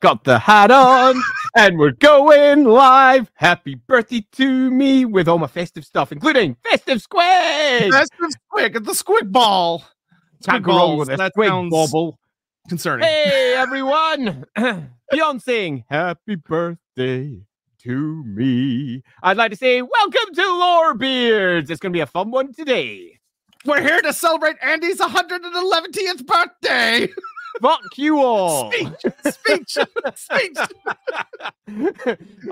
Got the hat on, and we're going live. Happy birthday to me with all my festive stuff, including festive squid. Festive squid, the squid ball. Can't go wrong with a that squid sounds bobble. concerning. Hey everyone! Beyond saying happy birthday to me, I'd like to say welcome to Lorebeards. It's going to be a fun one today. We're here to celebrate Andy's 111th birthday. Fuck you all. Speech, speech, speech.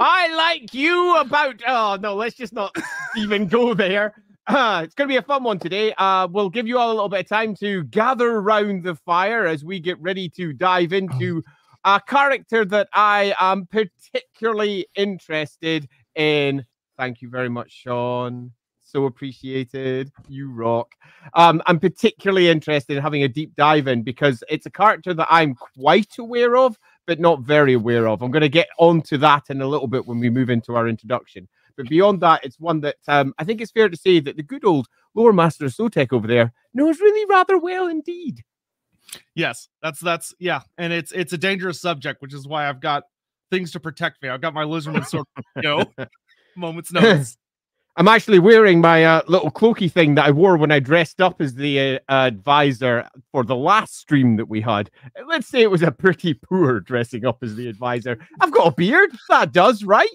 I like you about. Oh no, let's just not even go there. Uh, it's going to be a fun one today. Uh, we'll give you all a little bit of time to gather around the fire as we get ready to dive into a character that I am particularly interested in. Thank you very much, Sean. So appreciated. You rock. Um, I'm particularly interested in having a deep dive in because it's a character that I'm quite aware of, but not very aware of. I'm going to get onto that in a little bit when we move into our introduction. But beyond that, it's one that um, I think it's fair to say that the good old lore master Sotek over there knows really rather well indeed. Yes, that's that's yeah, and it's it's a dangerous subject, which is why I've got things to protect me. I've got my lizardman sword, you know, moments notice. I'm actually wearing my uh, little cloaky thing that I wore when I dressed up as the uh, advisor for the last stream that we had. Let's say it was a pretty poor dressing up as the advisor. I've got a beard. That does, right?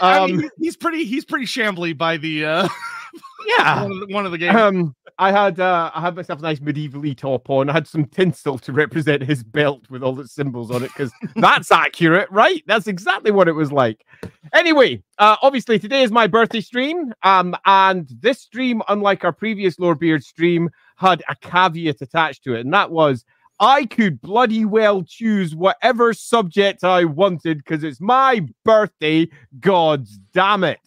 I mean, Um, he's pretty he's pretty shambly by the uh Yeah. one, of the, one of the games. Um, I had uh, I had myself a nice medievally top on. I had some tinsel to represent his belt with all the symbols on it because that's accurate, right? That's exactly what it was like. Anyway, uh, obviously today is my birthday stream, um, and this stream, unlike our previous Lorebeard stream, had a caveat attached to it, and that was I could bloody well choose whatever subject I wanted because it's my birthday. God's damn it!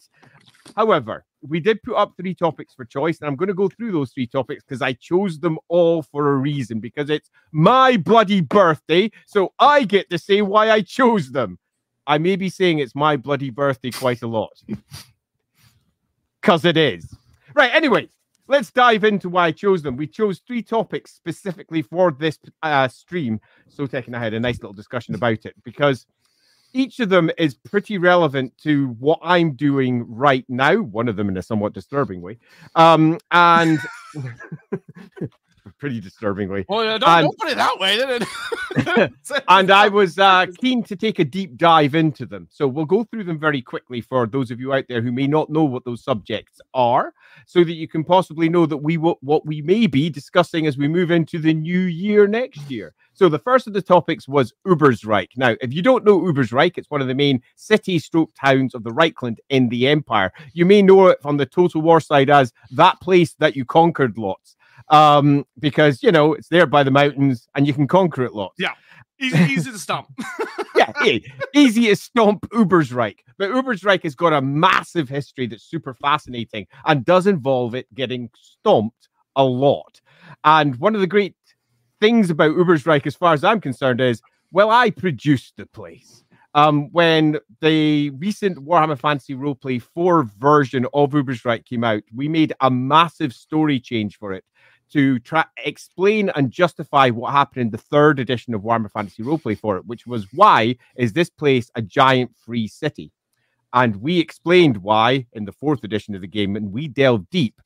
However, we did put up three topics for choice, and I'm going to go through those three topics because I chose them all for a reason because it's my bloody birthday, so I get to say why I chose them. I may be saying it's my bloody birthday quite a lot because it is. Right, anyway, let's dive into why I chose them. We chose three topics specifically for this uh, stream. Sotek and I had a nice little discussion about it because each of them is pretty relevant to what I'm doing right now. One of them in a somewhat disturbing way, um, and pretty disturbing way. well, yeah, don't, and- don't put it that way. And I was uh, keen to take a deep dive into them. So we'll go through them very quickly for those of you out there who may not know what those subjects are, so that you can possibly know that we what, what we may be discussing as we move into the new year next year. So the first of the topics was Ubersreik. Now, if you don't know Ubersreik, it's one of the main city stroke towns of the Reikland in the Empire. You may know it from the Total War side as that place that you conquered lots. Um, because you know it's there by the mountains and you can conquer it lots easy, easy to stomp. yeah, easy as stomp Ubersreik. But Ubersreik has got a massive history that's super fascinating and does involve it getting stomped a lot. And one of the great things about Ubersreik, as far as I'm concerned, is well, I produced the place. Um, when the recent Warhammer Fantasy Roleplay 4 version of Ubersreik came out, we made a massive story change for it to try explain and justify what happened in the third edition of Warhammer Fantasy Roleplay for it, which was why is this place a giant free city? And we explained why in the fourth edition of the game, and we delved deep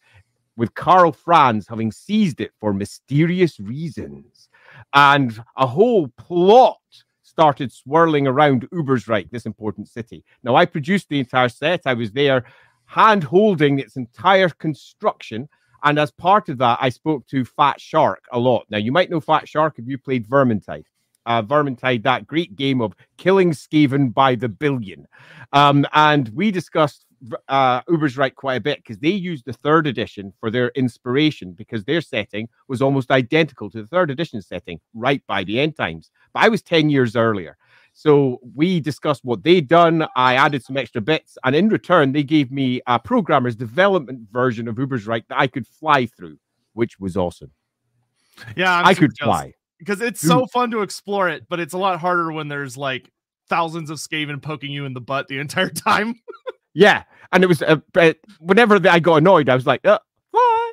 with Karl Franz having seized it for mysterious reasons. And a whole plot started swirling around Ubersreik, this important city. Now, I produced the entire set. I was there hand holding its entire construction. And as part of that, I spoke to Fatshark a lot. Now, you might know Fatshark if you played Vermintide. Uh, Vermintide, that great game of killing Skaven by the billion. Um, and we discussed uh, Ubersreik quite a bit because they used the third edition for their inspiration because their setting was almost identical to the third edition setting right by the end times. But I was 10 years earlier. So we discussed what they'd done. I added some extra bits, and in return, they gave me a programmer's development version of Ubersreik that I could fly through, which was awesome. Yeah, I'm I could jealous. fly. because it's so fun to explore it, but it's a lot harder when there's like thousands of Skaven poking you in the butt the entire time. Yeah, and it was uh, whenever I got annoyed, I was like, uh, "Fly,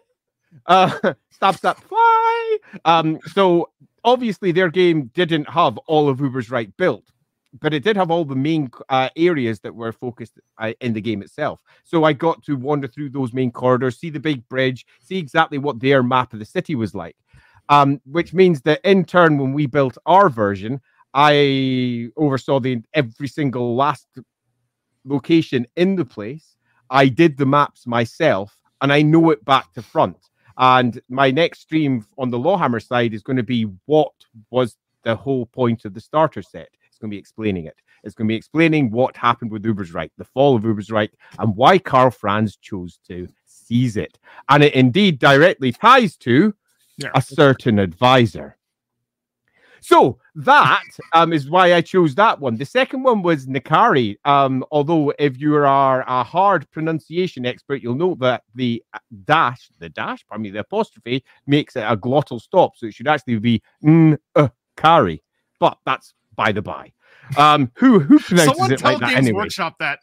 uh, stop, stop, fly." Um, so obviously their game didn't have all of Ubersreik built, but it did have all the main uh, areas that were focused uh, in the game itself. So I got to wander through those main corridors, see the big bridge, see exactly what their map of the city was like. Um, which means that in turn, when we built our version, I oversaw the every single last location in the place. I did the maps myself, and I know it back to front. And my next stream on the Lawhammer side is going to be what was the whole point of the starter set. It's going to be explaining it. It's going to be explaining what happened with Ubersreik, the fall of Ubersreik, and why Karl Franz chose to seize it. And it indeed directly ties to yeah. a certain advisor. So that um, is why I chose that one. The second one was N'Kari. Um, although if you are a hard pronunciation expert, you'll know that the uh, dash, the dash, pardon me, the apostrophe makes it a glottal stop. So it should actually be Nkari. But that's by the by. Um, who who pronounces Someone it like that Games anyway? Workshop that.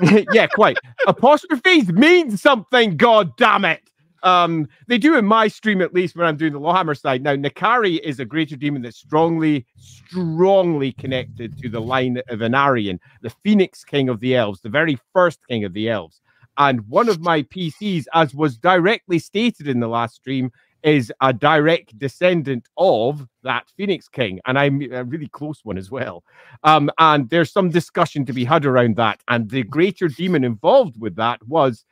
yeah, quite. Apostrophes mean something. God damn it. Um, they do in my stream at least when I'm doing the Lawhammer side. Now, N'Kari is a greater demon that's strongly, strongly connected to the line of Aenarion, the Phoenix King of the Elves, the very first King of the Elves. And one of my PCs, as was directly stated in the last stream, is a direct descendant of that Phoenix King, and I'm a really close one as well. Um, and there's some discussion to be had around that. And the greater demon involved with that was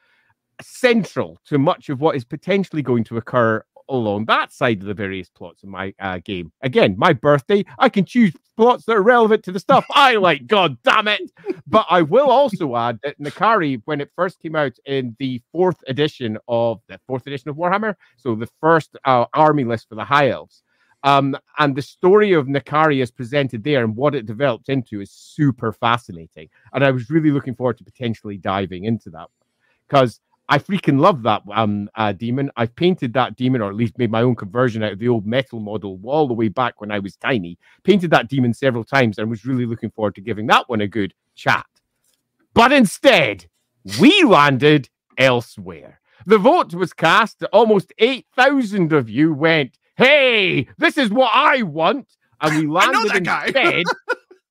central to much of what is potentially going to occur along that side of the various plots in my uh, game. Again, my birthday, I can choose plots that are relevant to the stuff I like. God damn it! But I will also add that N'Kari, when it first came out in the fourth edition of the fourth edition of Warhammer, so the first uh, army list for the High Elves. Um, and the story of N'Kari as presented there and what it developed into is super fascinating. And I was really looking forward to potentially diving into that because I freaking love that um, uh, demon. I've painted that demon, or at least made my own conversion out of the old metal model all the way back when I was tiny. Painted that demon several times and was really looking forward to giving that one a good chat. But instead, we landed elsewhere. The vote was cast. Almost 8,000 of you went, Hey, this is what I want. And we landed instead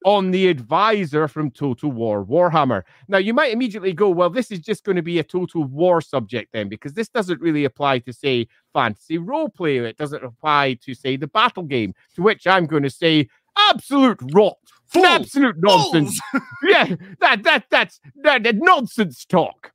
on the advisor from Total War Warhammer. Now, you might immediately go, well, this is just going to be a Total War subject then, because this doesn't really apply to, say, fantasy role play. It doesn't apply to, say, the battle game, to which I'm going to say, absolute rot. Fools. Absolute nonsense. yeah, that that that's that, that nonsense talk.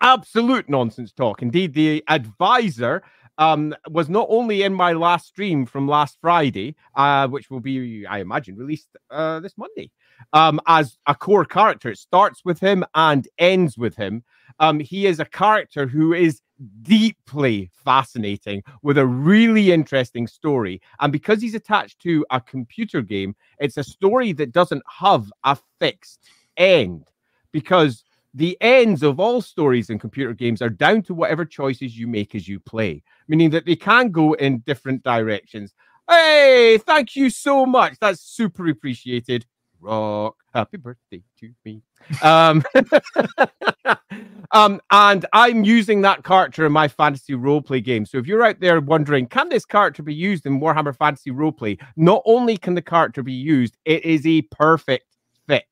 Absolute nonsense talk. Indeed, the advisor um, was not only in my last stream from last Friday, uh, which will be, I imagine, released uh, this Monday, um, as a core character. It starts with him and ends with him. Um, he is a character who is deeply fascinating with a really interesting story. And because he's attached to a computer game, it's a story that doesn't have a fixed end because the ends of all stories in computer games are down to whatever choices you make as you play, meaning that they can go in different directions. Hey, thank you so much. That's super appreciated. Rock, happy birthday to me. Um, um, and I'm using that character in my fantasy roleplay game. So if you're out there wondering, can this character be used in Warhammer Fantasy Roleplay? Not only can the character be used, it is a perfect fit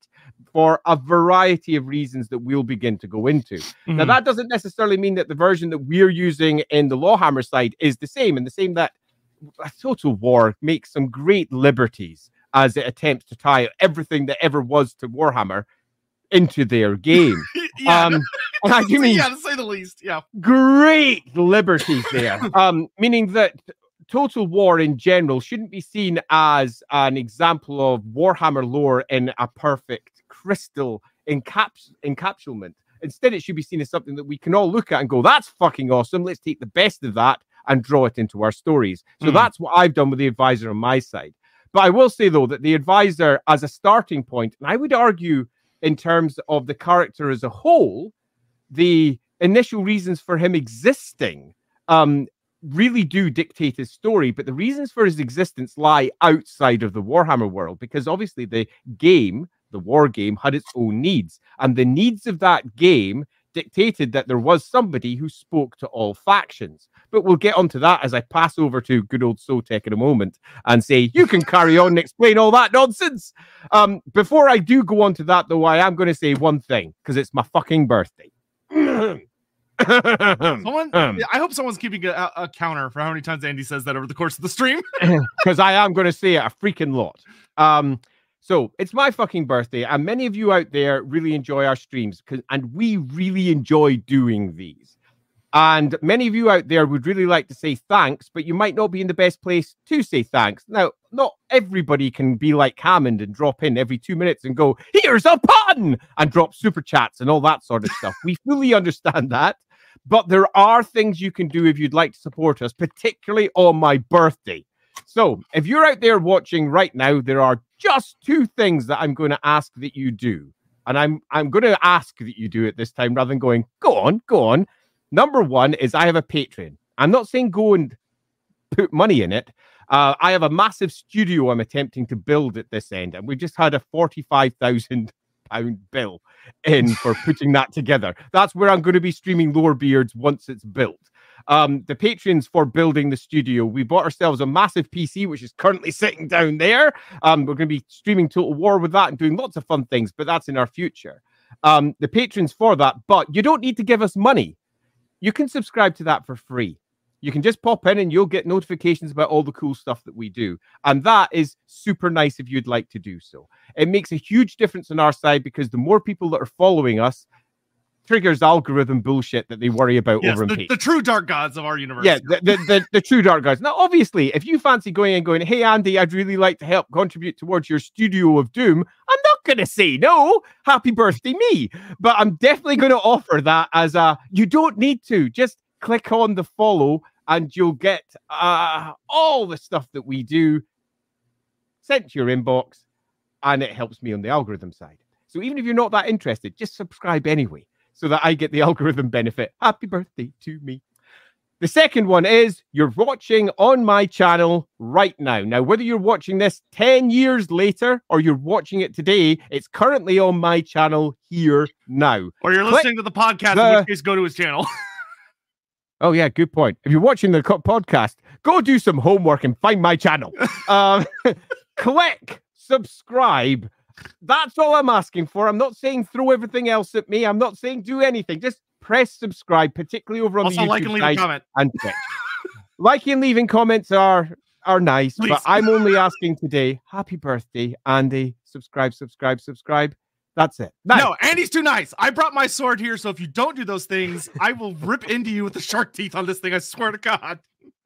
for a variety of reasons that we'll begin to go into. Mm-hmm. Now, that doesn't necessarily mean that the version that we're using in the Lawhammer side is the same, and the same that Total War makes some great liberties as it attempts to tie everything that ever was to Warhammer into their game. yeah, um, I do mean, yeah, to say the least. Yeah, great liberties there. um, meaning that Total War in general shouldn't be seen as an example of Warhammer lore in a perfect crystal encaps- encapsulment. Instead, it should be seen as something that we can all look at and go, that's fucking awesome. Let's take the best of that and draw it into our stories. So mm. that's what I've done with the advisor on my side. But I will say, though, that the advisor, as a starting point, and I would argue in terms of the character as a whole, the initial reasons for him existing um, really do dictate his story. But the reasons for his existence lie outside of the Warhammer world because obviously the game the war game had its own needs. And the needs of that game dictated that there was somebody who spoke to all factions. But we'll get onto that as I pass over to good old Sotek in a moment and say, you can carry on and explain all that nonsense. Um, before I do go on to that, though, I am going to say one thing because it's my fucking birthday. Someone, Um. I hope someone's keeping a, a counter for how many times Andy says that over the course of the stream. because I am going to say it a freaking lot. Um, so it's my fucking birthday, and many of you out there really enjoy our streams, and we really enjoy doing these. And many of you out there would really like to say thanks, but you might not be in the best place to say thanks. Now, not everybody can be like Hammond and drop in every two minutes and go, here's a pun, and drop super chats and all that sort of stuff. We fully understand that. But there are things you can do if you'd like to support us, particularly on my birthday. So if you're out there watching right now, there are just two things that I'm going to ask that you do. And I'm I'm going to ask that you do it this time rather than going, go on, go on. Number one is I have a Patreon. I'm not saying go and put money in it. Uh, I have a massive studio I'm attempting to build at this end, and we just had a forty-five thousand pound bill in for putting that together. That's where I'm going to be streaming Lorebeards once it's built. Um, the patrons for building the studio, we bought ourselves a massive PC, which is currently sitting down there. Um, we're going to be streaming Total War with that and doing lots of fun things, but that's in our future. Um, the patrons for that, but you don't need to give us money. You can subscribe to that for free. You can just pop in and you'll get notifications about all the cool stuff that we do. And that is super nice if you'd like to do so. It makes a huge difference on our side because the more people that are following us triggers algorithm bullshit that they worry about yes, over the, the true dark gods of our universe. Yeah, the, the, the, the true dark gods. Now, obviously, if you fancy going and going, hey, Andy, I'd really like to help contribute towards your studio of doom, I'm not going to say no. Happy birthday, me. But I'm definitely going to offer that as a, you don't need to. Just click on the follow and you'll get uh, all the stuff that we do sent to your inbox and it helps me on the algorithm side. So even if you're not that interested, just subscribe anyway so that I get the algorithm benefit. Happy birthday to me. The second one is you're watching on my channel right now. Now, whether you're watching this 10 years later or you're watching it today, it's currently on my channel here now. Or you're Click listening to the podcast, in which case go to his channel. Oh, yeah, good point. If you're watching the podcast, go do some homework and find my channel. um, click subscribe. That's all I'm asking for. I'm not saying throw everything else at me. I'm not saying do anything. Just press subscribe, particularly over on also, the YouTube like and leave side a comment. and Twitch. Liking and leaving comments are are nice, Please. but I'm only asking today. Happy birthday, Andy! Subscribe, subscribe, subscribe. That's it. Now, No, Andy's too nice. I brought my sword here, so if you don't do those things, I will rip into you with the shark teeth on this thing. I swear to God.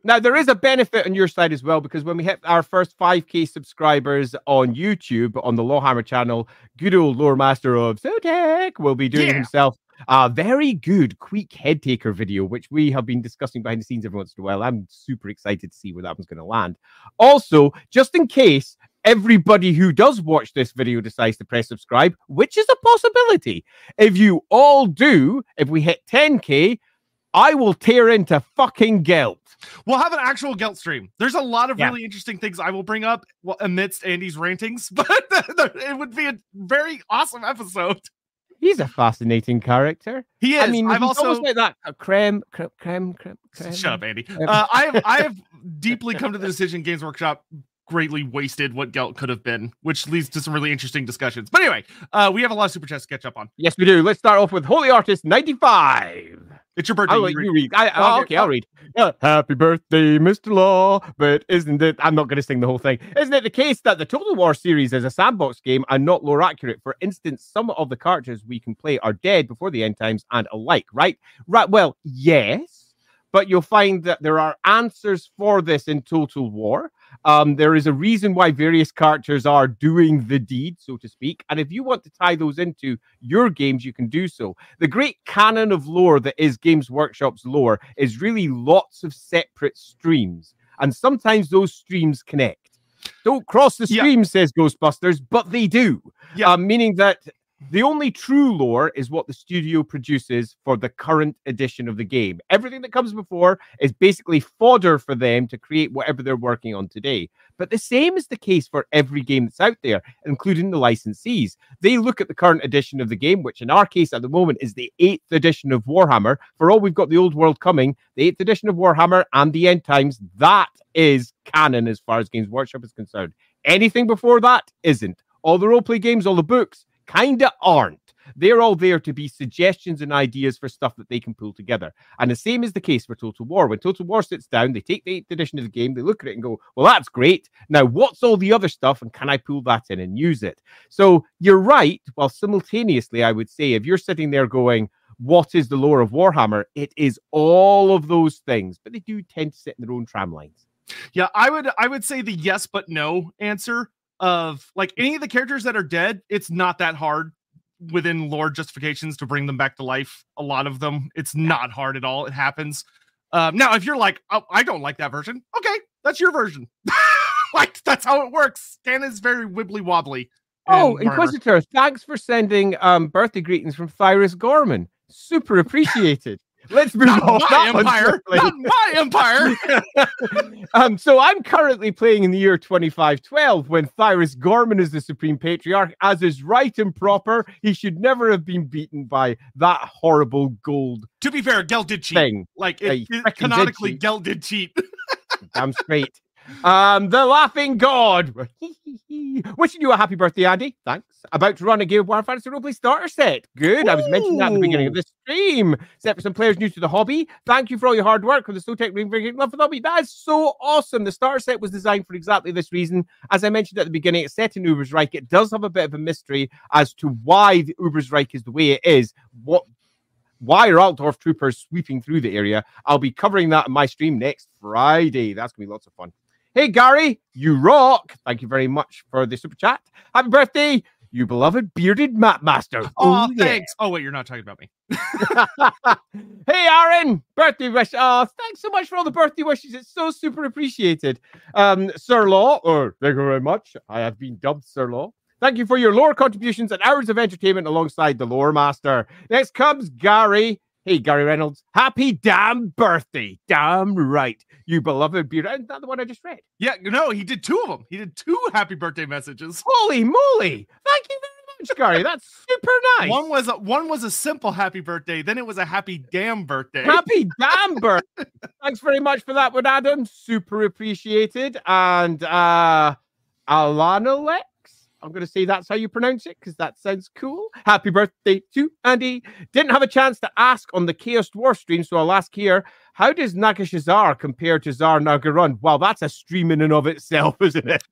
Now there is a benefit on your side as well because when we hit our first 5k subscribers on YouTube on the Lawhammer channel, good old lore master of Sotek will be doing Yeah. himself a very good Queek Headtaker video, which we have been discussing behind the scenes every once in a while. I'm super excited to see where that one's going to land. Also, just in case everybody who does watch this video decides to press subscribe, which is a possibility, if you all do, if we hit 10k, I will tear into fucking Gelt. We'll have an actual Gelt stream. There's a lot of Yeah. really interesting things I will bring up amidst Andy's rantings, but it would be a very awesome episode. He's a fascinating character. He is. I mean, I've he's also almost like that uh, creme, creme, creme, creme. creme. shut up, Andy. Uh, I have I have deeply come to the decision Games Workshop greatly wasted what Gelt could have been, which leads to some really interesting discussions. But anyway, uh, we have a lot of super chats to catch up on. Yes, we do. Let's start off with Holy Artist 95. It's your birthday. I'll you read- you read. I, Oh, okay. I'll read. Uh, Happy birthday, Mr. Law. But isn't it? I'm not going to sing the whole thing. Isn't it the case that the Total War series is a sandbox game and not lore accurate? For instance, some of the characters we can play are dead before the end times and alike, right? Right. Well, yes. But you'll find that there are answers for this in Total War. Um, there is a reason why various characters are doing the deed, so to speak. And if you want to tie those into your games, you can do so. The great canon of lore that is Games Workshop's lore is really lots of separate streams. And sometimes those streams connect. Don't cross the Yeah. stream, says Ghostbusters, but they do. Yeah. Um, meaning that The only true lore is what the studio produces for the current edition of the game. Everything that comes before is basically fodder for them to create whatever they're working on today. But the same is the case for every game that's out there, including the licensees. They look at the current edition of the game, which in our case at the moment is the eighth edition of Warhammer. For all we've got the old world coming, the eighth edition of Warhammer and the end times, that is canon as far as Games Workshop is concerned. Anything before that isn't. All the roleplay games, all the books, kinda aren't. They're all there to be suggestions and ideas for stuff that they can pull together. And the same is the case for Total War. When Total War sits down, they take the 8th edition of the game, they look at it and go, well, that's great. Now, what's all the other stuff? And can I pull that in and use it? So you're right. While simultaneously, I would say, if you're sitting there going, what is the lore of Warhammer? It is all of those things, but they do tend to sit in their own tram lines. Yeah, I would I would say the yes but no answer of like any of the characters that are dead, it's not that hard within lore justifications to bring them back to life. A lot of them, it's not hard at all. It happens. Um, now, if you're like, oh, I don't like that version, okay, that's your version. like that's how it works. Canon is very wibbly wobbly. Oh, Inquisitor, thanks for sending um, birthday greetings from Thyrus Gormann. Super appreciated. Let's move not on. My empire. Not my empire. um, so I'm currently playing in the year 2512 when Thyrus Gormann is the Supreme Patriarch, as is right and proper. He should never have been beaten by that horrible gold. To be fair, Gelt did cheat. Thing. Like it, it, canonically, did Gelt did cheat. Damn straight. Um, the laughing god. Wishing you a happy birthday, Andy. Thanks. About to run a Game of War Fantasy Roleplay starter set. Good. Ooh. I was mentioning that at the beginning of the stream. Set for some players new to the hobby. Thank you for all your hard work with the Sotek Ring Love for the Hobby. That is so awesome. The starter set was designed for exactly this reason. As I mentioned at the beginning, it's set in Ubersreik. It does have a bit of a mystery as to why the Ubersreik is the way it is. What why are Altdorf troopers sweeping through the area? I'll be covering that in my stream next Friday. That's gonna be lots of fun. Hey, Gary, you rock. Thank you very much for the super chat. Happy birthday, you beloved bearded map master. Oh, thanks. Yeah. Oh, wait, you're not talking about me. hey, Aaron, birthday wish. Oh, thanks so much for all the birthday wishes. It's so super appreciated. Um, Sir Law, or thank you very much. I have been dubbed Sir Law. Thank you for your lore contributions and hours of entertainment alongside the lore master. Next comes Gary. Hey, Gary Reynolds, happy damn birthday. Damn right. You beloved beauty. Isn't that the one I just read? Yeah, no, he did two of them. He did two happy birthday messages. Holy moly. Thank you very much, Gary. That's super nice. One was a, one was a simple happy birthday, then it was a happy damn birthday. Happy damn birthday. Thanks very much for that one, Adam. Super appreciated. And uh Alana Lex I'm going to say that's how you pronounce it because that sounds cool. Happy birthday to Andy. Didn't have a chance to ask on the Chaos Dwarf stream, so I'll ask here. How does Nagashizzar compare to Zharr-Naggrund? Well, that's a stream in and of itself, isn't it?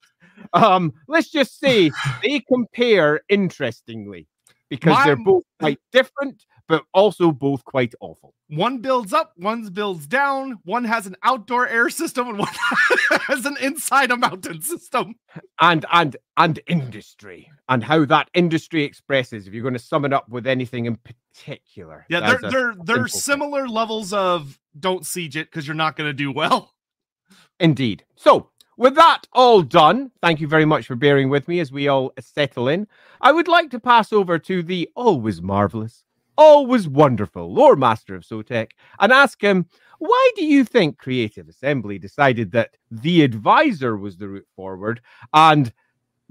Um, let's just say they compare interestingly because My... they're both quite different, but also both quite awful. One builds up, one builds down, one has an outdoor air system, and one has an inside a mountain system. And and and industry and how that industry expresses. If you're going to sum it up with anything in particular, yeah, they're they're they're similar thing. levels of don't siege it because you're not going to do well. Indeed. So with that all done, thank you very much for bearing with me as we all settle in. I would like to pass over to the always marvelous, always wonderful lore master of Sotek and ask him, why do you think Creative Assembly decided that the advisor was the route forward? And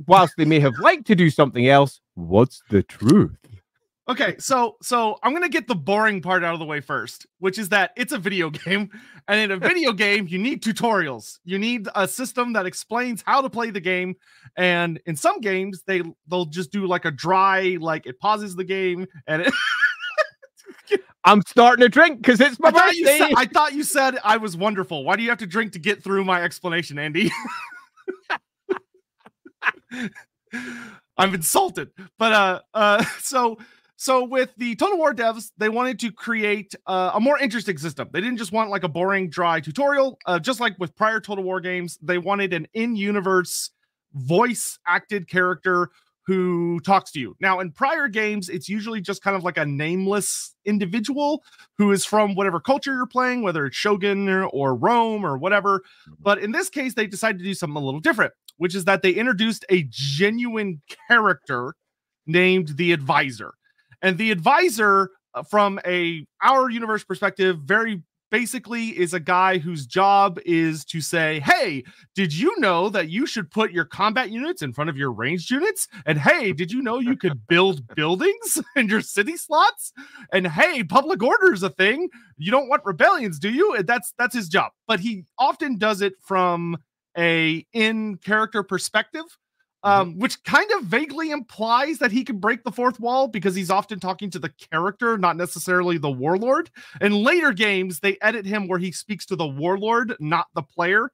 whilst they may have liked to do something else, what's the truth? Okay, so so I'm gonna get the boring part out of the way first, which is that it's a video game, and in a video game, you need tutorials. You need a system that explains how to play the game. And in some games, they they'll just do like a dry, like it pauses the game and it I'm starting to drink because it's my I thought, said, I thought you said I was wonderful. Why do you have to drink to get through my explanation, Andy? I'm insulted. But uh uh so so with the Total War devs, they wanted to create uh, a more interesting system. They didn't just want like a boring, dry tutorial. Uh, just like with prior Total War games, they wanted an in-universe voice acted character who talks to you. Now, in prior games, it's usually just kind of like a nameless individual who is from whatever culture you're playing, whether it's Shogun or, or Rome or whatever. Mm-hmm. But in this case, they decided to do something a little different, which is that they introduced a genuine character named the Advisor. And the Advisor, uh, from a our universe perspective, very basically is a guy whose job is to say, Hey, did you know that you should put your combat units in front of your ranged units? And hey, did you know you could build buildings in your city slots? And hey, public order is a thing. You don't want rebellions, do you? And that's that's his job. But he often does it from a in character perspective. Um, which kind of vaguely implies that he can break the fourth wall because he's often talking to the character, not necessarily the warlord. In later games, they edit him where he speaks to the warlord, not the player.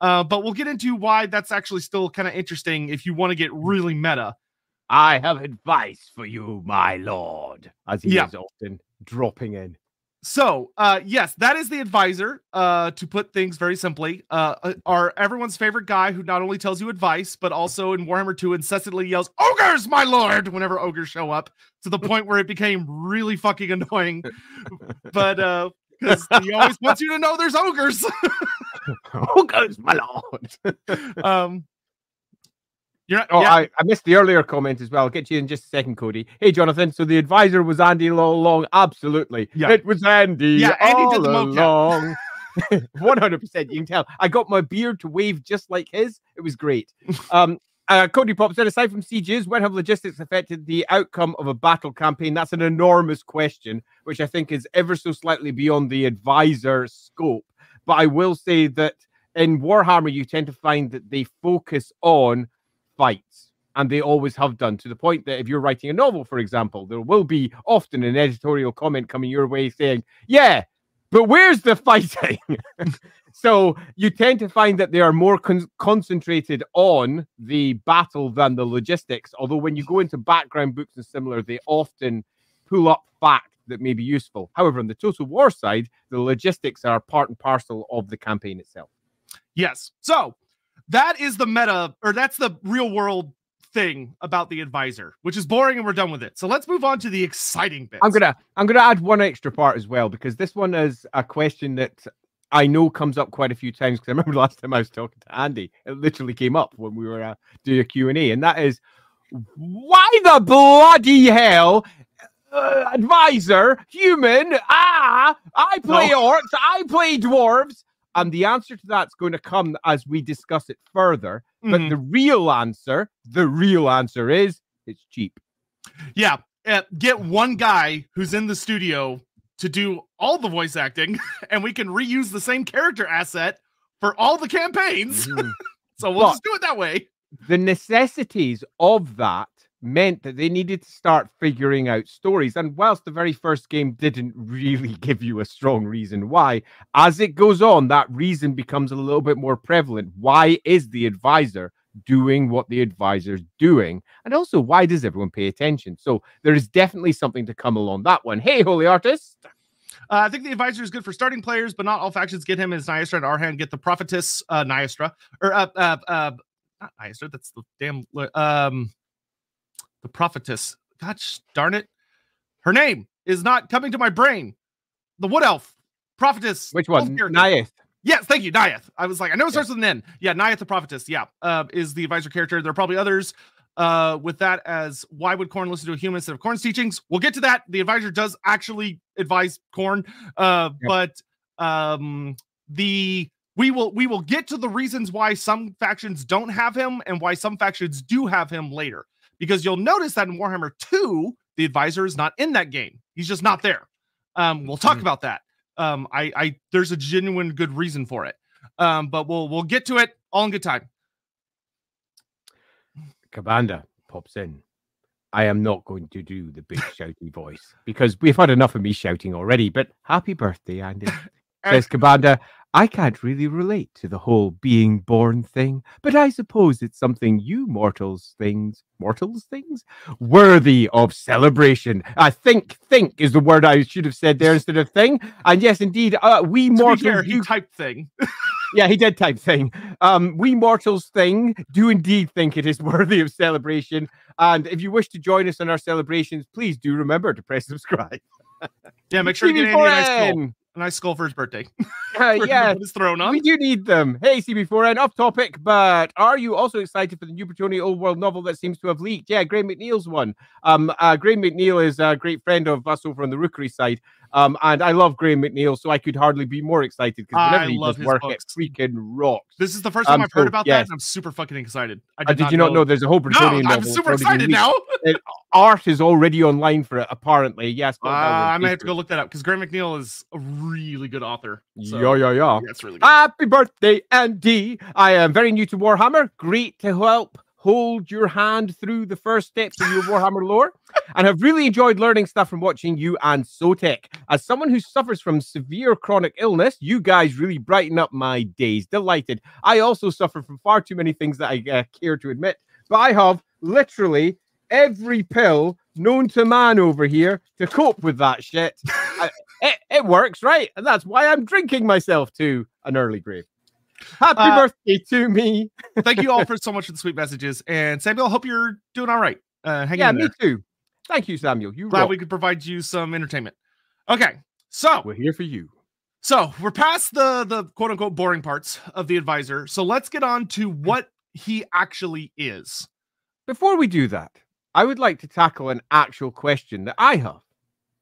Uh, but we'll get into why that's actually still kind of interesting if you want to get really meta. I have advice for you, my lord, as he Yeah. is often dropping in. So, uh, yes, that is the advisor. Uh, to put things very simply, uh, uh, are everyone's favorite guy who not only tells you advice, but also in Warhammer 2 incessantly yells, Ogres, my lord, whenever ogres show up, to the point where it became really fucking annoying. But uh, because he always wants you to know there's ogres. ogres, my lord. um, you're not, Oh, yeah, I, I missed the earlier comment as well. I'll get you in just a second, Cody. Hey, Jonathan. So the advisor was Andy all along. Absolutely. Yeah. It was Andy. Yeah, Andy all did the along. 100%. You can tell. I got my beard to wave just like his. It was great. Um, uh, Cody Pop said, aside from sieges, when have logistics affected the outcome of a battle campaign? That's an enormous question, which I think is ever so slightly beyond the advisor scope. But I will say that in Warhammer, you tend to find that they focus on fights, and they always have done to the point that if you're writing a novel, for example, there will be often an editorial comment coming your way saying, Yeah, but where's the fighting? so you tend to find that they are more con- concentrated on the battle than the logistics. Although when you go into background books and similar, they often pull up fact that may be useful. However, on the total war side, the logistics are part and parcel of the campaign itself. yes. So that is the meta, or that's the real world thing about the advisor, which is boring and we're done with it. So let's move on to the exciting bit. I'm gonna I'm gonna add one extra part as well because this one is a question that I know comes up quite a few times because I remember last time I was talking to Andy, it literally came up when we were uh, doing A, and that is why the bloody hell. Uh, advisor, human, ah, I play No. orcs, I play dwarves, and the answer to that's going to come as we discuss it further. But Mhm. the real answer, the real answer is it's cheap. Yeah, uh, get one guy who's in the studio to do all the voice acting, and we can reuse the same character asset for all the campaigns. Mhm. so we'll But- just do it that way. the necessities of that meant that they needed to start figuring out stories. And whilst the very first game didn't really give you a strong reason why, as it goes on, that reason becomes a little bit more prevalent. Why is the advisor doing what the advisor's doing? And also, why does everyone pay attention? So there is definitely something to come along that one. Hey, holy artist. Uh, I think the advisor is good for starting players, but not all factions get him as Nyastra and Arhan get the prophetess uh, Nyastra or uh, uh, uh, not Nyastra. That's the damn um, the prophetess. Gosh darn it, her name is not coming to my brain. The wood elf prophetess. Which one? character. Yes, thank you, Naieth. I was like, I know it starts with an N. Yeah, Naieth the prophetess. Yeah, uh, is the advisor character. There are probably others uh, with that as why would Khorne listen to a human instead of Khorne's teachings? We'll get to that. The advisor does actually advise Khorne, uh, Yep. but um, the we will we will get to the reasons why some factions don't have him and why some factions do have him later. Because you'll notice that in Warhammer 2, the advisor is not in that game. He's just not there. Um, we'll talk Mhm. about that. Um, I, I there's a genuine good reason for it. Um, but we'll we'll get to it all in good time. Cabanda pops in. I am not going to do the big shouty voice because we've had enough of me shouting already. But happy birthday, Andy. Says Cabanda. I can't really relate to the whole being born thing, but I suppose it's something you mortals things, mortals things, worthy of celebration. I think, think is the word I should have said there instead of thing. And yes, indeed, uh, we To mortals fair, he do typed thing. yeah, he did type thing. Um, we mortals thing do indeed think it is worthy of celebration. And if you wish to join us in our celebrations, please do remember to press subscribe. Yeah, make sure you get Andy a nice goal. TV4N. A nice skull for his birthday. Uh, For him to yeah, his throne on. we do need them. Hey, CB4N, off topic, but are you also excited for the new Bretoni Old World novel that seems to have leaked? Yeah, Graham McNeill's one. Um, uh, Graham McNeill is a great friend of us over on the Rookery side. Um, and I love Graham McNeill, so I could hardly be more excited because I he love does his work, books. it freaking rocks. This is the first time Um, I've heard so, about yes. that, and I'm super fucking excited. I Uh, did you not know there's a whole No, Bretonnian I'm super that's already been excited now. Art is already online for it, apparently. Yes, Uh, I may have to go look that up because Graham McNeill is a really good author. So, Yeah, yeah, yeah. That's really good. Happy birthday, Andy. I am very new to Warhammer. Great to help hold your hand through the first steps of your Warhammer lore and have really enjoyed learning stuff from watching you and Sotek. As someone who suffers from severe chronic illness, you guys really brighten up my days. Delighted. I also suffer from far too many things that I uh, care to admit, but I have literally every pill known to man over here to cope with that shit. I- it, it works, right? And that's why I'm drinking myself to an early grave. Happy Uh, birthday to me. Thank you all for so much for the sweet messages. And Samuel, hope you're doing all right. Uh, hang Yeah, in me too. Thank you, Samuel. You Glad we could provide you some entertainment. Okay, so We're here for you. so we're past the the quote unquote boring parts of the advisor. So let's get on to what he actually is. Before we do that, I would like to tackle an actual question that I have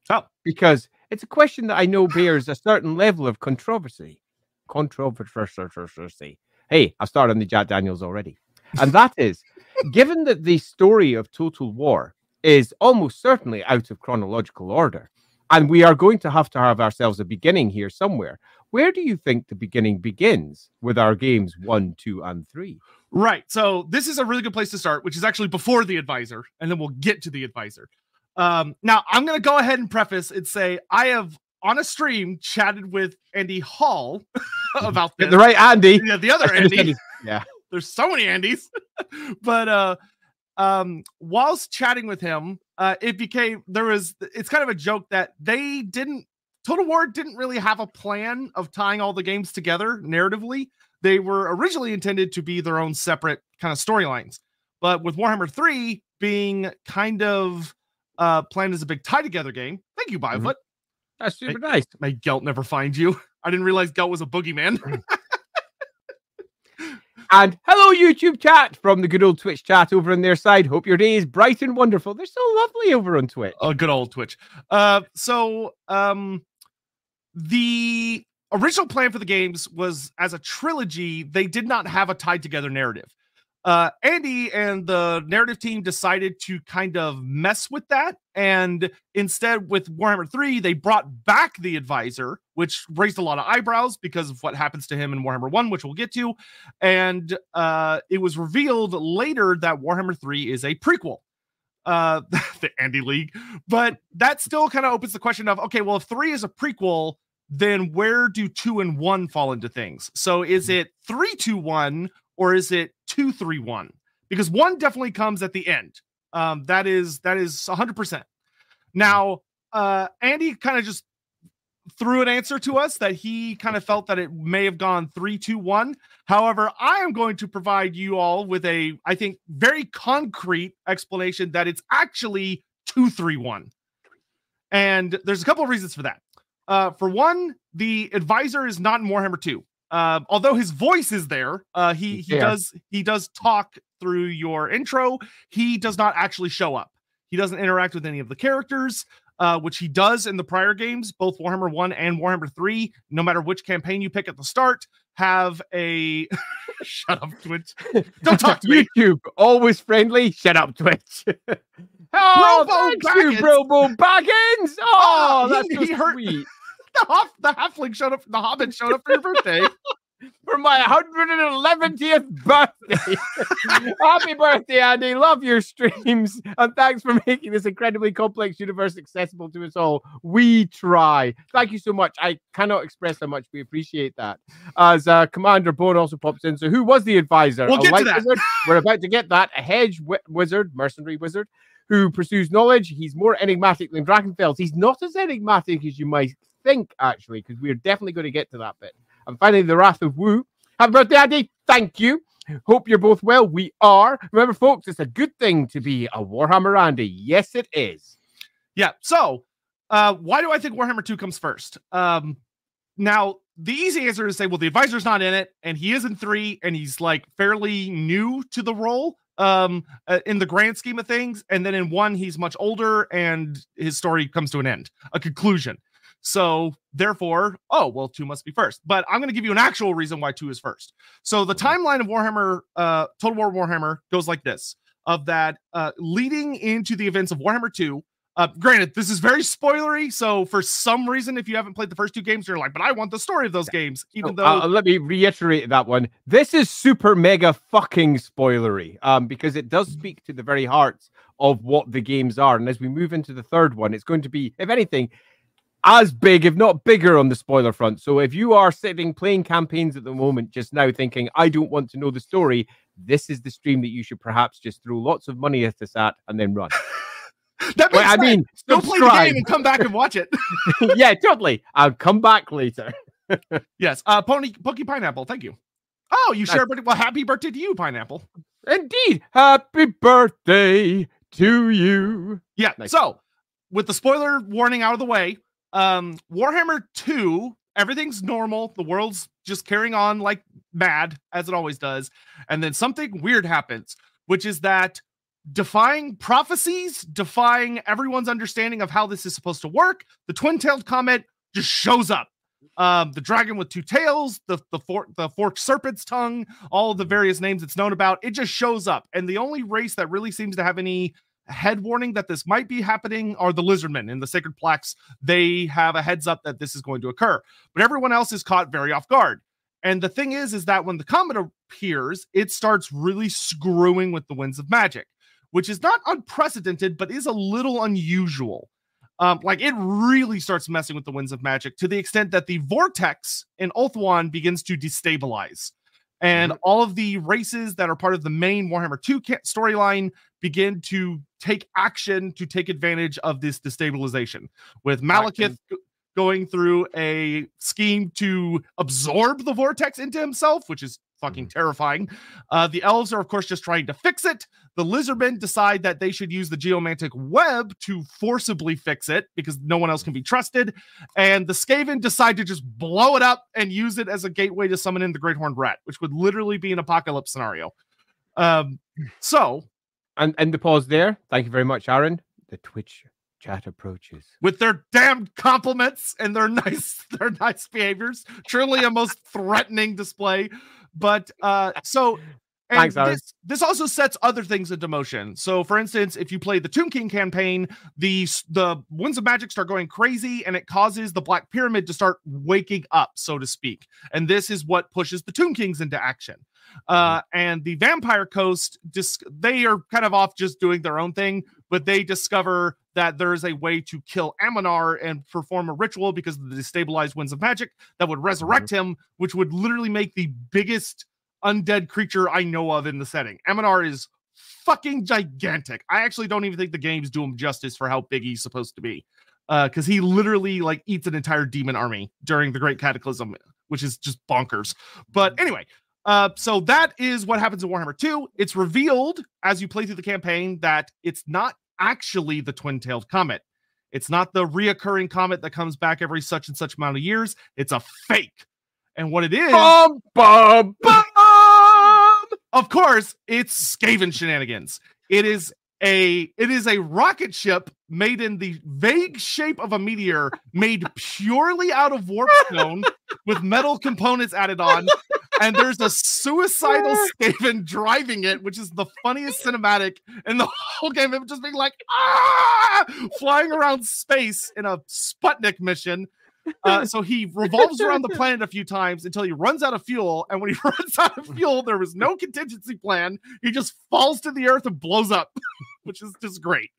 Oh, because it's a question that I know bears a certain level of controversy. Controversy. Hey, I've started on the Jack Daniels already. And that is given that the story of Total War is almost certainly out of chronological order, and we are going to have to have ourselves a beginning here somewhere. Where do you think the beginning begins with our games one, two, and three? Right. So this is a really good place to start, which is actually before the advisor, and then we'll get to the advisor. Um, now I'm gonna go ahead and preface and say I have on a stream chatted with Andy Hall about this. The right Andy. Yeah, the other I just said Andy. Yeah. There's so many Andys. but uh um whilst chatting with him, uh it became there was it's kind of a joke that they didn't Total War didn't really have a plan of tying all the games together narratively. They were originally intended to be their own separate kind of storylines. But with Warhammer 3 being kind of uh planned as a big tie together game. Thank you, Biofoot. That's super nice. May Gelt never find you. I didn't realize Gelt was a boogeyman. And hello, YouTube chat from the good old Twitch chat over on their side. Hope your day is bright and wonderful. They're so lovely over on Twitch. a good old Twitch. Uh, so um, the original plan for the games was as a trilogy. They did not have a tied together narrative. Uh, Andy and the narrative team decided to kind of mess with that, and instead, with Warhammer Three, they brought back the advisor, which raised a lot of eyebrows because of what happens to him in Warhammer One, which we'll get to. And uh, it was revealed later that Warhammer Three is a prequel uh the Andy League. But that still kind of opens the question of okay, well, if three is a prequel, then where do two and one fall into things? So is it three, two, one, or is it two, three, one? Because one definitely comes at the end. Um, that is that is 100 percent. Now, uh, Andy kind of just threw an answer to us that he kind of felt that it may have gone three, two, one. However, I am going to provide you all with a, I think, very concrete explanation that it's actually two, three, one. And there's a couple of reasons for that. Uh, for one, the advisor is not in Warhammer 2. Uh, although his voice is there, uh, he he Yeah. does he does talk through your intro. He does not actually show up. He doesn't interact with any of the characters, uh, which he does in the prior games, both Warhammer 1 and Warhammer 3. No matter which campaign you pick at the start, have a shut up, Twitch. Don't talk to me. YouTube, always friendly. Shut up, Twitch. oh, Robo thank you, Robo Baggins. Oh, Oh, that's he- so he hurt- sweet. The, hoff, the halfling showed up, the hobbit showed up for your birthday. For my 111th birthday. Happy birthday, Andy. Love your streams. And thanks for making this incredibly complex universe accessible to us all. We try. Thank you so much. I cannot express how much we appreciate that. As uh, Commander Bone also pops in. So, who was the advisor? We'll a get to that. Wizard? We're about to get that. A hedge wi- wizard, mercenary wizard, who pursues knowledge. He's more enigmatic than Drachenfels. He's not as enigmatic as you might think, actually, because we're definitely going to get to that bit. And finally, the Wrath of Wu. Happy birthday, Andy. Thank you. Hope you're both well. We are. Remember, folks, it's a good thing to be a Warhammer Andy. Yes, it is. Yeah. So, uh, why do I think Warhammer 2 comes first? Um, now the easy answer is say, well, the advisor's not in it, and he is in three, and he's like fairly new to the role um uh, in the grand scheme of things and then in one he's much older and his story comes to an end a conclusion so therefore oh well two must be first but i'm going to give you an actual reason why two is first so the timeline of warhammer uh total war warhammer goes like this of that uh leading into the events of warhammer 2 uh, granted, this is very spoilery. So for some reason, if you haven't played the first two games, you're like, but I want the story of those games, even though. Uh, let me reiterate that one. This is super mega fucking spoilery, um, because it does speak to the very hearts of what the games are. And as we move into the third one, it's going to be, if anything, as big, if not bigger, on the spoiler front. So if you are sitting playing campaigns at the moment, just now thinking, I don't want to know the story, this is the stream that you should perhaps just throw lots of money at this at and then run. That makes I mean, go play the game and come back and watch it. yeah, totally. I'll come back later. yes. Uh, Pony Pokey Pineapple. Thank you. Oh, you share but Well, happy birthday to you, Pineapple. Indeed. Happy birthday to you. Yeah. Nice. So, with the spoiler warning out of the way, um, Warhammer 2, everything's normal. The world's just carrying on like mad, as it always does. And then something weird happens, which is that defying prophecies, defying everyone's understanding of how this is supposed to work. The twin-tailed comet just shows up. Um, the dragon with two tails, the the fork the forked serpent's tongue, all the various names it's known about, it just shows up. And the only race that really seems to have any head warning that this might be happening are the lizardmen in the sacred plaques. They have a heads up that this is going to occur, but everyone else is caught very off guard. And the thing is, is that when the comet appears, it starts really screwing with the winds of magic which is not unprecedented, but is a little unusual. Um, like it really starts messing with the winds of magic to the extent that the vortex in Ulthuan begins to destabilize. And mm-hmm. all of the races that are part of the main Warhammer 2 storyline begin to take action to take advantage of this destabilization. With Malekith going through a scheme to absorb the vortex into himself, which is fucking mm-hmm. terrifying. Uh, the elves are, of course, just trying to fix it. The lizardmen decide that they should use the geomantic web to forcibly fix it because no one else can be trusted. And the Skaven decide to just blow it up and use it as a gateway to summon in the Great Horned Rat, which would literally be an apocalypse scenario. Um, so. And, and the pause there. Thank you very much, Aaron. The Twitch chat approaches with their damned compliments and their nice their nice behaviors truly a most threatening display but uh, so and Thanks, this, this also sets other things into motion. So, for instance, if you play the Tomb King campaign, the the winds of magic start going crazy, and it causes the Black Pyramid to start waking up, so to speak. And this is what pushes the Tomb Kings into action. Uh, mm-hmm. and the Vampire Coast, dis- they are kind of off just doing their own thing, but they discover that there is a way to kill Amanar and perform a ritual because of the destabilized winds of magic that would resurrect mm-hmm. him, which would literally make the biggest undead creature I know of in the setting. Amanar is fucking gigantic. I actually don't even think the games do him justice for how big he's supposed to be. Uh, because he literally like eats an entire demon army during the Great Cataclysm, which is just bonkers. But mm-hmm. anyway, uh, so that is what happens in Warhammer 2. It's revealed as you play through the campaign that it's not actually the twin tailed comet. It's not the reoccurring comet that comes back every such and such amount of years. It's a fake. And what it is, bum, bum, bum. Of course, it's Skaven shenanigans. It is a it is a rocket ship made in the vague shape of a meteor made purely out of warp stone with metal components added on and there's a suicidal Skaven driving it, which is the funniest cinematic in the whole game. Of just being like, ah, flying around space in a Sputnik mission. Uh, so he revolves around the planet a few times until he runs out of fuel. And when he runs out of fuel, there was no contingency plan. He just falls to the earth and blows up, which is just great.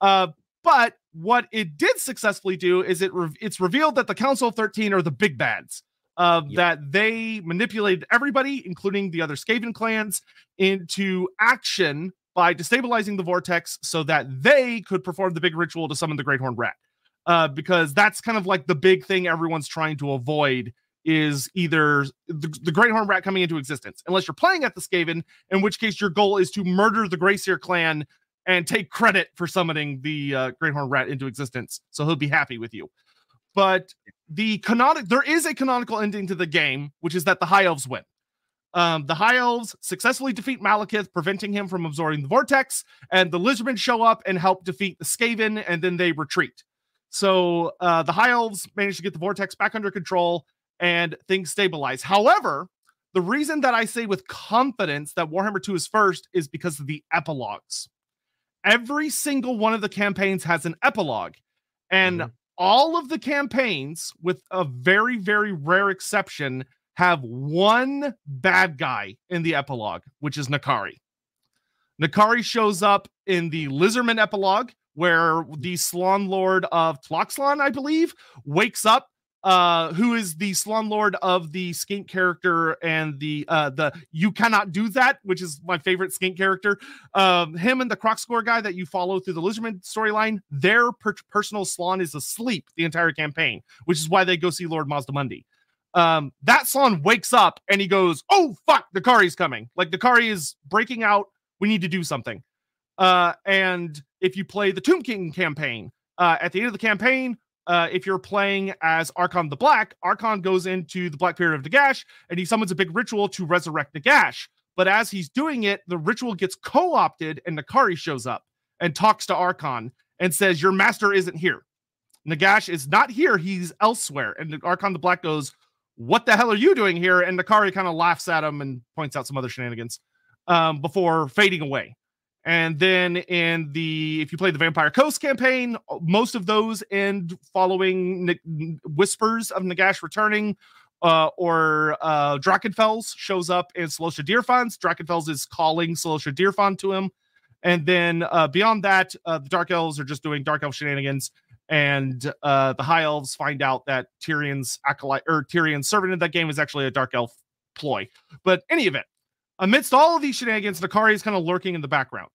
Uh, but what it did successfully do is it re- it's revealed that the Council of 13 are the big bads uh, yep. that they manipulated everybody, including the other Skaven clans, into action by destabilizing the vortex so that they could perform the big ritual to summon the Great Horned Rat. Uh, because that's kind of like the big thing everyone's trying to avoid is either the, the Great Horned Rat coming into existence, unless you're playing at the Skaven, in which case your goal is to murder the Greyseer clan and take credit for summoning the uh, Great Horned Rat into existence. So he'll be happy with you. But the canonic there is a canonical ending to the game, which is that the high elves win. Um, the high elves successfully defeat Malekith, preventing him from absorbing the vortex, and the lizardmen show up and help defeat the Skaven, and then they retreat. So uh, the high elves manage to get the vortex back under control, and things stabilize. However, the reason that I say with confidence that Warhammer 2 is first is because of the epilogues. Every single one of the campaigns has an epilogue, and mm-hmm. all of the campaigns, with a very, very rare exception, have one bad guy in the epilogue, which is N'Kari. N'Kari shows up in the Lizardman epilogue, where the Slann Lord of Tlaxtlan, I believe, wakes up uh, who is the slum lord of the skink character and the uh, the you cannot do that, which is my favorite skink character. Um, him and the Kroq-Gar guy that you follow through the Lizardman storyline, their per- personal Slann is asleep the entire campaign, which is why they go see Lord Mazdamundi. Um, that Slann wakes up and he goes, "Oh fuck, N'Kari's coming! Like N'Kari is breaking out. We need to do something." Uh, and if you play the Tomb King campaign, uh, at the end of the campaign, uh, if you're playing as Arkhan the Black, Arkhan goes into the Black Period of Nagash and he summons a big ritual to resurrect Nagash. But as he's doing it, the ritual gets co opted and N'Kari shows up and talks to Arkhan and says, Your master isn't here. Nagash is not here, he's elsewhere. And Arkhan the Black goes, What the hell are you doing here? And N'Kari kind of laughs at him and points out some other shenanigans um, before fading away. And then in the if you play the Vampire Coast campaign, most of those end following N- whispers of Nagash returning. Uh, or uh, Drachenfels shows up in Cylostra Direfin. Drachenfels is calling Cylostra Direfin to him. And then uh, beyond that, uh, the Dark Elves are just doing Dark Elf shenanigans. And uh, the High Elves find out that Tyrion's acolyte or Tyrion's servant in that game is actually a Dark Elf ploy. But any event, amidst all of these shenanigans, N'Kari is kind of lurking in the background.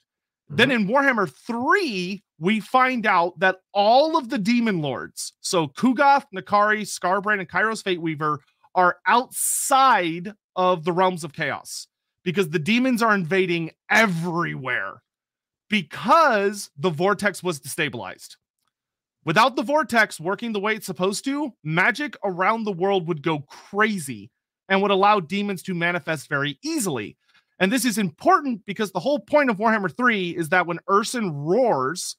Mm-hmm. Then in Warhammer 3, we find out that all of the demon lords, so Ku'gath, N'Kari, Skarbrand, and Kairos Fateweaver, are outside of the realms of chaos because the demons are invading everywhere because the vortex was destabilized. Without the vortex working the way it's supposed to, magic around the world would go crazy and would allow demons to manifest very easily. And this is important because the whole point of Warhammer 3 is that when Ursun roars,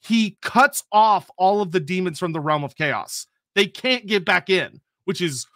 he cuts off all of the demons from the realm of chaos. They can't get back in, which is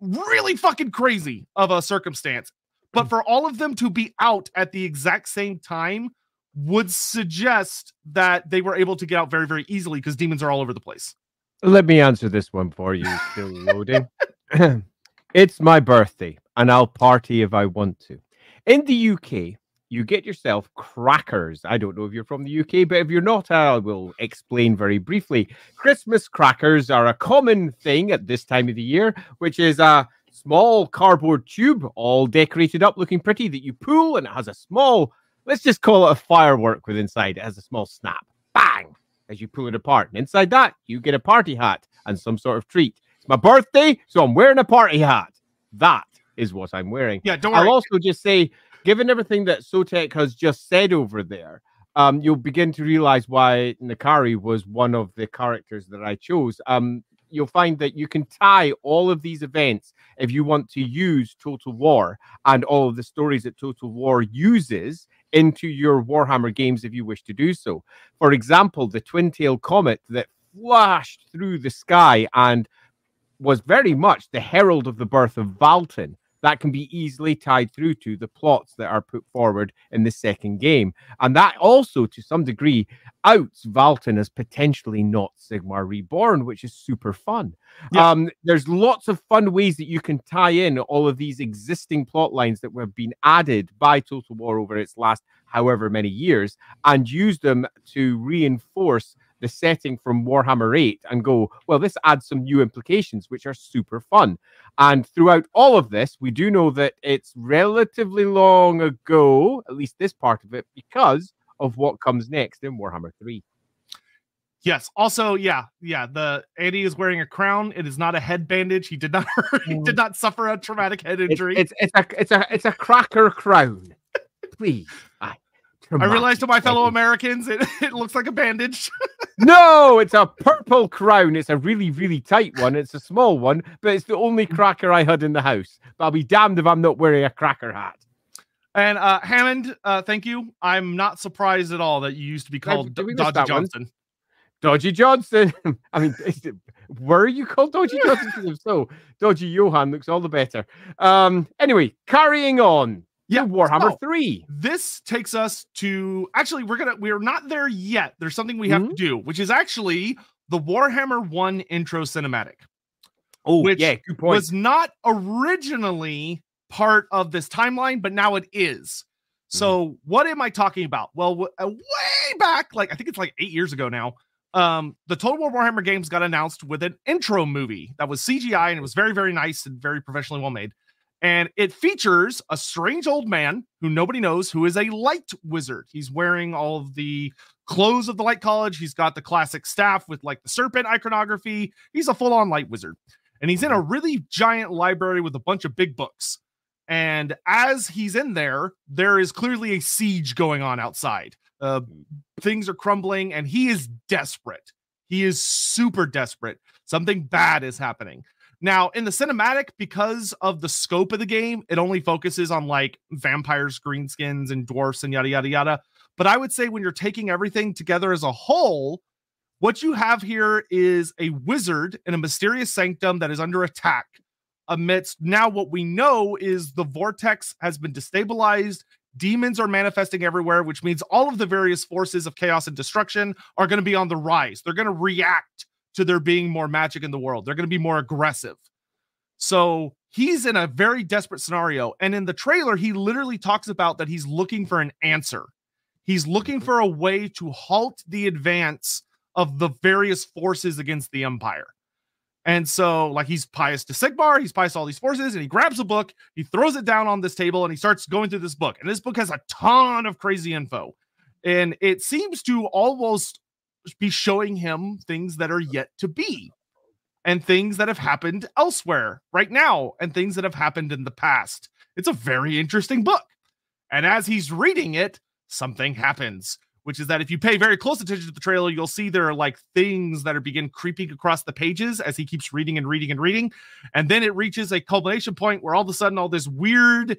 really fucking crazy of a circumstance. But hmm. for all of them to be out at the exact same time would suggest that they were able to get out very, very easily because demons are all over the place. Let me answer this one for you, still loading. it's my birthday, and I'll party if I want to. In the UK, you get yourself crackers. I don't know if you're from the UK, but if you're not, I will explain very briefly. Christmas crackers are a common thing at this time of the year, which is a small cardboard tube, all decorated up, looking pretty, that you pull, and it has a small, let's just call it a firework with inside. It has a small snap. Bang! As you pull it apart. And inside that, you get a party hat and some sort of treat. It's my birthday, so I'm wearing a party hat. That is what I'm wearing. Yeah, don't worry. I'll also just say, given everything that Sotek has just said over there, um, you'll begin to realize why N'Kari was one of the characters that I chose. Um, you'll find that you can tie all of these events if you want to use Total War and all of the stories that Total War uses into your Warhammer games if you wish to do so. For example, the twin tail comet that flashed through the sky and was very much the herald of the birth of Valten that can be easily tied through to the plots that are put forward in the second game. And that also, to some degree, outs Valten as potentially not Sigmar Reborn, which is super fun. Yeah. Um, there's lots of fun ways that you can tie in all of these existing plot lines that have been added by Total War over its last however many years and use them to reinforce the setting from Warhammer 8 and go, well, this adds some new implications, which are super fun. And throughout all of this, we do know that it's relatively long ago, at least this part of it, because of what comes next in Warhammer 3. Yes. Also, yeah, yeah. The Andy is wearing a crown. It is not a head bandage. He did not he mm. did not suffer a traumatic head injury. It's, it's, it's a it's a it's a cracker crown. Please. I, I realized to my fellow Americans, it, it looks like a bandage. no, it's a purple crown. It's a really, really tight one. It's a small one, but it's the only cracker I had in the house. But I'll be damned if I'm not wearing a cracker hat. And uh, Hammond, uh, thank you. I'm not surprised at all that you used to be called Dodgy Johnson. One? Dodgy Johnson. I mean, it, were you called Dodgy Johnson? if so, Dodgy Johan looks all the better. Um, anyway, carrying on. Yeah, Warhammer so, 3. This takes us to actually, we're gonna we're not there yet. There's something we have mm-hmm. to do, which is actually the Warhammer 1 intro cinematic. Oh, which yeah, good point. was not originally part of this timeline, but now it is. So, mm-hmm. what am I talking about? Well, w- uh, way back, like I think it's like eight years ago now, um, the Total War Warhammer games got announced with an intro movie that was CGI and it was very, very nice and very professionally well made. And it features a strange old man who nobody knows who is a light wizard. He's wearing all of the clothes of the Light College. He's got the classic staff with like the serpent iconography. He's a full on light wizard. And he's in a really giant library with a bunch of big books. And as he's in there, there is clearly a siege going on outside. Uh, things are crumbling, and he is desperate. He is super desperate. Something bad is happening. Now, in the cinematic, because of the scope of the game, it only focuses on like vampires, greenskins, and dwarfs, and yada, yada, yada. But I would say when you're taking everything together as a whole, what you have here is a wizard in a mysterious sanctum that is under attack amidst now what we know is the vortex has been destabilized demons are manifesting everywhere which means all of the various forces of chaos and destruction are going to be on the rise they're going to react to there being more magic in the world. They're going to be more aggressive. So he's in a very desperate scenario and in the trailer he literally talks about that he's looking for an answer. He's looking mm-hmm. for a way to halt the advance of the various forces against the empire. And so, like, he's pious to Sigmar, he's pious to all these forces, and he grabs a book, he throws it down on this table, and he starts going through this book. And this book has a ton of crazy info. And it seems to almost be showing him things that are yet to be, and things that have happened elsewhere right now, and things that have happened in the past. It's a very interesting book. And as he's reading it, something happens which is that if you pay very close attention to the trailer, you'll see there are like things that are begin creeping across the pages as he keeps reading and reading and reading. And then it reaches a culmination point where all of a sudden all this weird,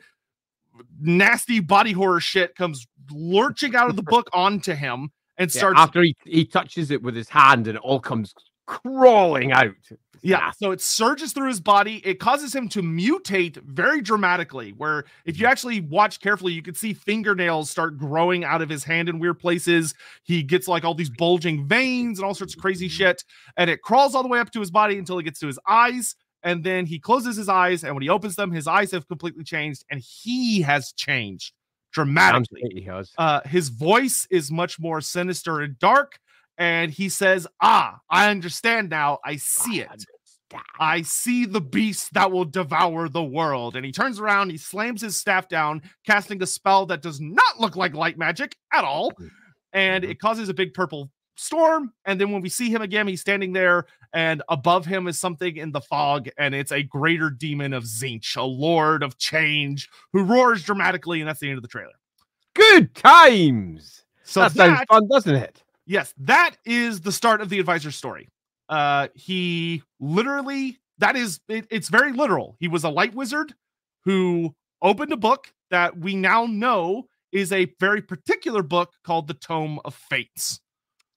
nasty body horror shit comes lurching out of the book onto him and starts after he, he touches it with his hand and it all comes crawling out. Yeah, so it surges through his body. It causes him to mutate very dramatically. Where if you mm-hmm. actually watch carefully, you can see fingernails start growing out of his hand in weird places. He gets like all these bulging veins and all sorts of crazy mm-hmm. shit. And it crawls all the way up to his body until it gets to his eyes. And then he closes his eyes. And when he opens them, his eyes have completely changed. And he has changed dramatically. He has. Uh, his voice is much more sinister and dark and he says, Ah, I understand now. I see it. I see the beast that will devour the world. And he turns around, he slams his staff down, casting a spell that does not look like light magic at all. And mm-hmm. it causes a big purple storm. And then when we see him again, he's standing there, and above him is something in the fog, and it's a greater demon of Tzeentch, a lord of change, who roars dramatically, and that's the end of the trailer. Good times. So that, that sounds fun, doesn't it? Yes, that is the start of the advisor story. Uh, he literally that is it, it's very literal. He was a light wizard who opened a book that we now know is a very particular book called the Tome of Fates.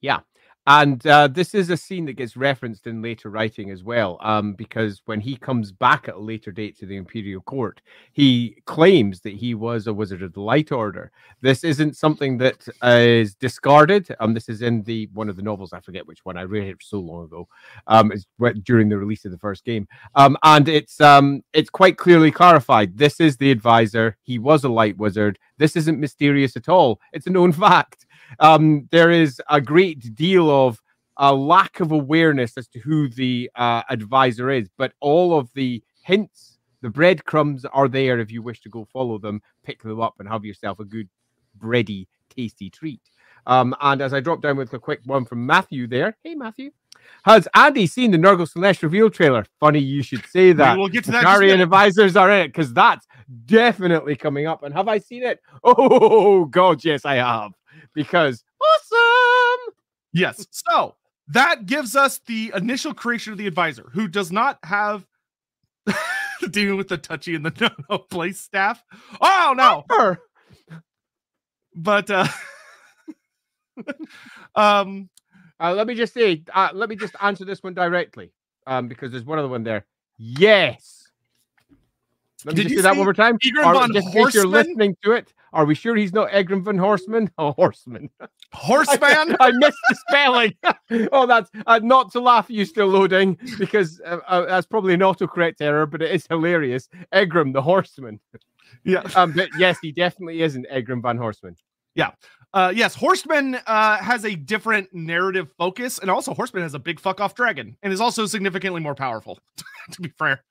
Yeah. And uh, this is a scene that gets referenced in later writing as well, um, because when he comes back at a later date to the imperial court, he claims that he was a wizard of the light order. This isn't something that is discarded. Um, this is in the one of the novels. I forget which one. I read it so long ago. Um, it's during the release of the first game. Um, and it's um, it's quite clearly clarified. This is the advisor. He was a light wizard. This isn't mysterious at all. It's a known fact um, there is a great deal of a lack of awareness as to who the uh, advisor is, but all of the hints, the breadcrumbs are there if you wish to go follow them, pick them up, and have yourself a good, bready, tasty treat. Um, and as I drop down with a quick one from Matthew there. Hey, Matthew. Has Andy seen the Nurgle Slaanesh reveal trailer? Funny you should say that. we'll get to that. Guardian advisors are in it because that's definitely coming up. And have I seen it? Oh, God, yes, I have because awesome. Yes. So that gives us the initial creation of the advisor, who does not have dealing with the touchy and the no no place staff. Oh no! Sure. But uh um Uh, let me just say, uh, let me just answer this one directly, um, because there's one other one there. Yes. Let me Did just you say that one more time. Or just in case you're listening to it. Are we sure he's not Egron von Horseman? Oh, Horseman. horseman. I missed the spelling. oh, that's uh, not to laugh. at You still loading because uh, uh, that's probably an autocorrect error, but it is hilarious. Egram the Horseman. yeah. Um, but yes, he definitely isn't Egram van Horseman. Yeah. Uh yes, Horseman uh has a different narrative focus, and also Horseman has a big fuck off dragon and is also significantly more powerful, to be fair.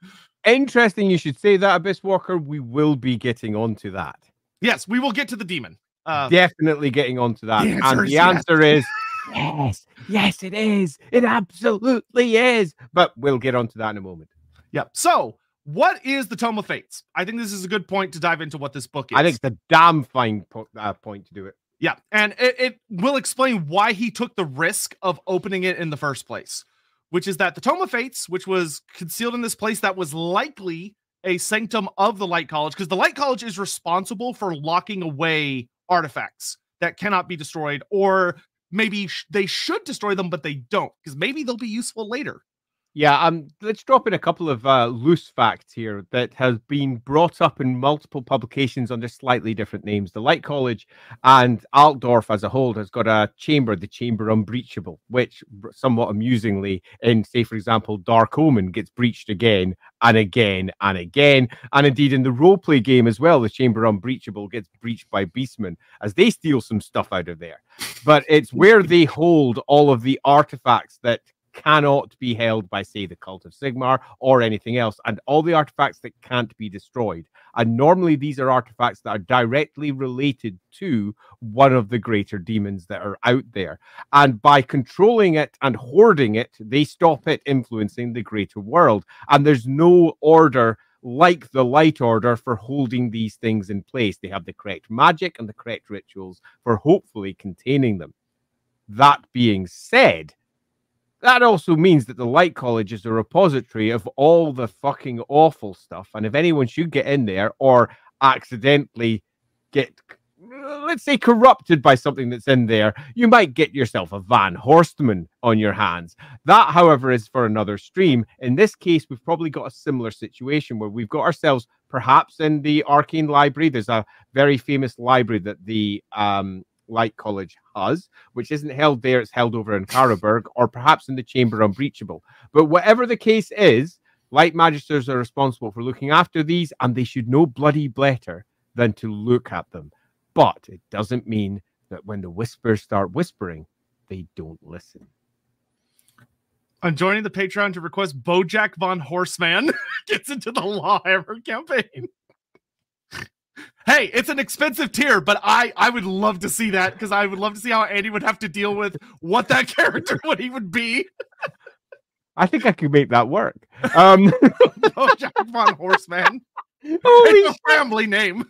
Interesting. You should say that, Abyss Walker. We will be getting onto that. Yes, we will get to the demon. Uh definitely getting onto that. the and the yes. answer is yes, yes, it is. It absolutely is. But we'll get onto that in a moment. yeah. So what is the Tome of Fates? I think this is a good point to dive into what this book is. I think it's a damn fine po- uh, point to do it. Yeah, and it, it will explain why he took the risk of opening it in the first place, which is that the Tome of Fates, which was concealed in this place that was likely a sanctum of the Light College, because the Light College is responsible for locking away artifacts that cannot be destroyed, or maybe sh- they should destroy them, but they don't, because maybe they'll be useful later. Yeah, um, let's drop in a couple of uh, loose facts here that has been brought up in multiple publications under slightly different names. The Light College and Altdorf as a whole has got a chamber, the Chamber Unbreachable, which somewhat amusingly, in say, for example, Dark Omen gets breached again and again and again. And indeed, in the roleplay game as well, the Chamber Unbreachable gets breached by Beastmen as they steal some stuff out of there. But it's where they hold all of the artifacts that cannot be held by, say, the Cult of Sigmar or anything else, and all the artifacts that can't be destroyed. And normally these are artifacts that are directly related to one of the greater demons that are out there. And by controlling it and hoarding it, they stop it influencing the greater world. And there's no order like the light order for holding these things in place. They have the correct magic and the correct rituals for hopefully containing them. That being said, that also means that the Light College is a repository of all the fucking awful stuff. And if anyone should get in there or accidentally get, let's say, corrupted by something that's in there, you might get yourself a Van Horstman on your hands. That, however, is for another stream. In this case, we've probably got a similar situation where we've got ourselves perhaps in the Arcane Library. There's a very famous library that the um, Light College has, which isn't held there, it's held over in Karaberg, or perhaps in the Chamber Unbreachable. But whatever the case is, Light Magisters are responsible for looking after these, and they should know bloody better than to look at them. But it doesn't mean that when the whispers start whispering, they don't listen. I'm joining the Patreon to request Bojack von Horseman gets into the Law Hammer campaign. Hey, it's an expensive tier, but I I would love to see that because I would love to see how Andy would have to deal with what that character would he would be. I think I could make that work. Um, Bojack von Horseman. holy It's a family name.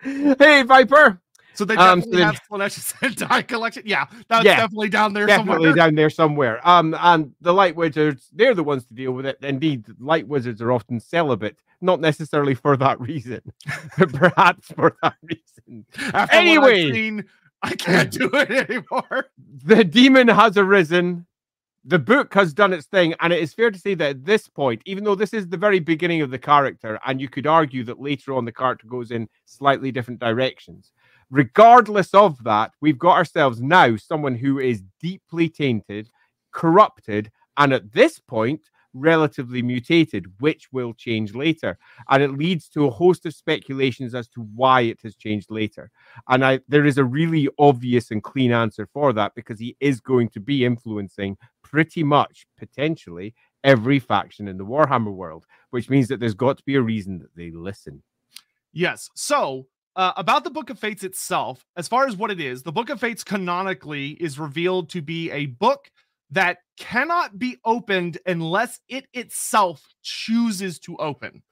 hey, Viper. So they Um, definitely so have Slaanesh Sentai collection. Yeah, that's Yeah, definitely down there definitely somewhere. down there somewhere. Um, and the light wizards, they're the ones to deal with it. Indeed, light wizards are often celibate, not necessarily for that reason, but perhaps for that reason. After Anyway. seen, I can't do it anymore. The demon has arisen. The book has done its thing, and it is fair to say that at this point, even though this is the very beginning of the character, and you could argue that later on the character goes in slightly different directions, regardless of that, we've got ourselves now someone who is deeply tainted, corrupted, and at this point, relatively mutated, which will change later. And it leads to a host of speculations as to why it has changed later. And I, there is a really obvious and clean answer for that because he is going to be influencing pretty much potentially every faction in the Warhammer world, which means that there's got to be a reason that they listen. Yes. So, uh, about the Book of Fates itself, as far as what it is, the Book of Fates canonically is revealed to be a book that cannot be opened unless it itself chooses to open.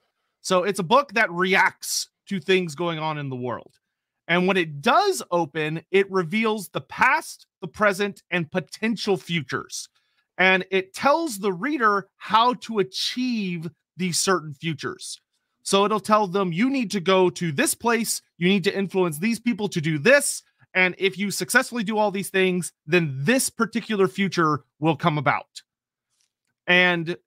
So, it's a book that reacts to things going on in the world. And when it does open, it reveals the past, the present, and potential futures. And it tells the reader how to achieve these certain futures. So it'll tell them you need to go to this place, you need to influence these people to do this. And if you successfully do all these things, then this particular future will come about. And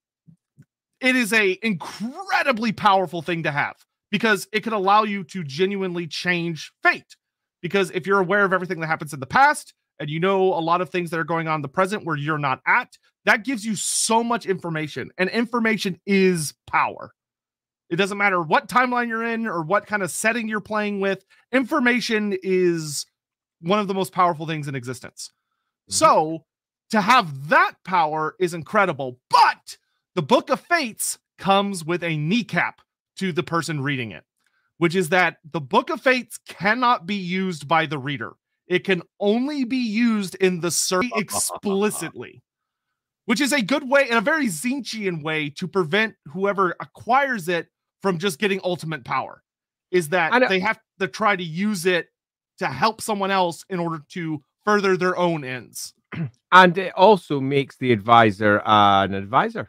it is a incredibly powerful thing to have because it can allow you to genuinely change fate. Because if you're aware of everything that happens in the past and you know a lot of things that are going on in the present where you're not at, that gives you so much information. And information is power. It doesn't matter what timeline you're in or what kind of setting you're playing with. Information is one of the most powerful things in existence. Mm-hmm. So to have that power is incredible. But the Book of Fates comes with a kneecap to the person reading it, which is that the Book of Fates cannot be used by the reader. It can only be used in the search explicitly which is a good way and a very Tzeentchian way to prevent whoever acquires it from just getting ultimate power is that they have to try to use it to help someone else in order to further their own ends. And it also makes the advisor uh, an advisor.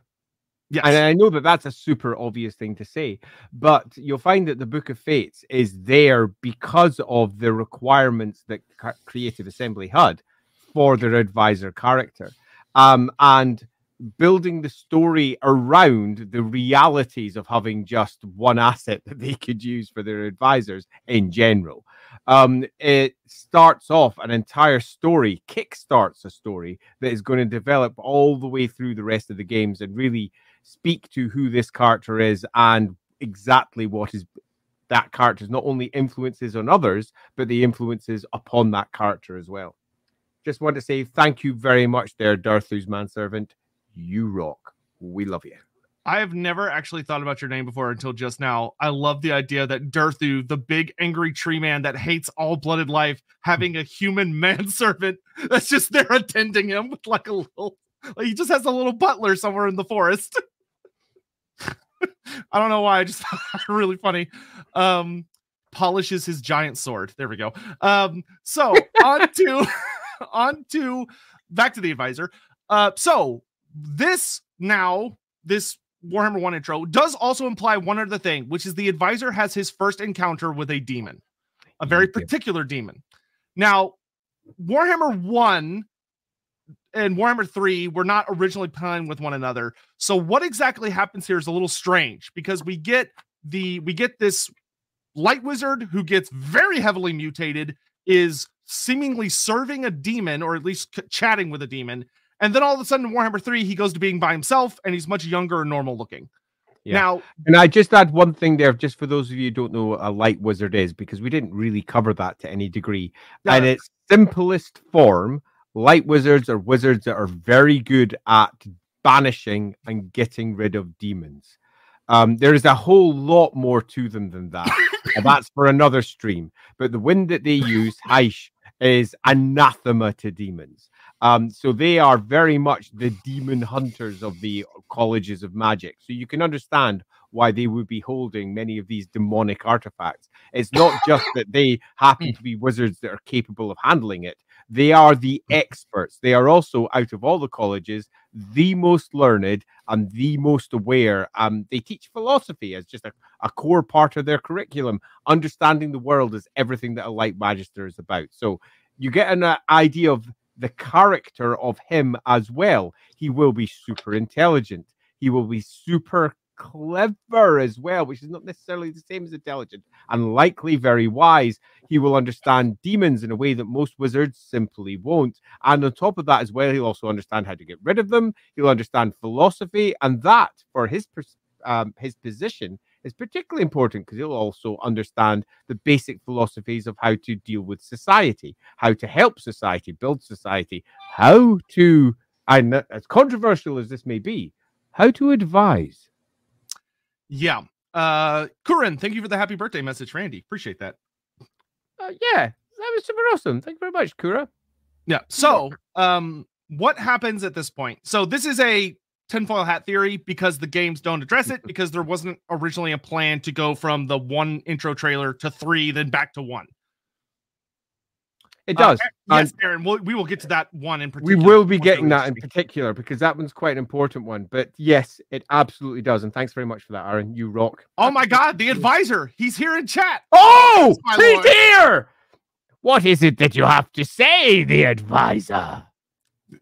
Yes. And I know that that's a super obvious thing to say, but you'll find that the Book of Fates is there because of the requirements that Creative Assembly had for their advisor character. Um, and building the story around the realities of having just one asset that they could use for their advisors in general. Um, it starts off an entire story, kickstarts a story that is going to develop all the way through the rest of the games and really speak to who this character is and exactly what is that character's not only influences on others, but the influences upon that character as well. Just want to say thank you very much there, Durthu's manservant. You rock. We love you. I have never actually thought about your name before until just now. I love the idea that Durthu, the big angry tree man that hates all blooded life, having a human manservant that's just there attending him with like a little, like he just has a little butler somewhere in the forest. I don't know why. I just really funny. Um, polishes his giant sword. There we go. Um, so on to on to back to the advisor. Uh, so this now, this Warhammer 1 intro does also imply one other thing, which is the advisor has his first encounter with a demon, a very particular demon. Now, Warhammer 1 and Warhammer 3 were not originally playing with one another. So what exactly happens here is a little strange because we get the we get this light wizard who gets very heavily mutated is seemingly serving a demon or at least chatting with a demon and then all of a sudden, in Warhammer 3, he goes to being by himself and he's much younger and normal looking. Yeah. Now, and I just add one thing there, just for those of you who don't know what a light wizard is, because we didn't really cover that to any degree. No. And its simplest form, light wizards are wizards that are very good at banishing and getting rid of demons. Um, there is a whole lot more to them than that. that's for another stream. But the wind that they use, Hysh, is anathema to demons. Um, so they are very much the demon hunters of the colleges of magic. So you can understand why they would be holding many of these demonic artifacts. It's not just that they happen to be wizards that are capable of handling it. They are the experts. They are also, out of all the colleges, the most learned and the most aware. Um, they teach philosophy as just a, a core part of their curriculum. Understanding the world is everything that a light magister is about. So you get an uh, idea of the character of him as well. He will be super intelligent. He will be super clever as well, which is not necessarily the same as intelligent, and likely very wise. He will understand demons in a way that most wizards simply won't. And on top of that, as well, he'll also understand how to get rid of them. He'll understand philosophy, and that, for his um, his position, is particularly important because he'll also understand the basic philosophies of how to deal with society, how to help society, build society, how to, and as controversial as this may be, how to advise. Yeah. Uh Kurin, thank you for the happy birthday message, Randy. Appreciate that. Uh, yeah, that was super awesome. Thank you very much, Kura. Yeah. So, um, what happens at this point? So this is a tinfoil hat theory because the games don't address it because there wasn't originally a plan to go from the one intro trailer to three, then back to one. It does. Uh, yes, Aaron. We'll, we will get to that one in particular. We will be getting that in particular because that one's quite an important one. But yes, it absolutely does. And thanks very much for that, Aaron. You rock. Oh my God, the advisor. He's here in chat. Oh, he's Lord. here. What is it that you have to say, the advisor?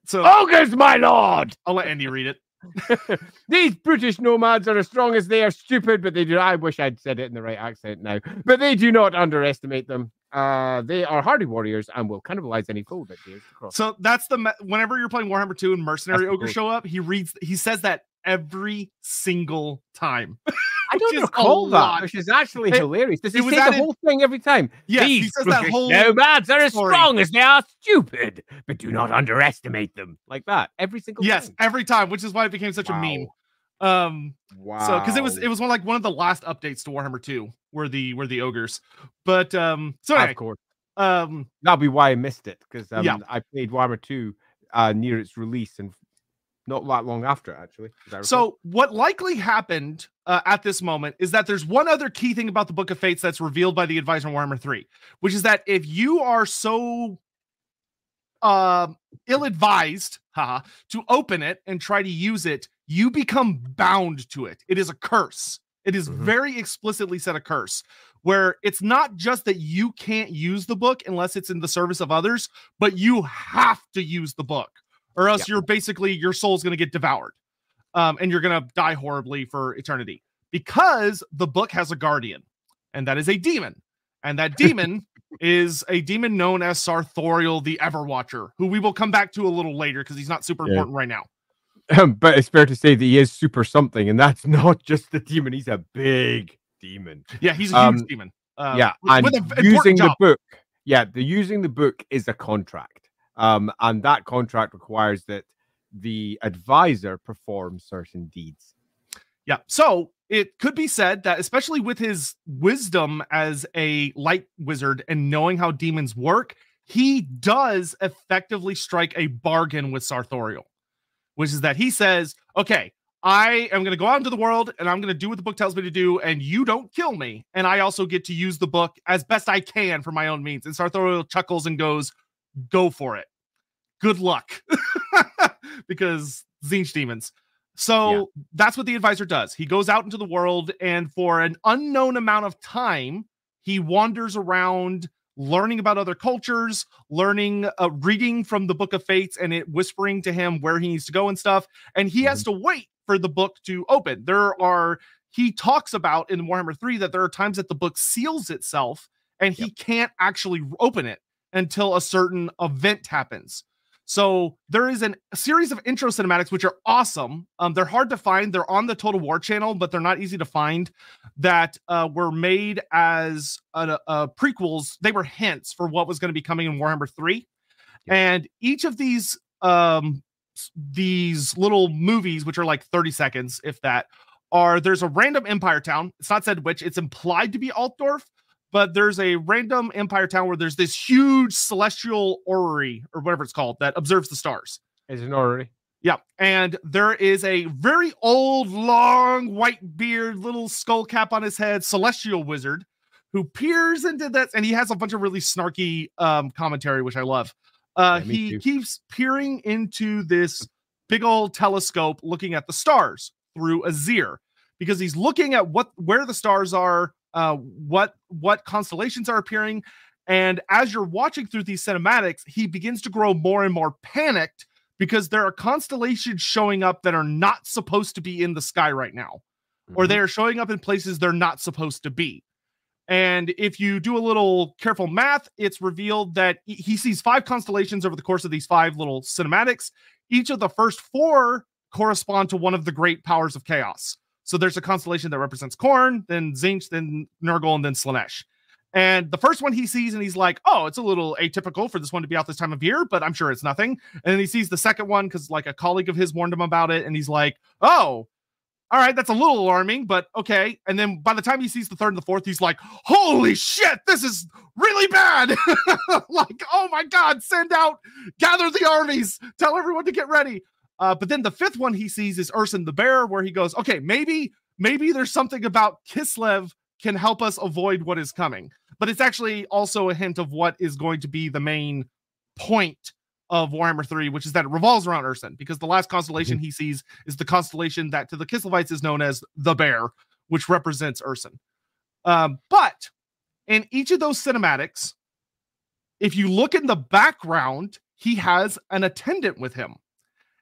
So, Ogres, my lord. I'll let Andy read it. These brutish nomads are as strong as they are stupid, but they do. I wish I'd said it in the right accent now, but they do not underestimate them. Uh, they are hardy warriors and will cannibalize any foe that dares to cross. So that's the me- whenever you're playing Warhammer 2 and mercenary ogres show up, he reads, he says that every single time. I don't recall that, lot. which is actually it, hilarious. Does he say the whole thing every time? Yes, These he says that whole nomads are as strong as they are stupid, but do not underestimate them. Like that every single yes, time. every time, which is why it became such wow. a meme. Um, wow. So because it was it was one like one of the last updates to Warhammer 2 were the were the ogres, but um, so anyway, of course, um, that'll be why I missed it because um, yeah. I played Warhammer 2 uh, near its release and not that long after actually so what likely happened uh, at this moment is that there's one other key thing about the book of fates that's revealed by the advisor in warhammer 3 which is that if you are so uh, ill-advised haha, to open it and try to use it you become bound to it. It is a curse. It is mm-hmm. very explicitly said a curse where it's not just that you can't use the book unless it's in the service of others but you have to use the book or else you're basically your soul's going to get devoured um, and you're going to die horribly for eternity because the book has a guardian and that is a demon and that demon is a demon known as Sarthorael the everwatcher who we will come back to a little later because he's not super yeah. important right now. Um, but it's fair to say that he is super something and that's not just the demon he's a big demon. Yeah he's a huge um, demon uh, yeah and using the book yeah the using the book is a contract um, and that contract requires that the advisor perform certain deeds. Yeah. So it could be said that, especially with his wisdom as a light wizard and knowing how demons work, he does effectively strike a bargain with Sarthorael, which is that he says, okay, I am going to go out into the world and I'm going to do what the book tells me to do, and you don't kill me. And I also get to use the book as best I can for my own means. And Sarthorael chuckles and goes, go for it. Good luck. because Tzeentch demons. So yeah. that's what the advisor does. He goes out into the world and for an unknown amount of time, he wanders around learning about other cultures, learning, uh, reading from the book of fates and it whispering to him where he needs to go and stuff. And he mm-hmm. has to wait for the book to open. There are, he talks about in Warhammer 3 that there are times that the book seals itself and he yep. can't actually open it until a certain event happens. So there is an, a series of intro cinematics which are awesome. Um, they're hard to find. They're on the Total War channel, but they're not easy to find. That uh, were made as a, a prequels. They were hints for what was going to be coming in Warhammer Three, yeah. and each of these um, these little movies, which are like thirty seconds, if that, are there's a random Empire town. It's not said which. It's implied to be Altdorf, but there's a random empire town where there's this huge celestial orrery or whatever it's called that observes the stars. Is an orrery? Yeah. And there is a very old, long, white beard, little skull cap on his head, celestial wizard who peers into that. And he has a bunch of really snarky um, commentary, which I love. Uh, yeah, he too. keeps peering into this big old telescope looking at the stars through a Zir because he's looking at what where the stars are uh, what what constellations are appearing. And as you're watching through these cinematics, he begins to grow more and more panicked because there are constellations showing up that are not supposed to be in the sky right now, mm-hmm. or they are showing up in places they're not supposed to be. And if you do a little careful math, it's revealed that he sees five constellations over the course of these five little cinematics. Each of the first four correspond to one of the great powers of chaos. So there's a constellation that represents Khorne, then Tzeentch, then Nurgle, and then Slaanesh. And the first one he sees, and he's like, "Oh, it's a little atypical for this one to be out this time of year, but I'm sure it's nothing." And then he sees the second one because like a colleague of his warned him about it, and he's like, "Oh, all right, that's a little alarming, but okay." And then by the time he sees the third and the fourth, he's like, "Holy shit, this is really bad!" like, "Oh my god, send out, gather the armies, tell everyone to get ready." Uh, but then the fifth one he sees is Ursun the Bear, where he goes, okay, maybe maybe there's something about Kislev can help us avoid what is coming. but it's actually also a hint of what is going to be the main point of Warhammer 3, which is that it revolves around Ursun, because the last constellation mm-hmm. he sees is the constellation that to the Kislevites is known as the Bear, which represents Ursun. Um, but in each of those cinematics, if you look in the background, he has an attendant with him.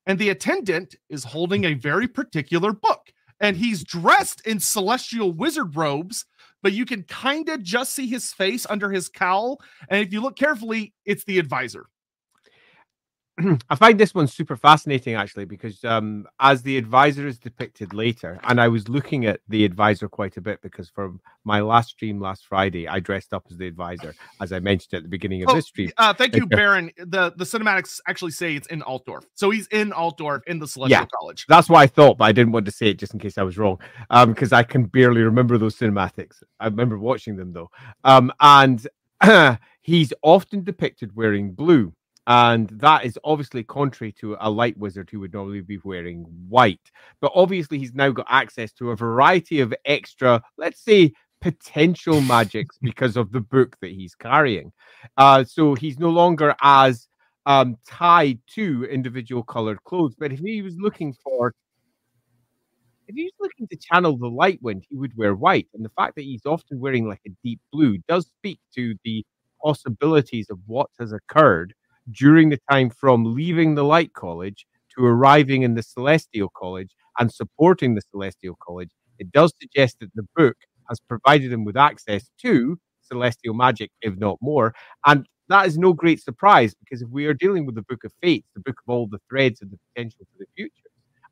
And the attendant is holding a very particular book. And he's dressed in celestial wizard robes, but you can kind of just see his face under his cowl. And if you look carefully, it's the advisor. I find this one super fascinating actually because um, as the advisor is depicted later, and I was looking at the advisor quite a bit because for my last stream last Friday, I dressed up as the advisor, as I mentioned at the beginning of oh, this stream. Uh, thank you, Baron. The the cinematics actually say it's in Altdorf, so he's in Altdorf in the Celestial yeah, College. That's what I thought, but I didn't want to say it just in case I was wrong, because um, I can barely remember those cinematics. I remember watching them though, um, and he's often depicted wearing blue and that is obviously contrary to a light wizard who would normally be wearing white. But obviously, he's now got access to a variety of extra, let's say, potential magics because of the book that he's carrying. Uh, so he's no longer as um, tied to individual colored clothes. But if he was looking for if he was looking to channel the light wind, he would wear white. And the fact that he's often wearing like a deep blue does speak to the possibilities of what has occurred during the time from leaving the Light College to arriving in the Celestial College and supporting the Celestial College, it does suggest that the book has provided him with access to celestial magic, if not more. And that is no great surprise because if we are dealing with the Book of Fates, the book of all the threads and the potential for the future,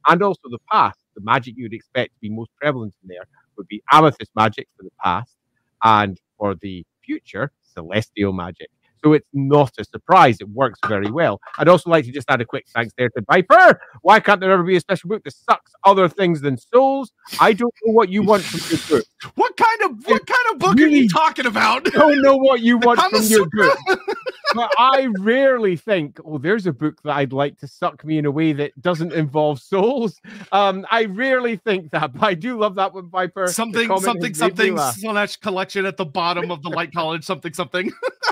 and also the past, the magic you would expect to be most prevalent in there would be amethyst magic for the past, and for the future, celestial magic. So it's not a surprise. It works very well. I'd also like to just add a quick thanks there to Viper. Why can't there ever be a special book that sucks other things than souls? I don't know what you want from your book. What kind of what kind of book really are you talking about? I don't know what you want from your book. but I rarely think, oh, there's a book that I'd like to suck me in a way that doesn't involve souls. Um, I rarely think that, but I do love that one, Viper. Something, something, something slash collection at the bottom of the Light College, something, something.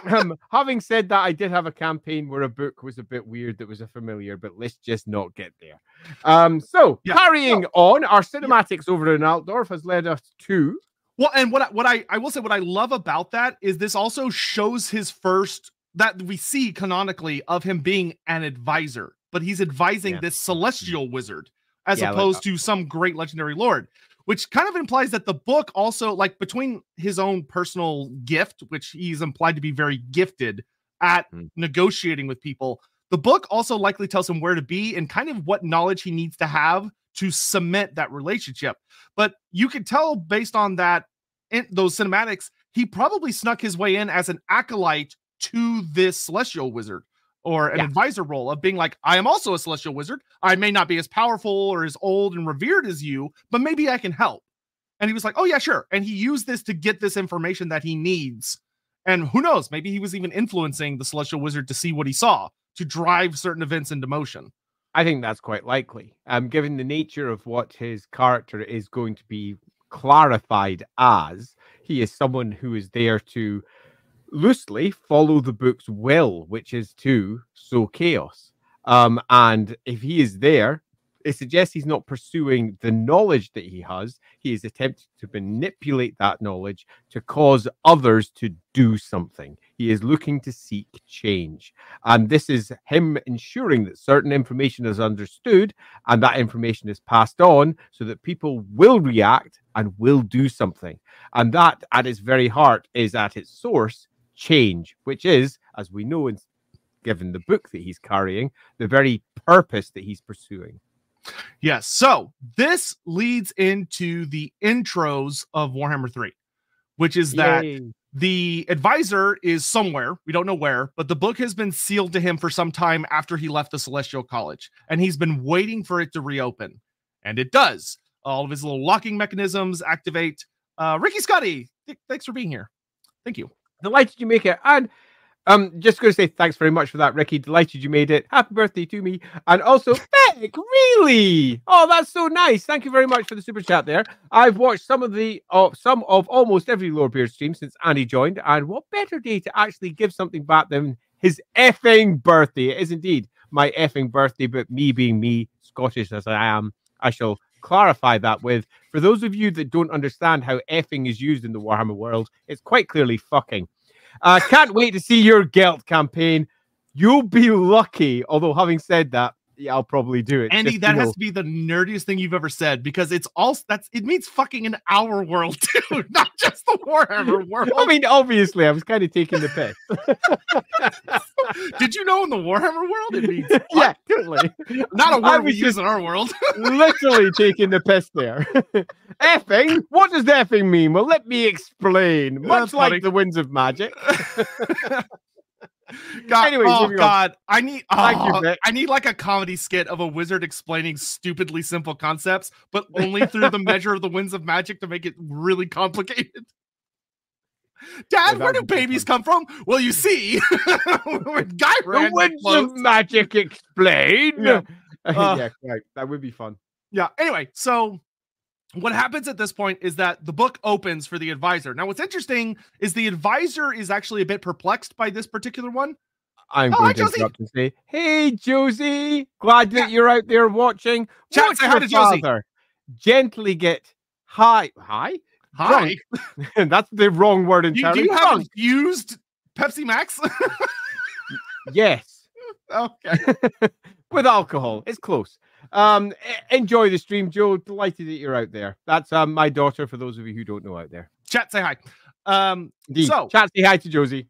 um, having said that, I did have a campaign where a book was a bit weird that was a familiar, but let's just not get there. Um, so yeah. carrying on, our cinematics yeah. over in Altdorf has led us to well, and what I, what I I will say what I love about that is this also shows his first that we see canonically of him being an advisor, but he's advising yeah. this celestial wizard as opposed like to some great legendary lord, which kind of implies that the book also, like between his own personal gift, which he's implied to be very gifted at mm. negotiating with people, the book also likely tells him where to be and kind of what knowledge he needs to have to cement that relationship. But you could tell based on that, in those cinematics, he probably snuck his way in as an acolyte to this celestial wizard or an yeah. advisor role of being like, I am also a celestial wizard. I may not be as powerful or as old and revered as you, but maybe I can help. And he was like, Oh, yeah, sure. And he used this to get this information that he needs. And who knows, maybe he was even influencing the celestial wizard to see what he saw to drive certain events into motion. I think that's quite likely. Um, given the nature of what his character is going to be clarified as, he is someone who is there to loosely follow the book's will, which is to sow chaos. Um, and if he is there, it suggests he's not pursuing the knowledge that he has. He is attempting to manipulate that knowledge to cause others to do something. He is looking to seek change. And this is him ensuring that certain information is understood and that information is passed on so that people will react and will do something. And that, at its very heart, is at its source change, which is, as we know, given the book that he's carrying, the very purpose that he's pursuing. Yes. So this leads into the intros of Warhammer 3, which is that Yay. the advisor is somewhere. We don't know where, but the book has been sealed to him for some time after he left the Celestial College, and he's been waiting for it to reopen. And it does. All of his little locking mechanisms activate. Uh, Ricky Scotty, th- thanks for being here. Thank you delighted you make it. And Um, just going to say thanks very much for that, Ricky. Delighted you made it. Happy birthday to me. And also, Beck, really? Oh, that's so nice. Thank you very much for the super chat there. I've watched some of the uh, some of almost every Lorebeard stream since Andy joined. And what better day to actually give something back than his effing birthday? It is indeed my effing birthday, but me being me, Scottish as I am, I shall clarify that with for those of you that don't understand how effing is used in the Warhammer world, it's quite clearly fucking. Uh, can't wait to see your Gelt campaign. You'll be lucky. Although, having said that, yeah, I'll probably do it. Andy, that has to be the nerdiest thing you've ever said because it's all that's it means fucking in our world too, not just the Warhammer world. I mean, obviously, I was kind of taking the piss. Did you know in the Warhammer world it means yeah, totally. Not a word we use in our world. literally taking the piss there. effing? What does effing mean? Well, let me explain. Much like funny. the winds of magic. God, anyway, oh God, I need oh, you, I need like a comedy skit of a wizard explaining stupidly simple concepts, but only through the measure of the winds of magic to make it really complicated. Dad, yeah, where do babies come from? Well, you see, when Guy the winds of magic explain. Yeah. Uh, yeah, right. That would be fun. Yeah. Anyway, so what happens at this point is that the book opens for the advisor. Now, what's interesting is the advisor is actually a bit perplexed by this particular one. I'm oh, going to interrupt and say, "Hey, Josie, glad that you're out there watching. Chat, What's hi to Josie. Gently get high, high, hi. That's the wrong word entirely. Do, do you have used Pepsi Max? yes. Okay. With alcohol, it's close. Um, enjoy the stream, Joe. Delighted that you're out there. That's um, my daughter. For those of you who don't know out there, chat say hi. Um, Indeed. so chat say hi to Josie.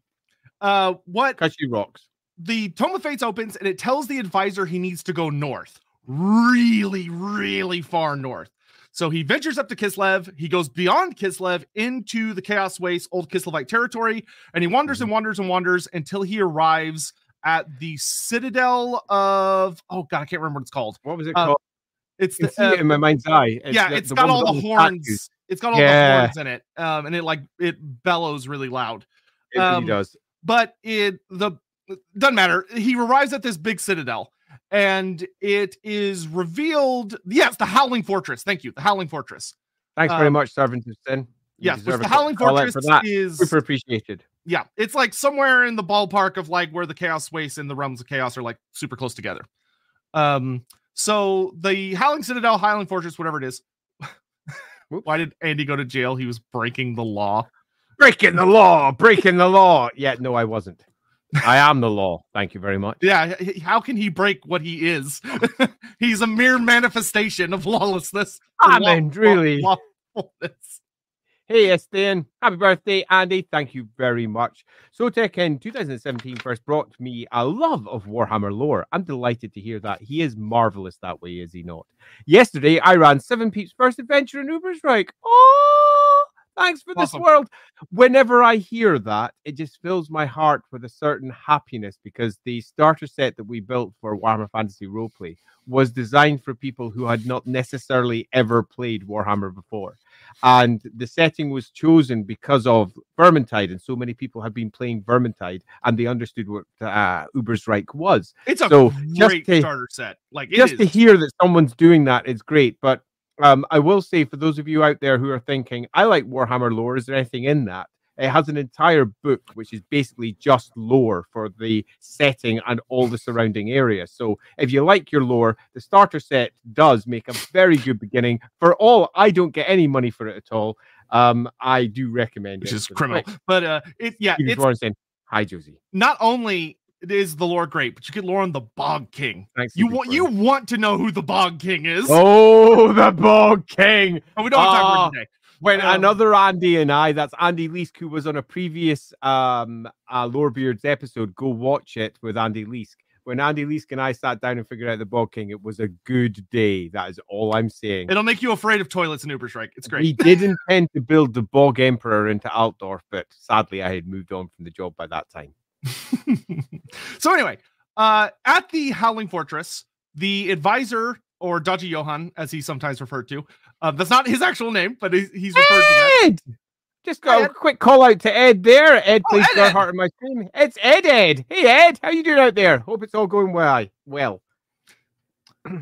Uh, what? Because she rocks. The Tome of Fates opens and it tells the advisor he needs to go north, really, really far north. So he ventures up to Kislev. He goes beyond Kislev into the Chaos Waste, Old Kislevite territory, and he wanders mm-hmm. and wanders and wanders until he arrives at the Citadel of oh god, I can't remember what it's called. What was it uh, called? It's the, uh, it in my mind's eye. It's yeah, the, it's the got all the horns. Statues. It's got all yeah. the horns in it, um, and it like it bellows really loud. It um, really does. But it the doesn't matter. He arrives at this big citadel, and it is revealed. Yes, the Howling Fortress. Thank you, the Howling Fortress. Thanks um, very much, Servant Sin. Yes, the Howling Fortress is super appreciated yeah, it's like somewhere in the ballpark of like where the Chaos Waste and the Realms of Chaos are like super close together. Um, so the Howling Citadel, Howling Fortress, whatever it is. Why did Andy go to jail? He was breaking the law. Breaking the law, breaking the law. Yeah, no, I wasn't. I am the law. Thank you very much. Yeah, how can he break what he is? He's a mere manifestation of lawlessness. I mean, really. Lawfulness. Hey, Estin. Happy birthday, Andy. Thank you very much. Sotek in 2017 first brought me a love of Warhammer lore. I'm delighted to hear that. He is marvelous that way, is he not? Yesterday, I ran Seven Peeps' first adventure in Ubersreik. Oh, thanks for awesome. this world. Whenever I hear that, it just fills my heart with a certain happiness because the starter set that we built for Warhammer Fantasy Roleplay was designed for people who had not necessarily ever played Warhammer before. And the setting was chosen because of Vermintide, and so many people have been playing Vermintide, and they understood what uh, Ubersreik was. It's a so great to, starter set. Like just to hear that someone's doing that is great. But um, I will say for those of you out there who are thinking, I like Warhammer lore, is there anything in that? It has an entire book which is basically just lore for the setting and all the surrounding areas. So if you like your lore, the starter set does make a very good beginning. For all, I don't get any money for it at all. Um, I do recommend it, which it. is criminal. But uh, it yeah, it's saying, hi Josie. Not only is the lore great, but you get lore on the Bog King. Thanks you want you want to know who the Bog King is? Oh, the Bog King. Oh, we don't uh, talk about today when um, another Andy and I, that's Andy Leask, who was on a previous um uh, Lorebeards episode, go watch it with Andy Leask. When Andy Leask and I sat down and figured out the Bog King, it was a good day. That is all I'm saying. It'll make you afraid of toilets and Ubersreik. It's great. We did intend to build the Bog Emperor into Altdorf, but sadly I had moved on from the job by that time. so anyway, uh, at the Howling Fortress, the advisor or Dodgy Johan, as he's sometimes referred to. Uh, that's not his actual name, but he's, he's referred to that. Just got Hi, a quick call out to Ed there. Ed Oh, plays Ed, Ed. Heart on my screen. It's Ed Ed. Hey Ed, how you doing out there? Hope it's all going well. Well.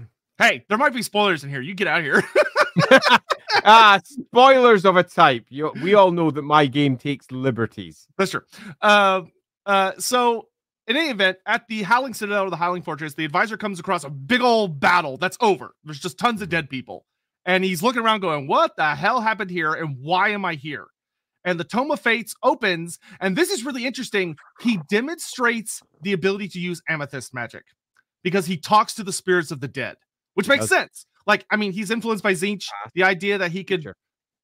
Hey, there might be spoilers in here. You get out of here. ah, spoilers of a type. You, we all know that my game takes liberties. That's true. Uh, uh, so in any event, at the Howling Citadel or the Howling Fortress, the advisor comes across a big old battle that's over. There's just tons of dead people. And he's looking around going, What the hell happened here? And why am I here? And the Tome of Fates opens. And this is really interesting. He demonstrates the ability to use amethyst magic because he talks to the spirits of the dead, which makes Does- sense. Like, I mean, he's influenced by Tzeentch. Uh-huh. The idea that he could Sure.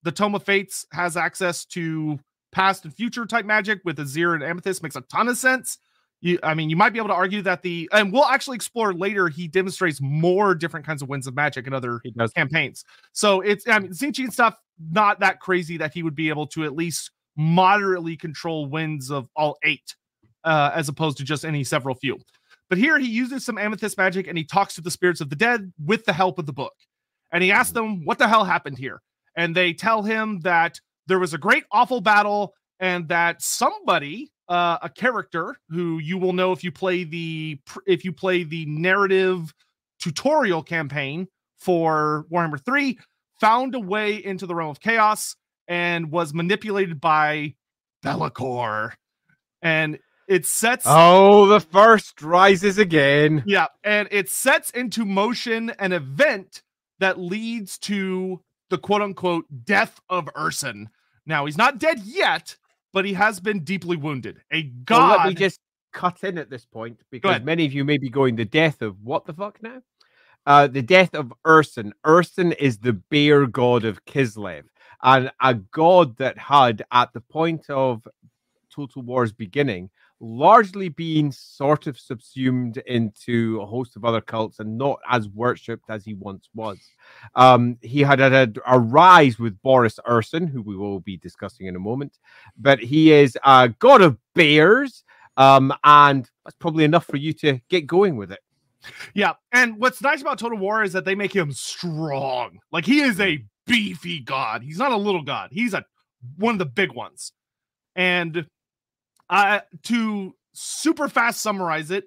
the Tome of Fates has access to past and future type magic with Azyr and Amethyst makes a ton of sense. You, I mean, you might be able to argue that the, and we'll actually explore later. He demonstrates more different kinds of winds of magic in other campaigns. So it's, I mean, Zinchi and stuff, not that crazy that he would be able to at least moderately control winds of all eight, uh, as opposed to just any several few. But here he uses some amethyst magic and he talks to the spirits of the dead with the help of the book. And he asks them, What the hell happened here? And they tell him that there was a great, awful battle and that somebody, uh, a character who you will know if you play the if you play the narrative tutorial campaign for Warhammer 3 found a way into the realm of chaos and was manipulated by Be'lakor. And it sets Oh, the first rises again. yeah, and it sets into motion an event that leads to the quote unquote death of Ursun. Now, he's not dead yet, but he has been deeply wounded. A Well, god. let me just cut in at this point because many of you may be going the death of what the fuck now? Uh, the death of Ursun. Ursun is the bear god of Kislev, and a god that had at the point of Total War's beginning largely been sort of subsumed into a host of other cults and not as worshipped as he once was. Um, he had had a, rise with Boris Urson, who we will be discussing in a moment, but he is a god of bears. Um, and that's probably enough for you to get going with it. yeah, and what's nice about Total War is that they make him strong. Like he is a beefy god. He's not a little god. He's a one of the big ones. And uh to super fast summarize it,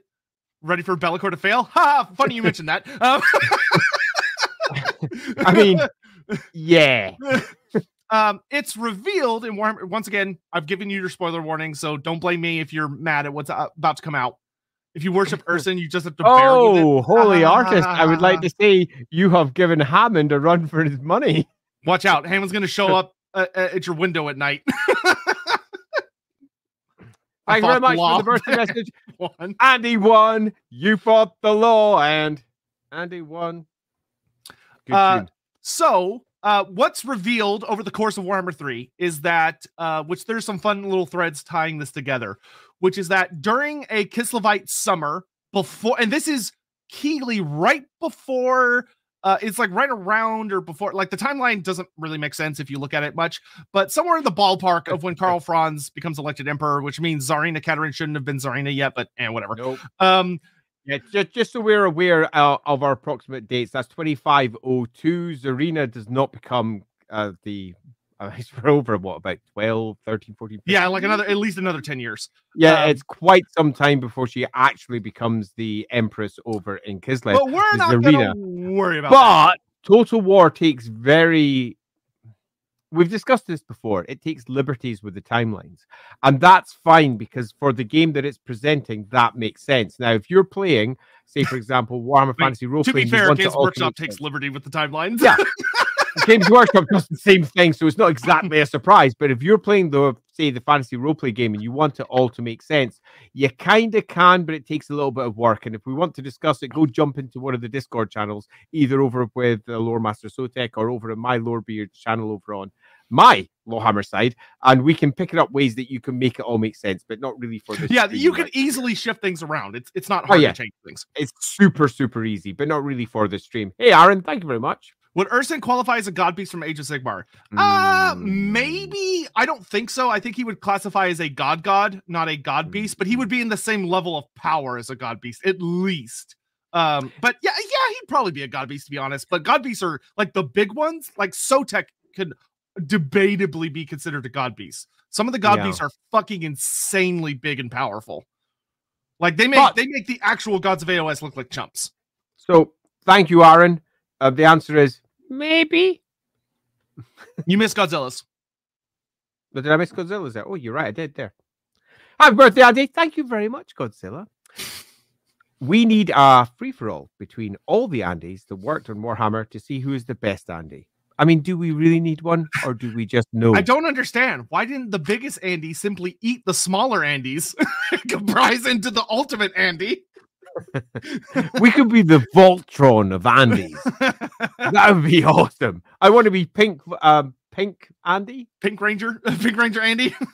ready for Be'lakor to fail? Ha! Funny you mentioned that. Um, I mean, yeah. um, it's revealed in Warhammer. Once again, I've given you your spoiler warning, so don't blame me if you're mad at what's uh, about to come out. If you worship Ursun, you just have to bear with it. Oh, holy artist. I would like to say you have given Hammond a run for his money. Watch out, Hammond's going to show up uh, uh, at your window at night. I Thank you very much law. for the birthday message. One. Andy won. You fought the law, and Andy won. Good Uh. So, uh, what's revealed over the course of Warhammer 3 is that, uh, which there's some fun little threads tying this together, which is that during a Kislevite summer, before, and this is Keeley right before, uh, it's like right around or before, like the timeline doesn't really make sense if you look at it much, but somewhere in the ballpark of when Karl Franz becomes elected emperor, which means Tsarina Katerin shouldn't have been Tsarina yet, but and whatever. Nope. Um, Yeah, just, just so we're aware uh, of our approximate dates, that's 2502. Tsarina does not become uh, the. It's for over what about 12, 13, 14? 15? yeah, like another, at least another 10 years. Yeah, um, it's quite some time before she actually becomes the empress over in Kislev. But we're not Tsarina. going to worry about that. But Total War takes very. We've discussed this before. It takes liberties with the timelines, and that's fine because for the game that it's presenting, that makes sense. Now, if you're playing, say for example, Warhammer Fantasy Role to be fair, Games Workshop takes liberty with the timelines. Yeah. Games Workshop does the same thing, so it's not exactly a surprise. But if you're playing the say the fantasy role play game and you want it all to make sense, you kind of can, but it takes a little bit of work. And if we want to discuss it, go jump into one of the Discord channels, either over with the Lore Master Sotek or over in my Lorebeard channel over on my Lawhammer side, and we can pick it up ways that you can make it all make sense, but not really for this. yeah, you can right? easily shift things around. It's it's not Oh, hard yeah. to change things. It's super super easy, but not really for the stream. Hey, Aaron, thank you very much. Would Ursun qualify as a god beast from Age of Sigmar? Uh Mm. maybe. I don't think so. I think he would classify as a god god, not a god beast, but he would be in the same level of power as a god beast, at least. Um, but yeah, yeah, he'd probably be a god beast to be honest. But god beasts are like the big ones, like Sotek could debatably be considered a god beast. Some of the god Yeah. beasts are fucking insanely big and powerful. Like they make But- they make the actual gods of AOS look like chumps. So thank you, Aaron. Uh, the answer is maybe. You miss Godzilla's. But did I miss Godzilla's there? Oh, you're right. I did there. Happy birthday, Andy. Thank you very much, Godzilla. We need a free for all between all the Andys that worked on Warhammer to see who is the best Andy. I mean, do we really need one or do we just know? I don't understand. Why didn't the biggest Andy simply eat the smaller Andys and comprise into the ultimate Andy? We could be the Voltron of Andys. that would be awesome. I want to be pink, um, pink Andy. Pink Ranger, Pink Ranger Andy.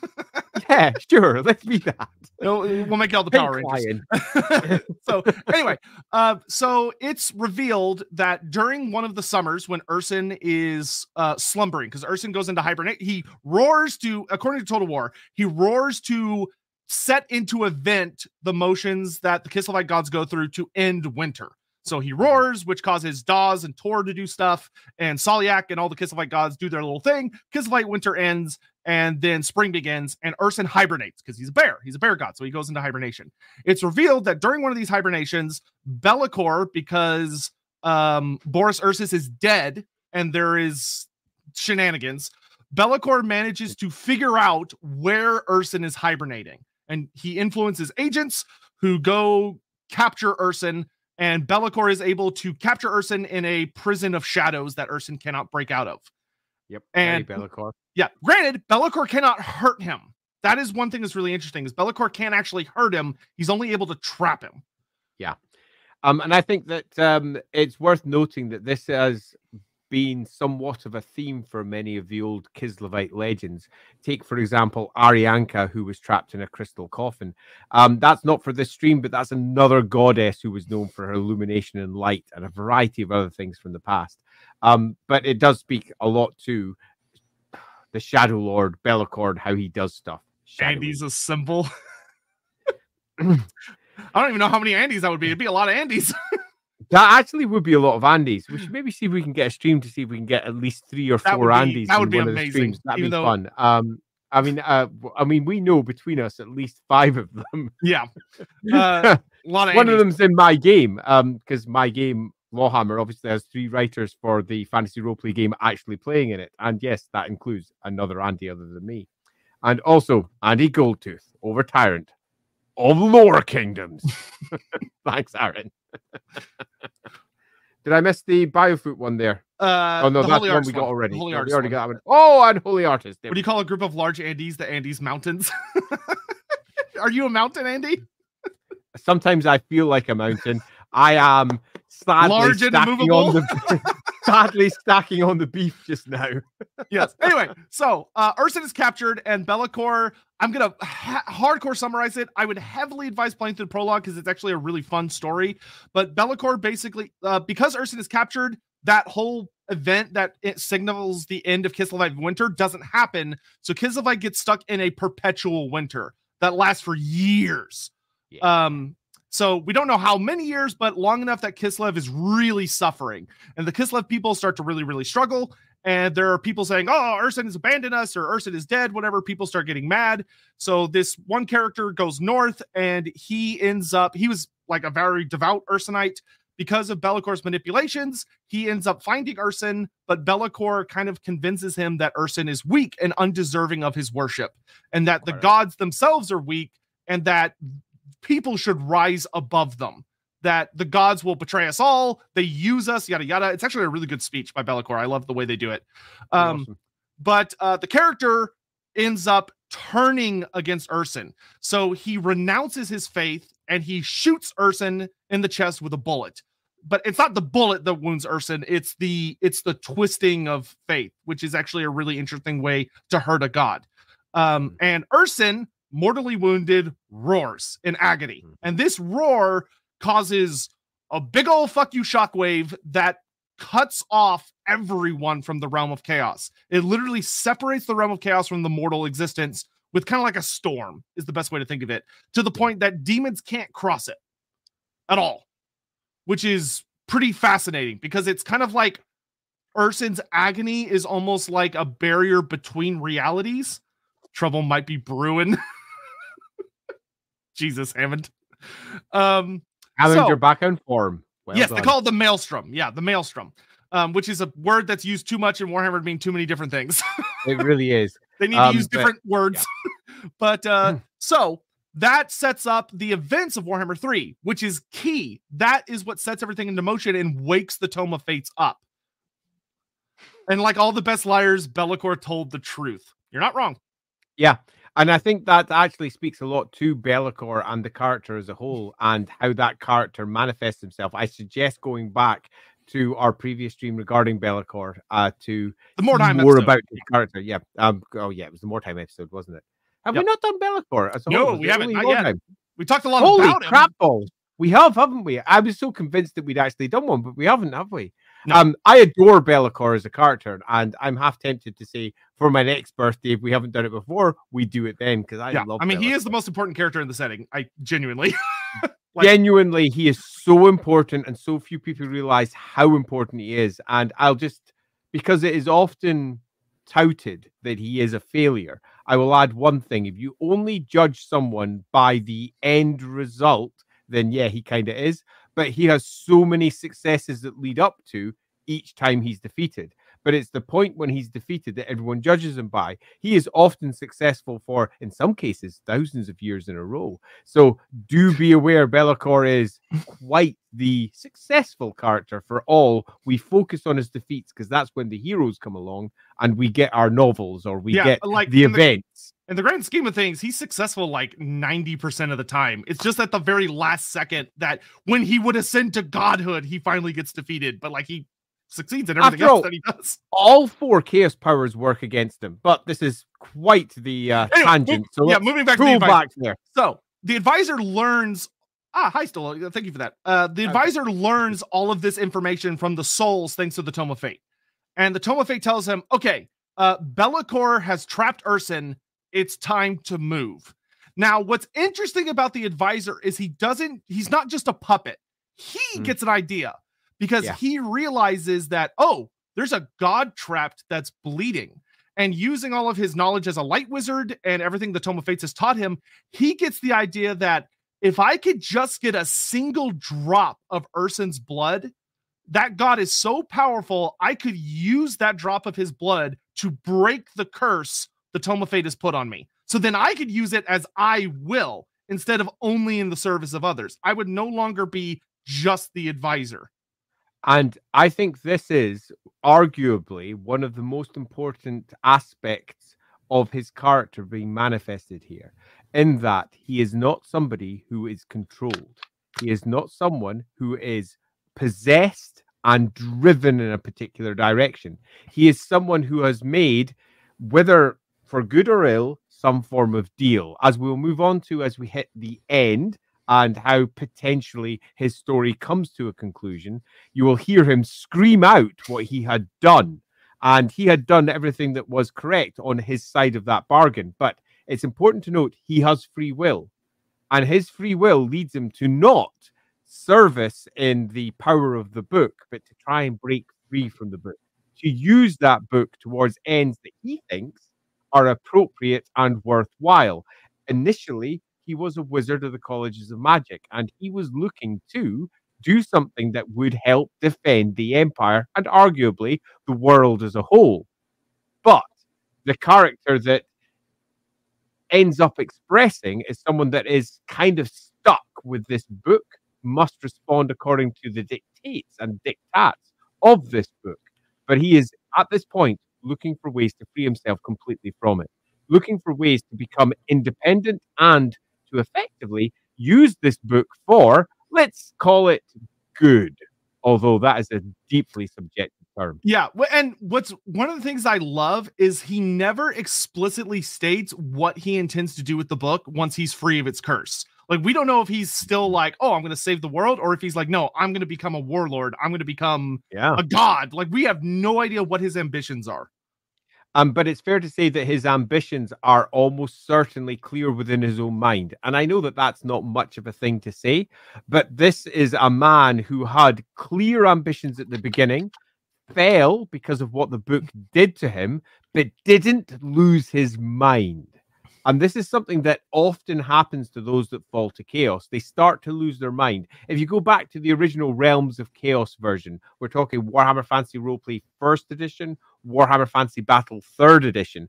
Yeah, sure. Let's be that. We'll make it all the Pink Power Rangers. So anyway, uh, so it's revealed that during one of the summers when Ursun is uh, slumbering, because Ursun goes into hibernate, he roars to, according to Total War, he roars to set into event the motions that the Kislevite gods go through to end winter. So he roars, which causes Dazh and Tor to do stuff, and Salyak and all the Kislevite gods do their little thing. Kislevite winter ends, and then spring begins, and Ursun hibernates because he's a bear. He's a bear god, so he goes into hibernation. It's revealed that during one of these hibernations, Be'lakor, because um, Boris Ursus is dead and there is shenanigans, Be'lakor manages to figure out where Ursun is hibernating. And he influences agents who go capture Ursun, and Be'lakor is able to capture Ursun in a prison of shadows that Ursun cannot break out of. Yep. And- Be'lakor. Yeah, granted, Be'lakor cannot hurt him. That is one thing that's really interesting is Be'lakor can't actually hurt him. He's only able to trap him. Yeah. Um, and I think that um, it's worth noting that this has been somewhat of a theme for many of the old Kislevite legends. Take, for example, Arianka, who was trapped in a crystal coffin. Um, that's not for this stream, but that's another goddess who was known for her illumination and light and a variety of other things from the past. Um, but it does speak a lot to the Shadow Lord, Be'lakor, how he does stuff. shadowy. Andy's a symbol. I don't even know how many Andys that would be. It'd be a lot of Andys. That actually would be a lot of Andes. We should maybe see if we can get a stream to see if we can get at least three or That four be- Andes. that would be one of the amazing. That'd even be though- fun. Um, I mean, uh, I mean, we know between us at least five of them. yeah. Uh, a lot of one of them's in my game, um, because my game Lawhammer obviously has three writers for the fantasy roleplay game actually playing in it, and yes, that includes another Andy other than me, and also Andy Goldtooth over Tyrant of Lower Kingdoms. Thanks, Aaron. Did I miss the Biofoot one there? Uh, oh no, the that's Holy one Arts we got one. already. Holy No, we already one. got one. Oh, and Holy Artist. There What do you call a group of large Andes? The Andes Mountains. Are you a mountain Andy? sometimes I feel like a mountain. I am sadly Large and on the sadly stacking on the beef just now. yes. Anyway, so uh, Ursun is captured, and Be'lakor. I'm gonna ha- hardcore summarize it. I would heavily advise playing through the prologue because it's actually a really fun story. But Be'lakor basically, uh, because Ursun is captured, that whole event that it signals the end of Kislevite winter doesn't happen. So Kislevite gets stuck in a perpetual winter that lasts for years. Um, so we don't know how many years, but long enough that Kislev is really suffering. And the Kislev people start to really, really struggle. And there are people saying, oh, Ursun has abandoned us or Ursun is dead, whatever. People start getting mad. So this one character goes north and he ends up, he was like a very devout Ursonite. Because of Be'lakor's manipulations, he ends up finding Ursun, but Be'lakor kind of convinces him that Ursun is weak and undeserving of his worship, and that the Alright. gods themselves are weak, and that people should rise above them. That the gods will betray us all. They use us, yada yada. It's actually a really good speech by Be'lakor. I love the way they do it. Um, Awesome. but uh, the character ends up turning against Ursun. So he renounces his faith and he shoots Ursun in the chest with a bullet. But it's not the bullet that wounds Ursun, it's the it's the twisting of faith, which is actually a really interesting way to hurt a god. Um, and Ursun, mortally wounded, roars in agony. Mhm. And this roar causes a big old fuck you shockwave that cuts off everyone from the realm of chaos. It literally separates the realm of chaos from the mortal existence with kind of like a storm, is the best way to think of it, to the point that demons can't cross it at all, which is pretty fascinating because it's kind of like Ursun's agony is almost like a barrier between realities, trouble might be brewing. Jesus, Hammond. Um, Hammond, so- you're back on form. Well yes, done. they call it the maelstrom. Yeah, the maelstrom, um, which is a word that's used too much in Warhammer to mean too many different things. it really is. they need Um, to use but- different words. but uh, Hmm. so that sets up the events of Warhammer 3, which is key. That is what sets everything into motion and wakes the Tome of Fates up. And like all the best liars, Be'lakor told the truth. You're not wrong. Yeah. And I think that actually speaks a lot to Be'lakor and the character as a whole and how that character manifests himself. I suggest going back to our previous stream regarding Be'lakor uh, to The more time more episode. about the character. Yeah. Um, oh, yeah. It was the more time episode, wasn't it? Have we not done Be'lakor as a No, whole? We haven't, not yet. Time? we talked a lot about it. Holy about crap him. balls. We have, haven't we? I was so convinced that we'd actually done one, but we haven't, have we? No. Um, I adore Be'lakor as a character, and I'm half tempted to say for my next birthday, if we haven't done it before, we do it then because I yeah, love. I mean, he is the most important character in the setting. I genuinely. like- genuinely he is so important, and so few people realize how important he is. And I'll just because it is often touted that he is a failure. I will add one thing: if you only judge someone by the end result, then yeah, he kind of is. But he has so many successes that lead up to each time he's defeated. But it's the point when he's defeated that everyone judges him by. He is often successful for, in some cases, thousands of years in a row. So do be aware Be'lakor is quite the successful character for all. We focus on his defeats because that's when the heroes come along and we get our novels or we Yeah, get like the- events. In the grand scheme of things, he's successful like 90% of the time. It's just at the very last second that when he would ascend to godhood, he finally gets defeated. But like he succeeds in everything After all- else that he does. all four chaos powers work against him, but this is quite the uh, Anyway, tangent. So yeah, moving back to the back there. So the advisor learns. Ah, hi, Stola. Thank you for that. Uh, the Okay. advisor learns all of this information from the souls thanks to the Tome of Fate. And the Tome of Fate tells him, okay, uh, Be'lakor has trapped Ursun. It's time to move. Now, what's interesting about the advisor is he doesn't, he's not just a puppet. He Hmm. gets an idea because Yeah. he realizes that, oh, there's a god trapped that's bleeding. And using all of his knowledge as a light wizard and everything the Tome of Fates has taught him, he gets the idea that if I could just get a single drop of Ursun's blood, that god is so powerful, I could use that drop of his blood to break the curse the Tome of Fate has put on me. So then I could use it as I will instead of only in the service of others. I would no longer be just the advisor. And I think this is arguably one of the most important aspects of his character being manifested here, in that he is not somebody who is controlled. He is not someone who is possessed and driven in a particular direction. He is someone who has made, whether for good or ill, some form of deal, as we'll move on to as we hit the end and how potentially his story comes to a conclusion you will hear him scream out what he had done. And he had done everything that was correct on his side of that bargain. But it's important to note he has free will. And his free will leads him to not service in the power of the book, but to try and break free from the book, to use that book towards ends that he thinks are appropriate and worthwhile. Initially, he was a wizard of the colleges of magic, and he was looking to do something that would help defend the empire and arguably the world as a whole. But the character that ends up expressing is someone that is kind of stuck with this book, must respond according to the dictates and dictats of this book. But he is at this point looking for ways to free himself completely from it, looking for ways to become independent and to effectively use this book for, let's call it good, although that is a deeply subjective term. Yeah, and what's one of the things I love is he never explicitly states what he intends to do with the book once he's free of its curse. Like we don't know if he's still like, "Oh, I'm going to save the world," or if he's like, "No, I'm going to become a warlord. I'm going to become Yeah. a god." Like we have no idea what his ambitions are. Um, but it's fair to say that his ambitions are almost certainly clear within his own mind. And I know that that's not much of a thing to say, but this is a man who had clear ambitions at the beginning, fell because of what the book did to him, but didn't lose his mind. And this is something that often happens to those that fall to chaos. They start to lose their mind. If you go back to the original Realms of Chaos version, we're talking Warhammer Fantasy Roleplay First Edition, Warhammer Fantasy Battle Third Edition.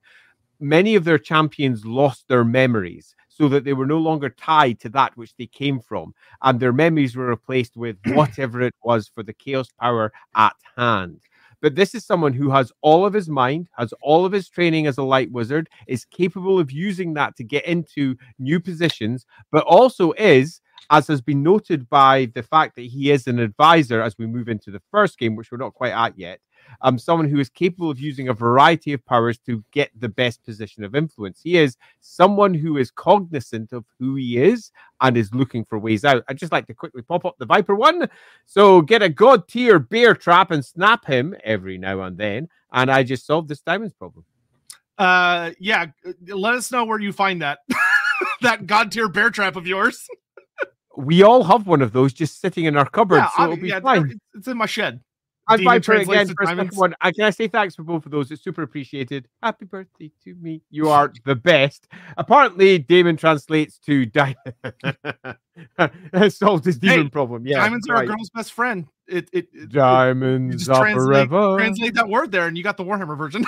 Many of their champions lost their memories so that they were no longer tied to that which they came from, and their memories were replaced with whatever it was for the chaos power at hand. But this is someone who has all of his mind, has all of his training as a light wizard, is capable of using that to get into new positions, but also is, as has been noted by the fact that he is an advisor as we move into the first game, which we're not quite at yet, um, someone who is capable of using a variety of powers to get the best position of influence. He is someone who is cognizant of who he is and is looking for ways out. I'd just like to quickly pop up the Viper one. So get a god tier bear trap and snap him every now and then. And I just solved this diamonds problem. Uh, yeah. Let us know where you find that that god tier bear trap of yours. we all have one of those just sitting in our cupboard, yeah, so it'll be yeah, fine. It's in my shed. And Viper again for second one. Can I say thanks for both of those? It's super appreciated. Happy birthday to me. You are the best. Apparently, Damon translates to diamond. solved his demon hey, problem. Yeah, diamonds right. are a girl's best friend. It, it, it diamonds are translate, forever. Translate that word there, and you got the Warhammer version.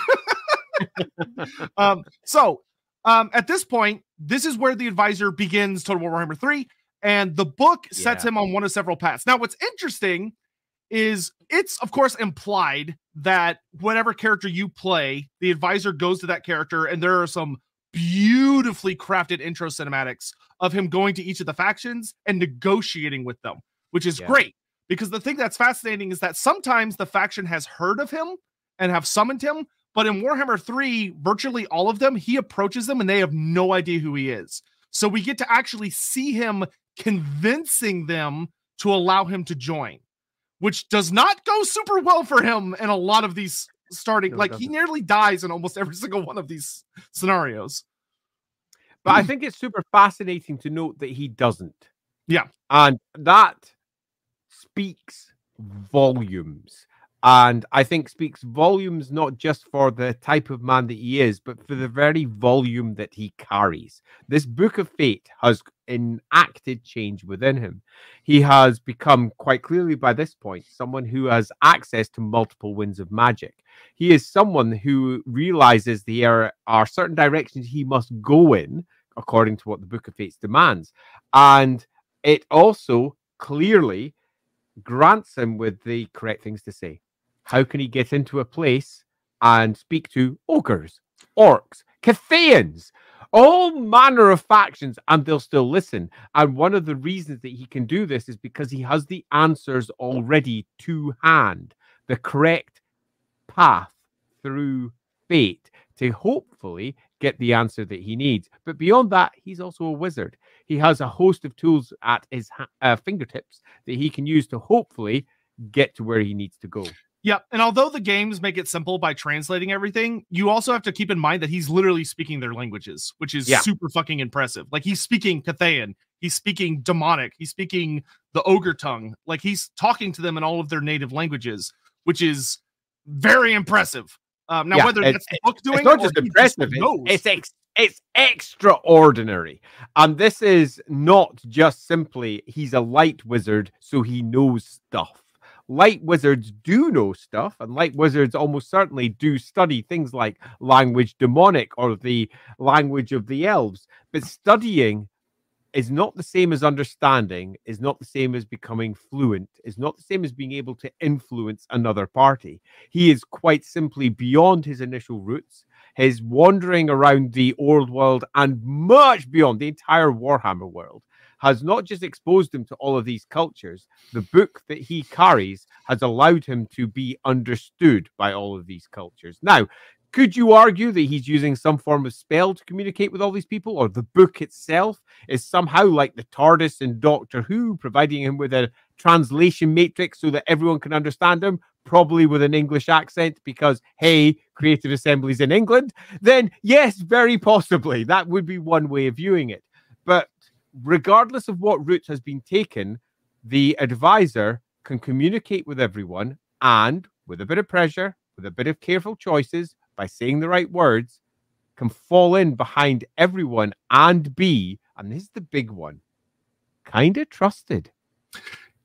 um, so um, at this point, this is where the advisor begins Total War Warhammer 3, and the book sets yeah. him on one of several paths. Now, what's interesting is it's of course implied that whatever character you play, the advisor goes to that character, and there are some beautifully crafted intro cinematics of him going to each of the factions and negotiating with them, which is yeah. great. Because the thing that's fascinating is that sometimes the faction has heard of him and have summoned him, but in Warhammer 3, virtually all of them, he approaches them and they have no idea who he is. So we get to actually see him convincing them to allow him to join which does not go super well for him in a lot of these starting. No, like he nearly dies in almost every single one of these scenarios. But I think it's super fascinating to note that he doesn't. Yeah. And that speaks volumes and I think speaks volumes not just for the type of man that he is, but for the very volume that he carries. This book of fate has enacted change within him. He has become quite clearly by this point someone who has access to multiple winds of magic. He is someone who realizes there are certain directions he must go in according to what the book of fates demands. And it also clearly grants him with the correct things to say. How can he get into a place and speak to ogres, orcs, Cathayans, all manner of factions, and they'll still listen? And one of the reasons that he can do this is because he has the answers already to hand, the correct path through fate to hopefully get the answer that he needs. But beyond that, he's also a wizard. He has a host of tools at his uh, fingertips that he can use to hopefully get to where he needs to go. Yep. And although the games make it simple by translating everything, you also have to keep in mind that he's literally speaking their languages, which is yeah. super fucking impressive. Like he's speaking Cathayan, he's speaking demonic, he's speaking the ogre tongue. Like he's talking to them in all of their native languages, which is very impressive. Um, now, yeah, whether that's the book doing it's not just impressive, just it's, it's, ex- it's extraordinary. And this is not just simply he's a light wizard, so he knows stuff light wizards do know stuff, and light wizards almost certainly do study things like language demonic or the language of the elves. But studying is not the same as understanding, is not the same as becoming fluent, is not the same as being able to influence another party. He is quite simply beyond his initial roots. His wandering around the old world and much beyond the entire Warhammer world has not just exposed him to all of these cultures, the book that he carries has allowed him to be understood by all of these cultures. Now, could you argue that he's using some form of spell to communicate with all these people, or the book itself is somehow like the TARDIS in Doctor Who, providing him with a translation matrix so that everyone can understand him, probably with an English accent, because hey, Creative Assembly's in England? Then, yes, very possibly that would be one way of viewing it. Regardless of what route has been taken, the advisor can communicate with everyone and with a bit of pressure, with a bit of careful choices, by saying the right words, can fall in behind everyone and be, and this is the big one, kind of trusted.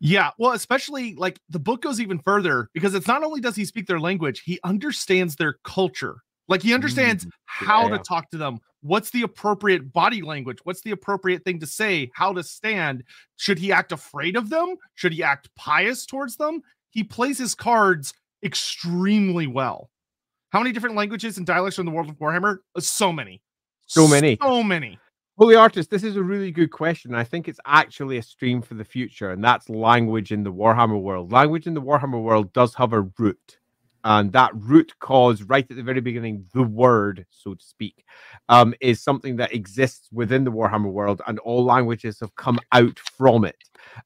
Yeah, well, especially like the book goes even further because it's not only does he speak their language, he understands their culture. Like he understands mm, how yeah. to talk to them, what's the appropriate body language, what's the appropriate thing to say, how to stand. Should he act afraid of them? Should he act pious towards them? He plays his cards extremely well. How many different languages and dialects are in the world of Warhammer? Uh, so many. So many. So many. Holy Artist, this is a really good question. I think it's actually a stream for the future, and that's language in the Warhammer world. Language in the Warhammer world does have a root, and that root cause, right at the very beginning, the word, so to speak, um, is something that exists within the Warhammer world, and all languages have come out from it.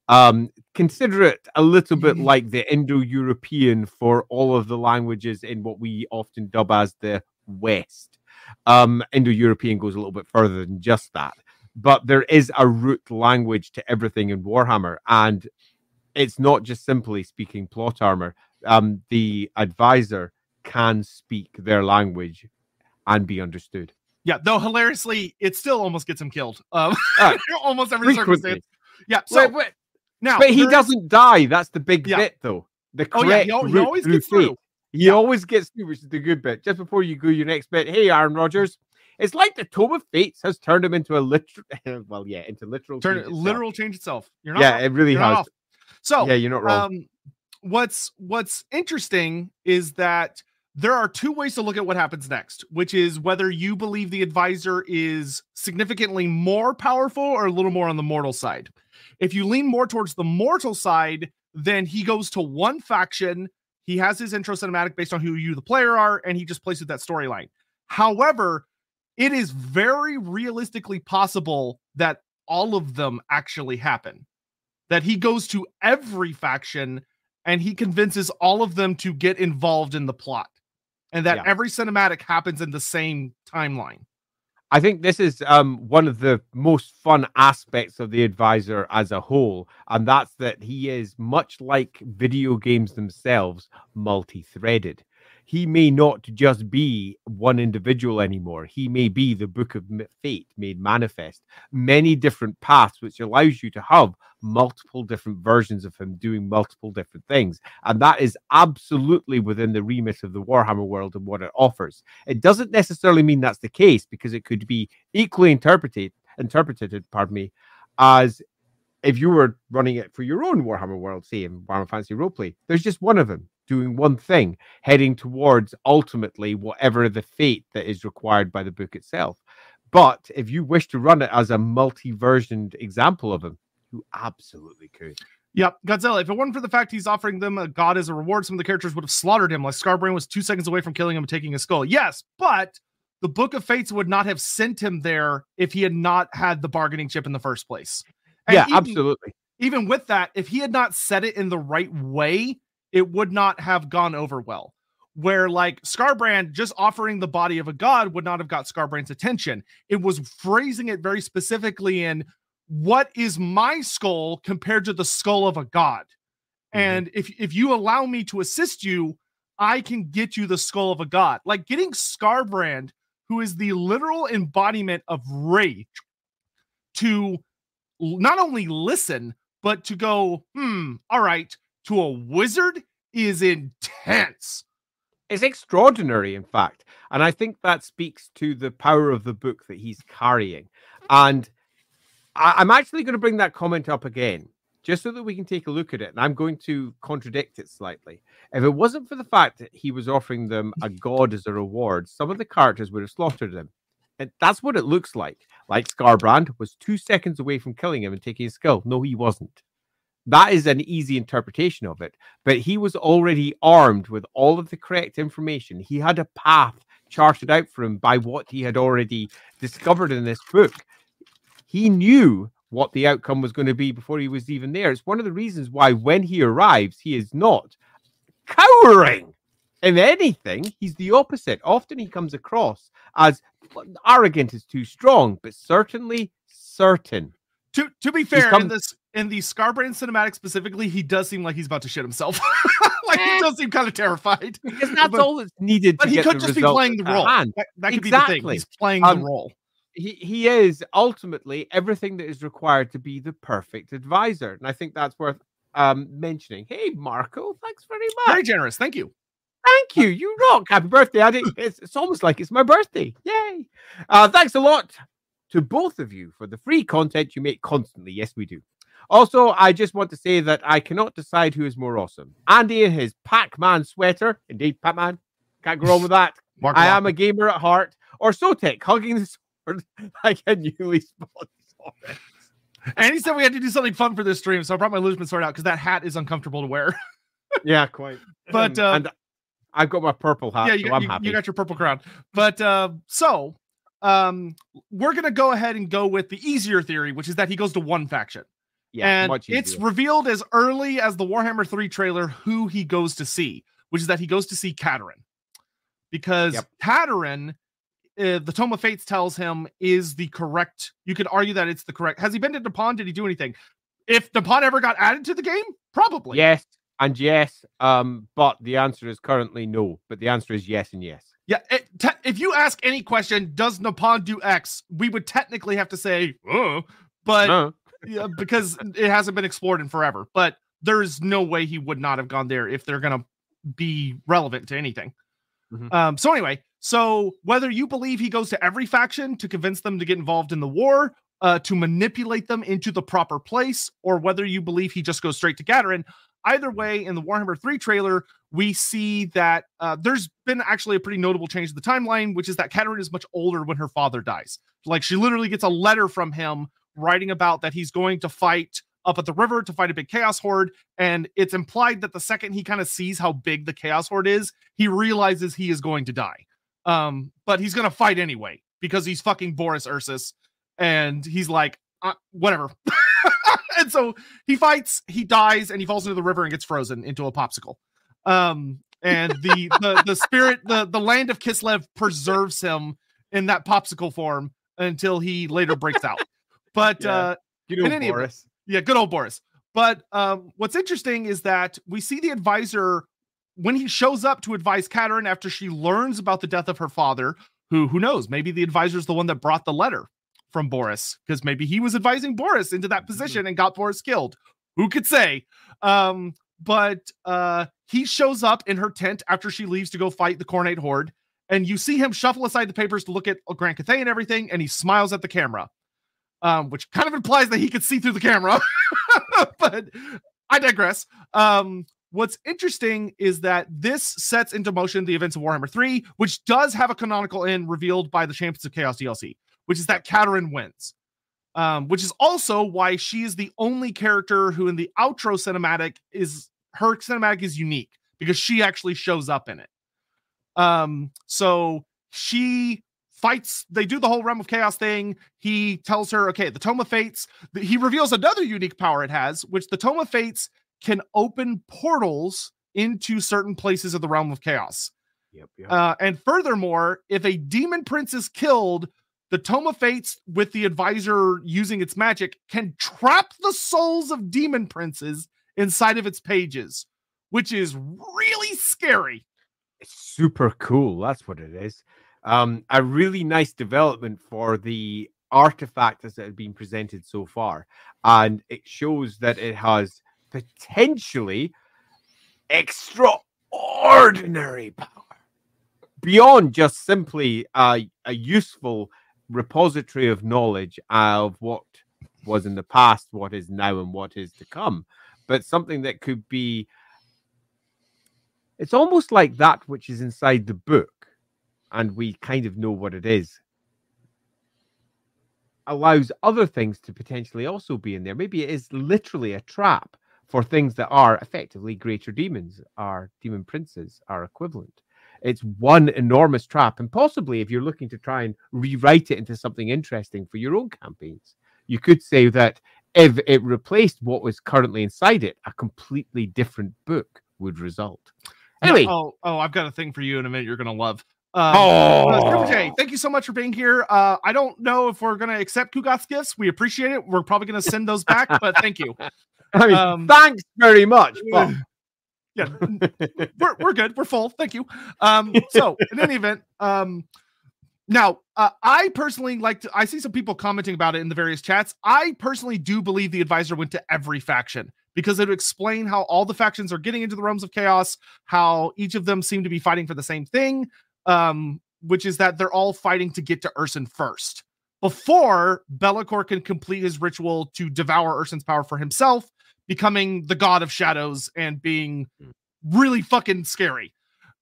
Um, consider it a little bit mm-hmm. like the Indo European for all of the languages in what we often dub as the West. Um, Indo European goes a little bit further than just that. But there is a root language to everything in Warhammer. And it's not just simply speaking plot armor. Um, the advisor can speak their language and be understood. Yeah, though hilariously, it still almost gets him killed. Um, uh, almost every circumstance. Yeah. So but, now, but he doesn't die. That's the big yeah. bit, though. The correct oh, yeah, he, he always gets through. He yeah. always gets through, which is the good bit. Just before you go your next bit, hey, Aaron Rodgers, it's like the Tome of Fates has turned him into a literal, well, yeah, into literal, turn change literal change itself. You're not, yeah, it really has. So, yeah, you're not wrong. Um, what's what's interesting is that there are two ways to look at what happens next, which is whether you believe the advisor is significantly more powerful or a little more on the mortal side. If you lean more towards the mortal side, then he goes to one faction he has his intro cinematic based on who you, the player, are, and he just plays with that storyline. However, it is very realistically possible that all of them actually happen. That he goes to every faction and he convinces all of them to get involved in the plot, and that yeah. every cinematic happens in the same timeline. I think this is um, one of the most fun aspects of the advisor as a whole, and that's that he is much like video games themselves, multi threaded he may not just be one individual anymore. He may be the book of fate made manifest, many different paths, which allows you to have multiple different versions of him doing multiple different things. And that is absolutely within the remit of the Warhammer world and what it offers. It doesn't necessarily mean that's the case because it could be equally interpreted, interpreted, pardon me, as if you were running it for your own Warhammer world, say in Warhammer Fantasy Roleplay, there's just one of them doing one thing, heading towards ultimately whatever the fate that is required by the book itself. But if you wish to run it as a multi-versioned example of him, you absolutely could. Yep, Godzilla. If it weren't for the fact he's offering them a god as a reward, some of the characters would have slaughtered him. Like Skarbrand was two seconds away from killing him and taking his skull. Yes, but the Book of Fates would not have sent him there if he had not had the bargaining chip in the first place. And yeah, even, absolutely. Even with that, if he had not said it in the right way, it would not have gone over well. Where like Skarbrand just offering the body of a god would not have got Skarbrand's attention. It was phrasing it very specifically in what is my skull compared to the skull of a god. Mm-hmm. And if if you allow me to assist you, I can get you the skull of a god. Like getting Skarbrand, who is the literal embodiment of rage, to not only listen, but to go, hmm, all right, to a wizard is intense. It's extraordinary, in fact. And I think that speaks to the power of the book that he's carrying. And I- am actually going to bring that comment up again, just so that we can take a look at it. And I'm going to contradict it slightly. If it wasn't for the fact that he was offering them a god as a reward, some of the characters would have slaughtered him. And that's what it looks like. Like Skarbrand was two seconds away from killing him and taking his skull. No, he wasn't. That is an easy interpretation of it. But he was already armed with all of the correct information. He had a path charted out for him by what he had already discovered in this book. He knew what the outcome was going to be before he was even there. It's one of the reasons why when he arrives, he is not cowering in anything. He's the opposite. Often he comes across as arrogant is too strong, but certainly certain To to be fair, come- in this in the Skarbrand cinematic specifically, he does seem like he's about to shit himself. like he Eh. does seem kind of terrified. Because that's But- all that's needed. But to he get could the just be playing the role. That, that could be the thing. He's playing Um, the role. he he is ultimately everything that is required to be the perfect advisor, and I think that's worth um mentioning. Hey, Marco, thanks very much. Very generous. Thank you. Thank you. You rock. Happy birthday, Addy. It's, it's almost like it's my birthday. Yay. Uh, thanks a lot to both of you for the free content you make constantly. Yes, we do. Also, I just want to say that I cannot decide who is more awesome. Andy in his Pac Man sweater. Indeed, Pac Man. Can't go wrong with that. Mark I Walker. am a gamer at heart. Or Sotek, hugging the sword like a newly spawned sword. And he said we had to do something fun for this stream, so I brought my Lugeman sword out because that hat is uncomfortable to wear. Yeah, quite. But, Um, uh, and I've got my purple hat, yeah, you, so got- I'm you, happy. you got your purple crown. But uh, so um, we're gonna go ahead and go with the easier theory, which is that he goes to one faction. yeah, and it's revealed as early as the Warhammer 3 trailer who he goes to see, which is that he goes to see Katarin. Because Yep. Uh, the Tome of Fates tells him, is the correct. You could argue that it's the correct. Has he been to Nippon? Did he do anything? If Nippon ever got added to the game, probably. Yes and yes. Um, but the answer is currently no. But the answer is yes and yes. Yeah. it- te- if you ask any question, does Nippon do X? We would technically have to say, oh, but No. yeah, because it hasn't been explored in forever. But there's no way he would not have gone there if they're gonna be relevant to anything. Mhm. Um, so anyway, so whether you believe he goes to every faction to convince them to get involved in the war, uh, to manipulate them into the proper place, or whether you believe he just goes straight to Katarin, either way, in the Warhammer 3 trailer, we see that uh, there's been actually a pretty notable change to the timeline, which is that Katarin is much older when her father dies. Like she literally gets a letter from him writing about that he's going to fight up at the river to fight a big chaos horde. And it's implied that the second he kind of sees how big the chaos horde is, he realizes he is going to die. Um, but he's gonna fight anyway because he's fucking Boris Ursus, and he's like, uh, whatever. and so he fights, he dies, and he falls into the river and gets frozen into a popsicle. Um, and the the the spirit, the the land of Kislev preserves him in that popsicle form until he later breaks out. But Yeah. uh know, In any event, Boris. yeah, good old Boris. But um, what's interesting is that we see the advisor when he shows up to advise Katarin after she learns about the death of her father. Who who knows? Maybe the advisor is the one that brought the letter from Boris because maybe he was advising Boris into that position and got Boris killed. Who could say? Um, but uh, he shows up in her tent after she leaves to go fight the Khornate Horde, and you see him shuffle aside the papers to look at Grand Cathay and everything, and he smiles at the camera um, which kind of implies that he could see through the camera. but I digress. Um, what's interesting is that this sets into motion the events of Warhammer 3, which does have a canonical end revealed by the Champions of Chaos DLC, which is that Katarin wins. Um, which is also why she is the only character who in the outro cinematic is her cinematic is unique because she actually shows up in it. Um, so she fights they do the whole realm of chaos thing he tells her okay the tome of fates he reveals another unique power it has which the tome of fates can open portals into certain places of the realm of chaos Yep, yep. uh, and furthermore if a demon prince is killed the tome of fates with the advisor using its magic can trap the souls of demon princes inside of its pages which is really scary It's super cool. That's what it is. Um, a really nice development for the artifact as it had been presented so far, and it shows that it has potentially extraordinary power beyond just simply a useful repository of knowledge of what was in the past, what is now, and what is to come, but something that could be it's almost like that which is inside the book, and we kind of know what it is. Allows other things to potentially also be in there. Maybe it is literally a trap for things that are effectively greater demons, are demon princes, are equivalent. It's one enormous trap, and possibly if you're looking to try and rewrite it into something interesting for your own campaigns, you could say that if it replaced what was currently inside it, a completely different book would result. Anyway, oh, oh, I've got a thing for you in a minute. You're gonna love. Um, oh, uh, Super J, thank you so much for being here. Uh, I don't know if we're gonna accept Kugoth's gifts. We appreciate it. We're probably gonna send those back, but thank you. I mean, um, thanks very much. But Yeah, we're we're good. We're full. Thank you. Um, so in any event, um, now uh, I personally like to. I see some people commenting about it in the various chats. I personally do believe the advisor went to every faction because it would explain how all the factions are getting into the realms of chaos, how each of them seem to be fighting for the same thing, um, which is that they're all fighting to get to Ursun first before Be'lakor can complete his ritual to devour Ursun's power for himself, becoming the god of shadows and being really fucking scary.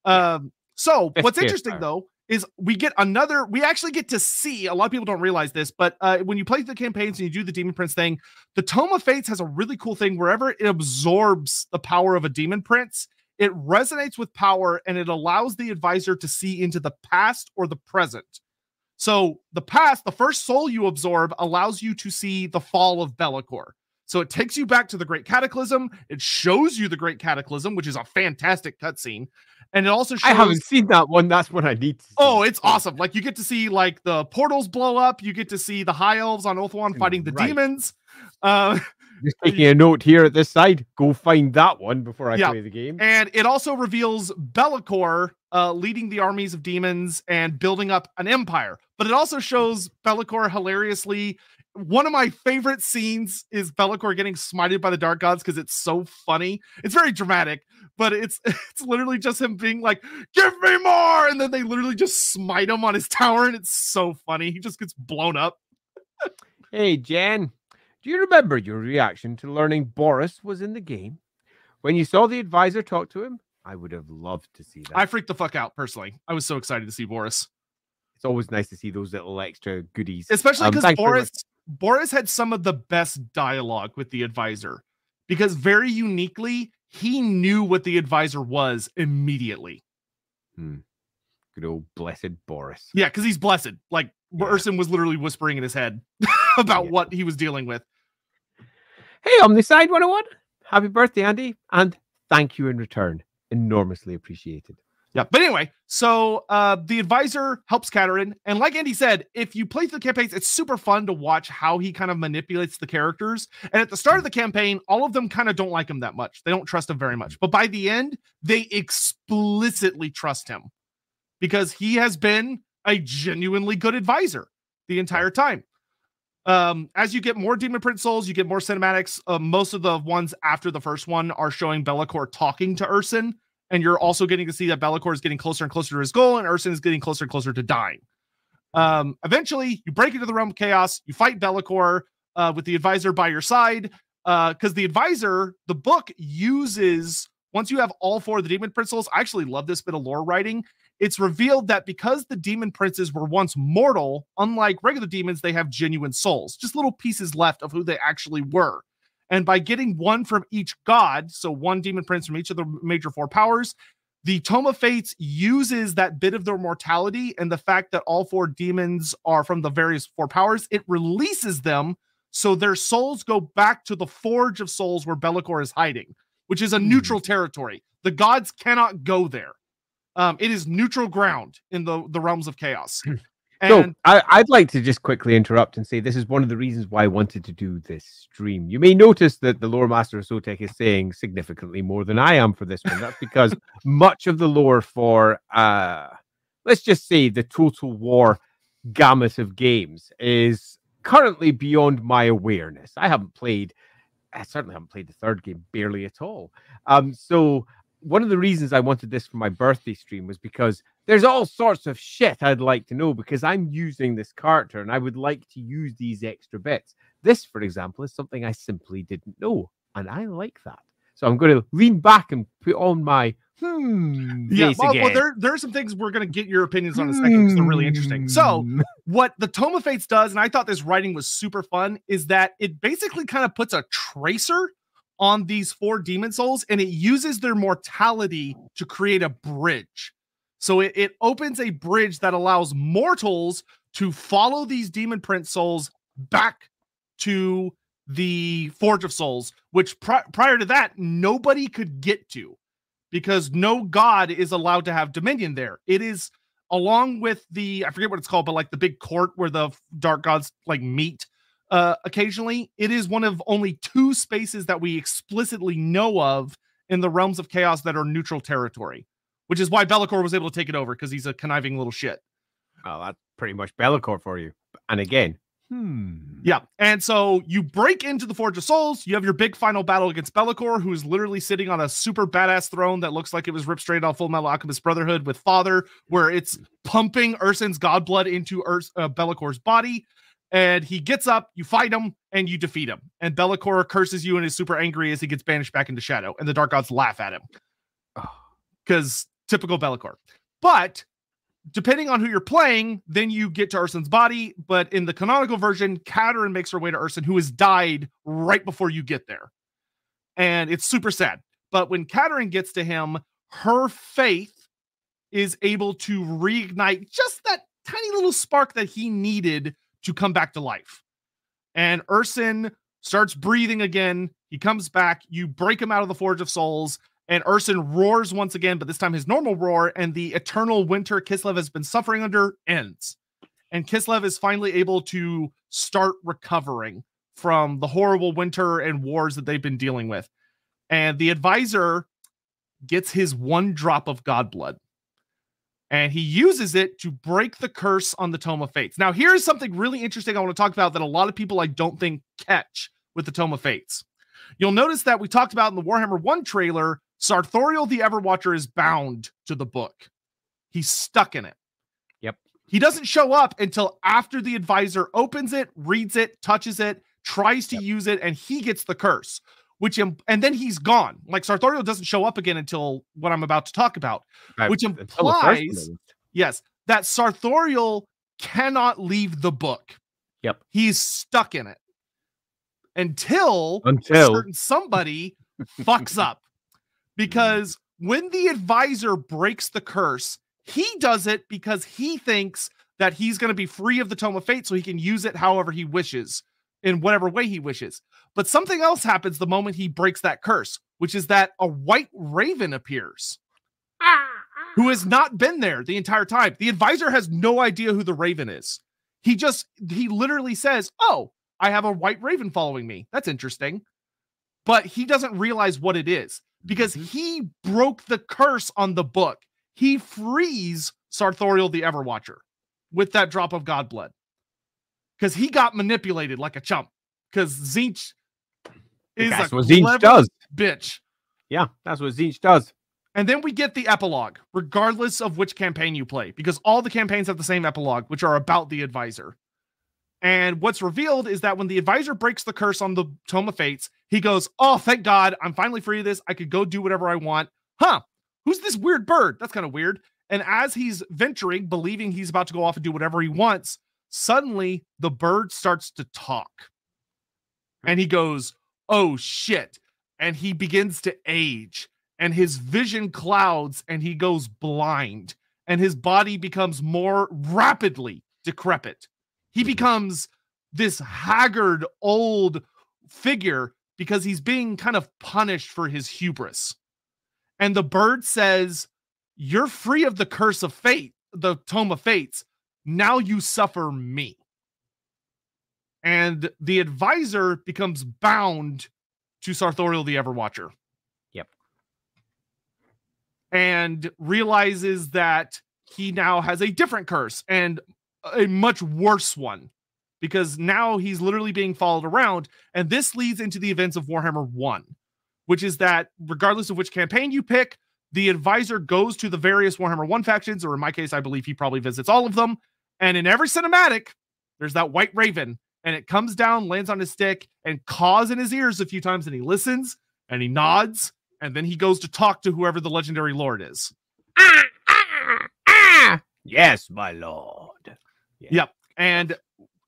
Um, so what's interesting though is we get another we actually get to see a lot of people don't realize this but uh, when you play the campaigns and you do the demon prince thing the tome of fates has a really cool thing. Wherever it absorbs the power of a demon prince it resonates with power and it allows the advisor to see into the past or the present. So the past the first soul you absorb allows you to see the fall of Be'lakor. So it takes you back to the great cataclysm it shows you the great cataclysm which is a fantastic cutscene and it also shows I haven't seen that one. That's what I need to see. Oh, it's awesome. Like you get to see like the portals blow up. You get to see the high elves on Ulthuan fighting the Right. demons. Uh, Just taking a note here at this side. Go find that one before I Yeah. play the game. and it also reveals Be'lakor uh, leading the armies of demons and building up an empire. But it also shows Be'lakor hilariously. One of my favorite scenes is Be'lakor getting smited by the dark gods because it's so funny. It's very dramatic, but it's it's literally just him being like, "Give me more," and then they literally just smite him on his tower, and it's so funny. He just gets blown up. Hey, Jen, do you remember your reaction to learning Boris was in the game? When you saw the advisor talk to him, I would have loved to see that. I freaked the fuck out personally. I was so excited to see Boris, It's always nice to see those little extra goodies. especially Um, because very Boris Boris had some of the best dialogue with the advisor because very uniquely he knew what the advisor was immediately. Hmm. Good old blessed Boris. Yeah, because he's blessed. Like Yeah. Ursun was literally whispering in his head about Yeah. what he was dealing with. Hey, Omniside 101. Happy birthday, Andy. And thank you in return. Enormously appreciated. Yeah. But anyway, so uh the advisor helps Katarin. And like Andy said, if you play through the campaigns, it's super fun to watch how he kind of manipulates the characters. And at the start of the campaign, all of them kind of don't like him that much. They don't trust him very much. But by the end, they explicitly trust him because he has been a genuinely good advisor the entire time. Um, as you get more Demon Prince souls, you get more cinematics. Uh, most of the ones after the first one are showing Be'lakor talking to Ursun and you're also getting to see that Be'lakor is getting closer and closer to his goal, and Ursun is getting closer and closer to dying. Um, eventually, you break into the realm of chaos. You fight Be'lakor uh, with the advisor by your side, because the advisor, the book uses once you have all four of the demon princes. I actually love this bit of lore writing. It's revealed that because the demon princes were once mortal, unlike regular demons, they have genuine souls, just little pieces left of who they actually were. And by getting one from each god, so one demon prince from each of the major four powers, the Tome of Fates uses that bit of their mortality and the fact that all four demons are from the various four powers, it releases them so their souls go back to the Forge of Souls where Be'lakor is hiding, which is a Hmm. neutral territory. The gods cannot go there. Um, it is neutral ground in the, the realms of chaos. So I, I'd like to just quickly interrupt and say this is one of the reasons why I wanted to do this stream. You may notice that the lore master of Sotek is saying significantly more than I am for this one. That's because much of the lore for uh let's just say the total war gamut of games is currently beyond my awareness. I haven't played I certainly haven't played the third game barely at all. Um so one of the reasons I wanted this for my birthday stream was because there's all sorts of shit I'd like to know because I'm using this character and I would like to use these extra bits. This, for example, is something I simply didn't know, and I like that. So I'm going to lean back and put on my hmm. yeah, well, well, there, there are some things we're going to get your opinions on in a second because they're really interesting. So, Hmm. what the Tome of Fates does, and I thought this writing was super fun, is that it basically kind of puts a tracer on these four demon souls and it uses their mortality to create a bridge. So it, it opens a bridge that allows mortals to follow these demon prince souls back to the Forge of Souls, which pri- prior to that, nobody could get to because no god is allowed to have dominion there. It is along with the I forget what it's called, but like the big court where the dark gods like meet uh occasionally, it is one of only two spaces that we explicitly know of in the realms of chaos that are neutral territory, which is why Be'lakor was able to take it over because he's a conniving little shit. Well, that's pretty much Be'lakor for you. And again, hmm. Yeah. And so you break into the Forge of Souls. You have your big final battle against Be'lakor, who is literally sitting on a super badass throne that looks like it was ripped straight off Full Metal Alchemist Brotherhood with Father, where it's pumping Ursun's god blood into Urs- uh, Be'lakor's body. And he gets up, you fight him, and you defeat him. And Be'lakor curses you and is super angry as he gets banished back into shadow. And the Dark Gods laugh at him. Because typical Be'lakor. But depending on who you're playing, then you get to Ursun's body. But in the canonical version, Katarin makes her way to Ursun, who has died right before you get there. And it's super sad. But when Katarin gets to him, her faith is able to reignite just that tiny little spark that he needed to come back to life. And Ursun starts breathing again. He comes back. You break him out of the Forge of Souls and Ursun roars once again, but this time his normal roar, and the eternal winter Kislev has been suffering under ends. And Kislev is finally able to start recovering from the horrible winter and wars that they've been dealing with. And the advisor gets his one drop of god blood. And he uses it to break the curse on the Tome of Fates. Now, here's something really interesting I want to talk about that a lot of people I don't think catch with the Tome of Fates. You'll notice that we talked about in the Warhammer 1 trailer Sarthorael the Everwatcher is bound to the book. He's stuck in it. Yep. He doesn't show up until after the advisor opens it, reads it, touches it, tries to yep. use it, and he gets the curse. Which and then he's gone. Like Sarthorael doesn't show up again until what I'm about to talk about, right. which implies yes that Sarthorael cannot leave the book. Yep, he's stuck in it until until somebody fucks up Mm-hmm. because when the advisor breaks the curse, he does it because he thinks that he's going to be free of the tome of fate so he can use it however he wishes in whatever way he wishes. But something else happens the moment he breaks that curse, which is that a white raven appears who has ah, ah. not been there the entire time. The advisor has no idea who the raven is. He just, he literally says, Oh, I have a white raven following me. That's interesting. But he doesn't realize what it is because mm-hmm. he broke the curse on the book. He frees Sarthorael the Everwatcher with that drop of god blood because he got manipulated like a chump. Because Tzeentch is that's what Tzeentch does, bitch. Yeah, that's what Tzeentch does. And then we get the epilogue, regardless of which campaign you play, because all the campaigns have the same epilogue, which are about the advisor. And what's revealed is that when the advisor breaks the curse on the Tome of Fates, he goes, Oh, thank God, I'm finally free of this. I could go do whatever I want. Huh, who's this weird bird? That's kind of weird. And as he's venturing, believing he's about to go off and do whatever he wants, suddenly the bird starts to talk. And he goes, Oh shit. And he begins to age, and his vision clouds, and he goes blind, and his body becomes more rapidly decrepit he becomes this haggard old figure because he's being kind of punished for his hubris. And the bird says, You're free of the curse of fate, the tome of fates. Now you suffer me. And the advisor becomes bound to Sarthorael the Everwatcher. Yep. And realizes that he now has a different curse. And a much worse one because now he's literally being followed around. And this leads into the events of Warhammer 1, which is that regardless of which campaign you pick, the advisor goes to the various Warhammer 1 factions, or in my case, I believe he probably visits all of them. And in every cinematic, there's that white raven, and it comes down, lands on his stick, and caws in his ears a few times, and he listens and he nods, and then he goes to talk to whoever the legendary lord is. Ah, ah, ah. Yes, my lord. Yeah. Yep. And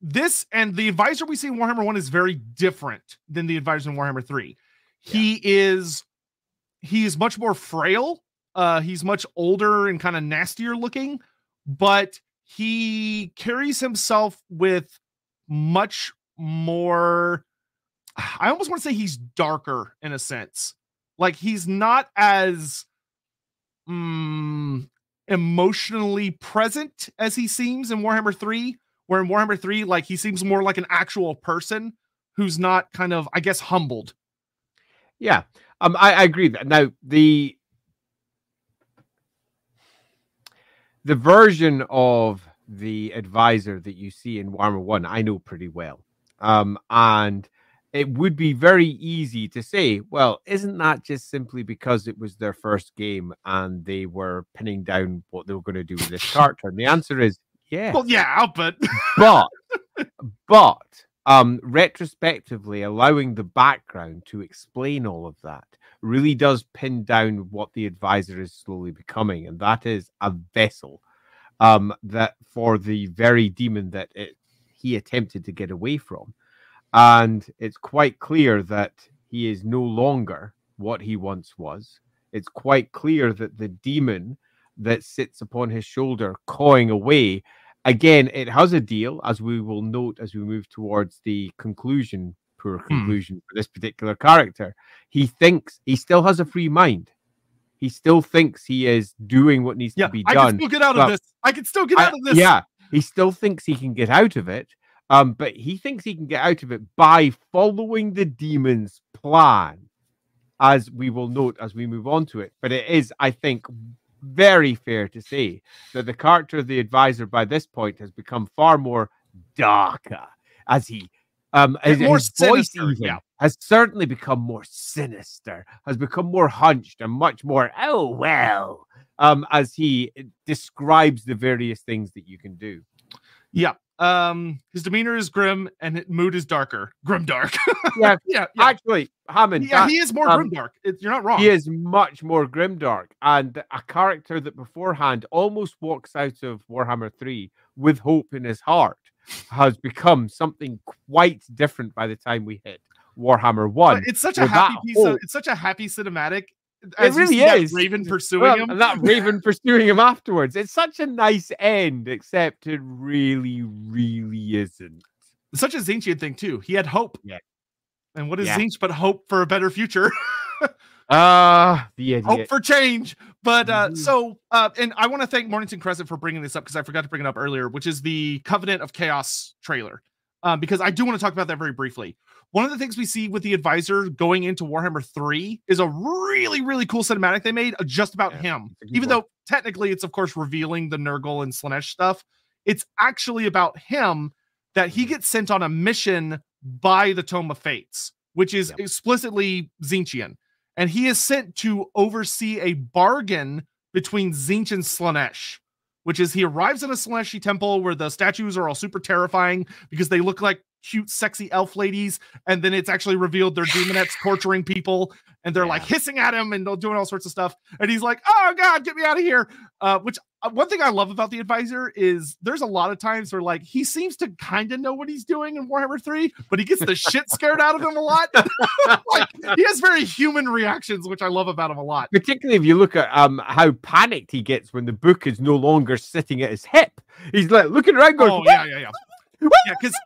this and the advisor we see in Warhammer 1 is very different than the advisor in Warhammer 3. Yeah. He is he is much more frail. Uh he's much older and kind of nastier looking, but he carries himself with much more I almost want to say he's darker in a sense. Like he's not as mm, emotionally present as he seems in Warhammer 3, where in Warhammer 3, like he seems more like an actual person who's not kind of, I guess, humbled. Yeah. Um, I, I agree that now the the version of the advisor that you see in Warhammer 1, I know pretty well. Um, and it would be very easy to say, well, isn't that just simply because it was their first game and they were pinning down what they were going to do with this character? And the answer is yeah. Well, yeah, but but but um retrospectively allowing the background to explain all of that really does pin down what the advisor is slowly becoming, and that is a vessel um that for the very demon that it he attempted to get away from and it's quite clear that he is no longer what he once was. It's quite clear that the demon that sits upon his shoulder, cawing away, again, it has a deal, as we will note as we move towards the conclusion, poor Hmm. conclusion for this particular character. He thinks he still has a free mind. He still thinks he is doing what needs yeah, to be done. I can still get out of this. I can still get out of this. Yeah, he still thinks he can get out of it. Um, but he thinks he can get out of it by following the demon's plan, as we will note as we move on to it. But it is, I think, very fair to say that the character of the advisor by this point has become far more darker as he um his, more his voice sinister, even yeah. has certainly become more sinister, has become more hunched and much more, oh well, um, as he describes the various things that you can do. Yeah. Um, his demeanor is grim and his mood is darker. Grim dark. Yeah, yeah. Yeah. Actually, Hammond, yeah, that- he is more um, grim dark. You're not wrong. he is much more grim dark, and a character that beforehand almost walks out of Warhammer 3 with hope in his heart has become something quite different by the time we hit Warhammer But 1. it's such a happy piece of it's such a happy cinematic. As you really is. Raven pursuing Well, him. and that Raven pursuing him afterwards. It's such a nice end, except it really, really isn't. such a Tzeentchian thing too. He had hope. Yeah. And what is Yeah. Tzeentch but hope for a better future? Ah, the idiot. hope for change. But uh Mhm. so uh and I want to thank Mornington Crescent for bringing this up because I forgot to bring it up earlier, which is the Covenant of Chaos trailer. Um, because I do want to talk about that very briefly. One of the things we see with the advisor going into Warhammer 3 is a really, really cool cinematic they made uh, just about Yeah, him. it's a good Even one. though technically it's of course revealing the Nurgle and Slaanesh stuff, it's actually about him that he Mhm. gets sent on a mission by the Tome of Fates, which is Yep. explicitly Tzeentchian. And he is sent to oversee a bargain between Tzeentch and Slaanesh, which is he arrives in a Slaaneshi temple where the statues are all super terrifying because they look like cute, sexy elf ladies. And then it's actually revealed they're demonettes torturing people and they're like hissing at him and they're doing all sorts of stuff. And he's like, oh God, get me out of here. Uh, which one thing I love about the advisor is there's a lot of times where like he seems to kind of know what he's doing in Warhammer 3, but he gets the shit scared out of him a lot. like he has very human reactions, which I love about him a lot. Particularly if you look at um how panicked he gets when the book is no longer sitting at his hip. He's like looking around going, Oh yeah, yeah, yeah. Yeah, because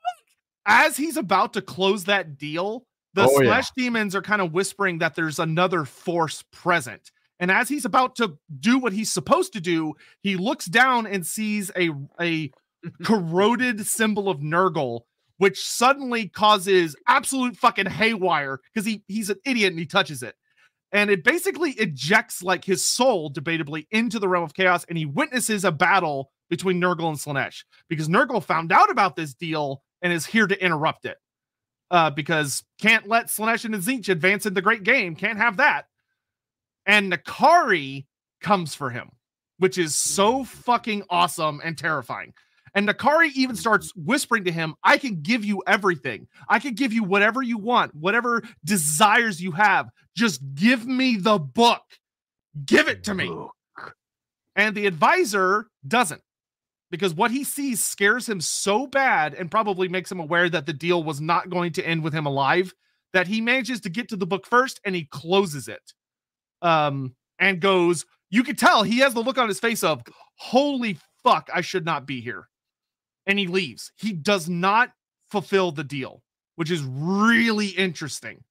as he's about to close that deal, the Oh, yeah. Slaanesh demons are kind of whispering that there's another force present. And as he's about to do what he's supposed to do, he looks down and sees a a corroded symbol of Nurgle, which suddenly causes absolute fucking haywire because he he's an idiot and he touches it. And it basically ejects like his soul, debatably, into the realm of chaos, and he witnesses a battle between Nurgle and Slaanesh because Nurgle found out about this deal and is here to interrupt it. Uh, because can't let Slaanesh and Tzeentch advance in the great game, can't have that. And N'Kari comes for him, which is so mm. fucking awesome and terrifying. And N'Kari even mm. starts whispering to him, I can give you everything. I can give you whatever you want, whatever desires you have. Just give me the book. Give it to me. And the advisor doesn't because what he sees scares him so bad and probably makes him aware that the deal was not going to end with him alive that he manages to get to the book first and he closes it. Um, and goes, you can tell he has the look on his face of, holy fuck, I should not be here. And he leaves. He does not fulfill the deal, which is really interesting.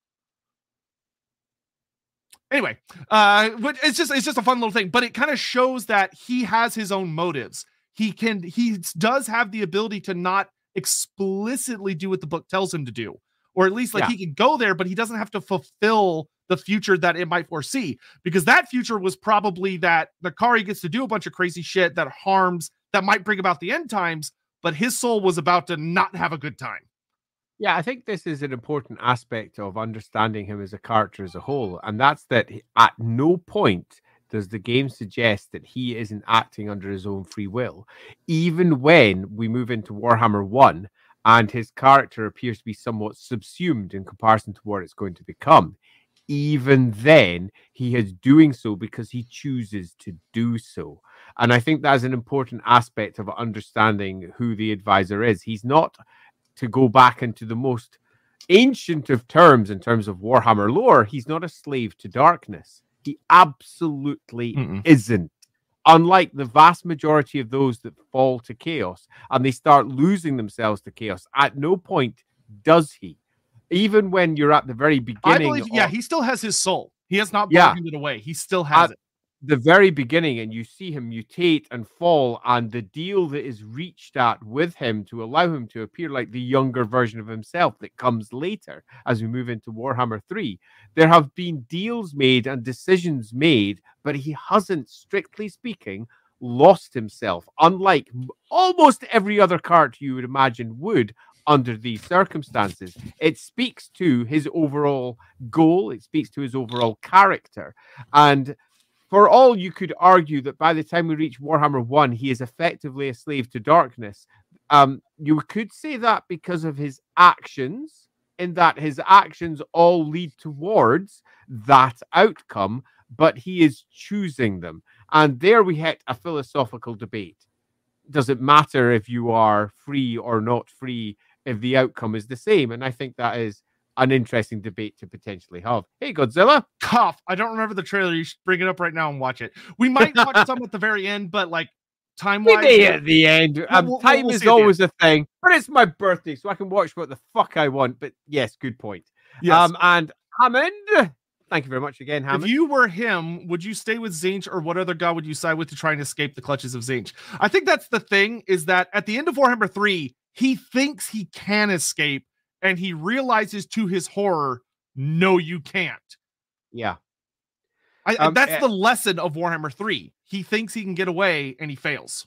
anyway, uh, it's just it's just a fun little thing, but it kind of shows that he has his own motives. He can he does have the ability to not explicitly do what the book tells him to do, or at least like yeah. he can go there, but he doesn't have to fulfill the future that it might foresee because that future was probably that N'Kari gets to do a bunch of crazy shit that harms that might bring about the end times, but his soul was about to not have a good time. Yeah, I think this is an important aspect of understanding him as a character as a whole, and that's that at no point does the game suggest that he isn't acting under his own free will, even when we move into Warhammer 1 and his character appears to be somewhat subsumed in comparison to what it's going to become even then he is doing so because he chooses to do so. And i think that's an important aspect of understanding who the advisor is. He's not to go back into the most ancient of terms in terms of warhammer lore he's not a slave to darkness. He absolutely Mm-mm. isn't. Unlike the vast majority of those that fall to chaos and they start losing themselves to chaos at no point does he even when you're at the very beginning. I believe, of, yeah, he still has his soul. He has not bargained yeah, it away. He still has it. The very beginning, and you see him mutate and fall, and the deal that is reached at with him to allow him to appear like the younger version of himself that comes later as we move into Warhammer 3. There have been deals made and decisions made, but he hasn't, strictly speaking, lost himself, unlike almost every other character you would imagine would under these circumstances. It speaks to his overall goal, it speaks to his overall character. And for all you could argue that by the time we reach Warhammer 1, he is effectively a slave to darkness, um, you could say that because of his actions, in that his actions all lead towards that outcome, but he is choosing them. And there we hit a philosophical debate. Does it matter if you are free or not free if the outcome is the same. And I think that is an interesting debate to potentially have. Hey, Godzilla. Cough. I don't remember the trailer. You should bring it up right now and watch it. We might watch some at the very end, but like time wise. at the end. Um, we'll, time we'll is always a thing, but it's my birthday, so I can watch what the fuck I want. But yes, good point. Yes. Um, and Hammond. Thank you very much again, Hammond. If you were him, would you stay with Tzeentch or what other god would you side with to try and escape the clutches of Tzeentch? I think that's the thing is that at the end of Warhammer 3, he thinks he can escape and he realizes to his horror, no, you can't. Yeah. I, um, that's uh, the lesson of Warhammer 3. He thinks he can get away and he fails.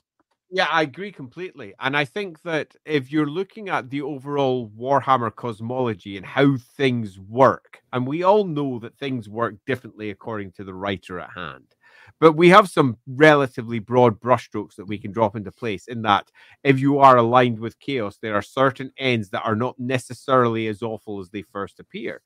Yeah, I agree completely. And I think that if you're looking at the overall Warhammer cosmology and how things work, and we all know that things work differently according to the writer at hand. But we have some relatively broad brushstrokes that we can drop into place in that if you are aligned with chaos, there are certain ends that are not necessarily as awful as they first appear.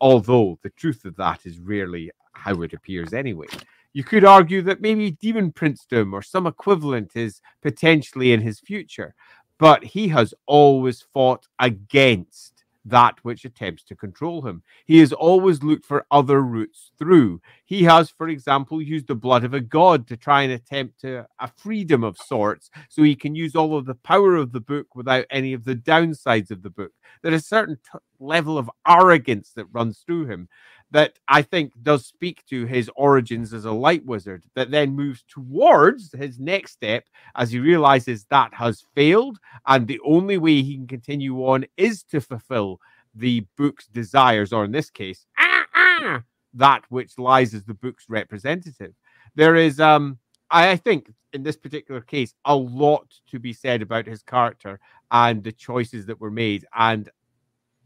Although the truth of that is rarely how it appears anyway. You could argue that maybe demon princedom or some equivalent is potentially in his future, but he has always fought against that which attempts to control him. He has always looked for other routes through. He has, for example, used the blood of a god to try and attempt a freedom of sorts, so he can use all of the power of the book without any of the downsides of the book. There is a certain t- level of arrogance that runs through him that I think does speak to his origins as a light wizard, that then moves towards his next step as he realizes that has failed. And the only way he can continue on is to fulfill the book's desires, or in this case, ah, ah, that which lies as the book's representative. There is, um, I think, in this particular case, a lot to be said about his character and the choices that were made. And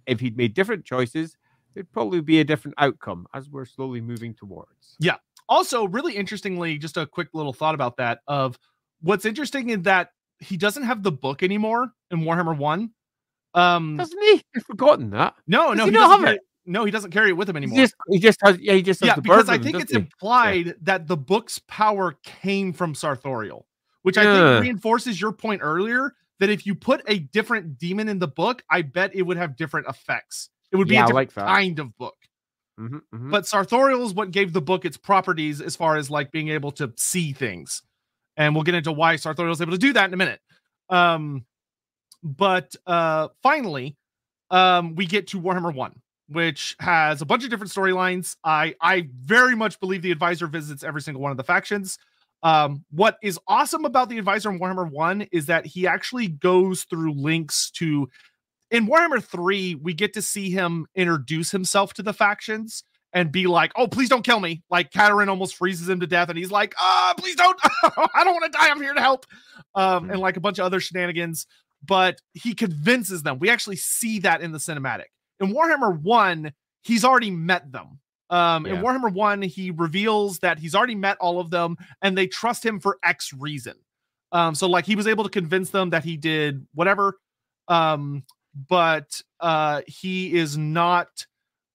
if he'd made different choices, it'd probably be a different outcome as we're slowly moving towards. Yeah. Also, really interestingly, just a quick little thought about that of what's interesting is that he doesn't have the book anymore in Warhammer 1. Um doesn't he? I've forgotten that. No, Does no, he, he doesn't have it. No, he doesn't carry it with him anymore. He just, he just has yeah, he just yeah, because I think it's he? implied yeah. that the book's power came from Sarthorael, which I think reinforces your point earlier that if you put a different demon in the book, I bet it would have different effects. It would be yeah, a like kind of book. Mm-hmm, mm-hmm. But Sarthorael is what gave the book its properties as far as like being able to see things. And we'll get into why Sarthorael is able to do that in a minute. Um, but uh finally, um, we get to Warhammer 1. which has a bunch of different storylines. I I very much believe the advisor visits every single one of the factions. Um, what is awesome about the advisor in Warhammer 1 is that he actually goes through links to in Warhammer 3, we get to see him introduce himself to the factions and be like, oh, please don't kill me. Like Katarin almost freezes him to death, and he's like, ah, oh, please don't. I don't want to die. I'm here to help. Um, mm-hmm. and like a bunch of other shenanigans. But he convinces them. We actually see that in the cinematic. In Warhammer 1, he's already met them. Um, yeah. in Warhammer 1, he reveals that he's already met all of them and they trust him for X reason. Um, so like he was able to convince them that he did whatever. Um, but uh he is not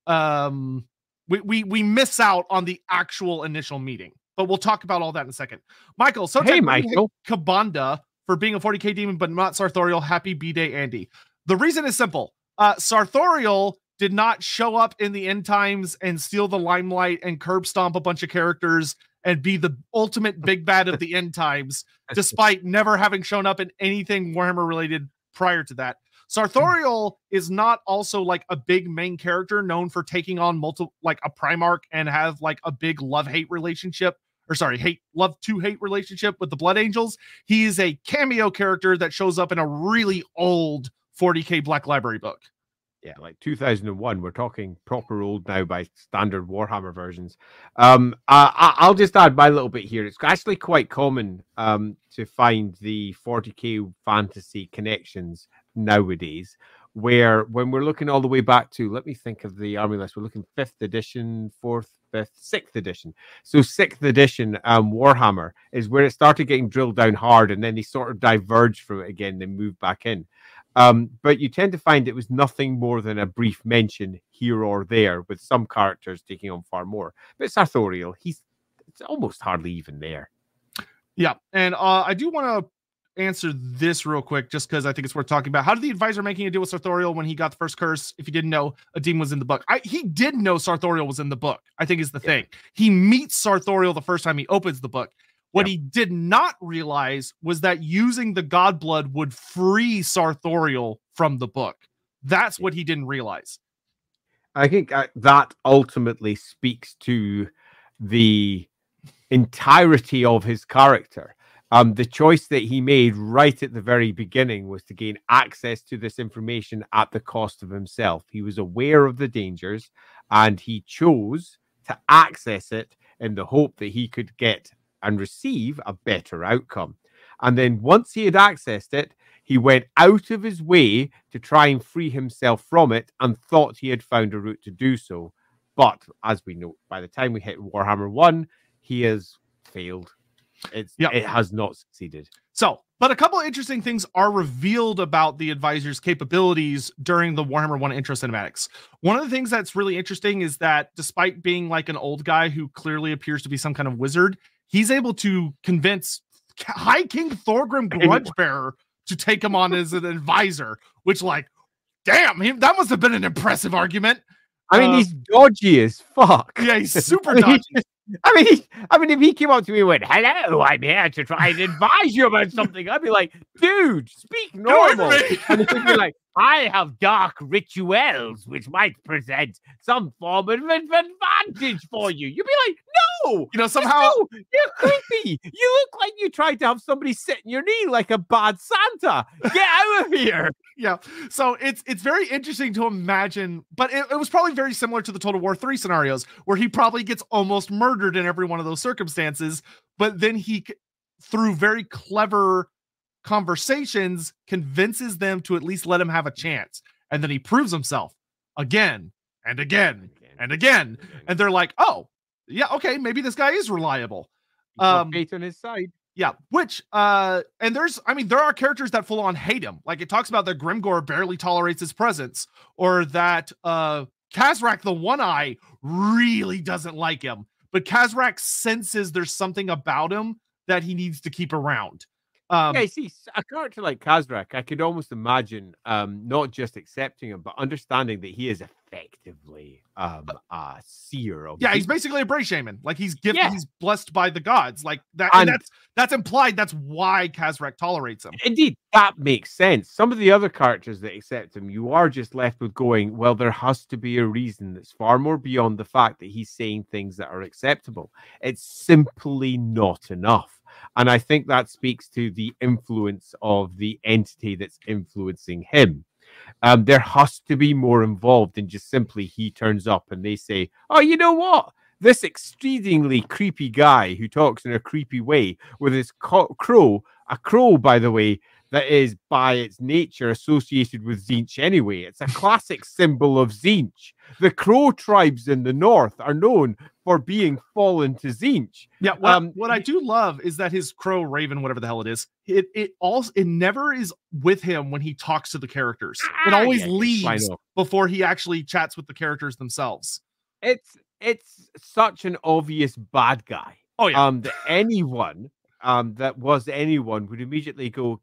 um we, we we miss out on the actual initial meeting. But we'll talk about all that in a second. Michael, so hey, Michael Kabanda for being a 40k demon, but not Sarthorael. Happy B Day, Andy. The reason is simple. Uh, Sarthorael did not show up in the end times and steal the limelight and curb stomp a bunch of characters and be the ultimate big bad of the end times, despite never having shown up in anything Warhammer related prior to that. Sarthorael is not also like a big main character known for taking on multiple like a Primarch and have like a big love-hate relationship or sorry, hate love to hate relationship with the Blood Angels. He is a cameo character that shows up in a really old 40k Black Library book. Yeah, like 2001. We're talking proper old now by standard Warhammer versions. Um, I, I'll just add my little bit here. It's actually quite common um, to find the 40k fantasy connections nowadays where when we're looking all the way back to let me think of the army list we're looking fifth edition fourth fifth sixth edition. So sixth edition um warhammer is where it started getting drilled down hard and then they sort of diverged from it again they moved back in. Um but you tend to find it was nothing more than a brief mention here or there with some characters taking on far more. But Sarthorael he's it's almost hardly even there. Yeah and uh i do want to answer this real quick, just because I think it's worth talking about. How did the advisor making a deal with Sarthorael when he got the first curse? If you didn't know, a demon was in the book. I, he did know Sarthorael was in the book. I think is the yeah. thing. He meets Sarthorael the first time he opens the book. What yeah. he did not realize was that using the God blood would free Sarthorael from the book. That's what he didn't realize. I think uh, that ultimately speaks to the entirety of his character um, the choice that he made right at the very beginning was to gain access to this information at the cost of himself. He was aware of the dangers and he chose to access it in the hope that he could get and receive a better outcome. And then once he had accessed it, he went out of his way to try and free himself from it and thought he had found a route to do so. But as we know, by the time we hit Warhammer 1, he has failed it's yep. it has not succeeded. So, but a couple of interesting things are revealed about the advisor's capabilities during the Warhammer 1 intro cinematics. One of the things that's really interesting is that despite being like an old guy who clearly appears to be some kind of wizard, he's able to convince High King Thorgrim Grudgebearer to take him on as an advisor, which like damn, he, that must have been an impressive argument. I mean, uh, he's dodgy as fuck. Yeah, he's super dodgy. I mean, I mean, if he came up to me and went, "Hello, I'm here to try and advise you about something," I'd be like, "Dude, speak normal." and he'd be like, "I have dark rituals which might present some form of advantage for you." You'd be like, "No, you know somehow no, you're creepy. You look like you tried to have somebody sit in your knee like a bad Santa. Get out of here." yeah. So it's it's very interesting to imagine, but it, it was probably very similar to the Total War 3 scenarios where he probably gets almost murdered in every one of those circumstances, but then he through very clever conversations convinces them to at least let him have a chance. And then he proves himself again and again and again. And they're like, "Oh, yeah, okay, maybe this guy is reliable." Um, on his side. Yeah, which uh and there's I mean there are characters that full on hate him. Like it talks about that Grimgor barely tolerates his presence or that uh Khazrak the one eye really doesn't like him. But Khazrak senses there's something about him that he needs to keep around. Um, yeah, see, a character like Khazrak, I could almost imagine um, not just accepting him, but understanding that he is effectively um, a seer of. Yeah, he's basically a Bray shaman. Like he's gifted, yeah. he's blessed by the gods. Like that, and, and that's that's implied. That's why Khazrak tolerates him. Indeed, that makes sense. Some of the other characters that accept him, you are just left with going, well, there has to be a reason that's far more beyond the fact that he's saying things that are acceptable. It's simply not enough. And I think that speaks to the influence of the entity that's influencing him. Um, there has to be more involved than just simply he turns up and they say, oh, you know what? This exceedingly creepy guy who talks in a creepy way with his co- crow, a crow, by the way, that is by its nature associated with Tzeentch anyway. It's a classic symbol of Tzeentch. The Crow tribes in the north are known for being fallen to Tzeentch. Yeah, what, um, what I do love is that his crow raven, whatever the hell it is, it it also it never is with him when he talks to the characters. It ah, always yeah, leaves before he actually chats with the characters themselves. It's it's such an obvious bad guy. Oh yeah. Um, that anyone um that was anyone would immediately go,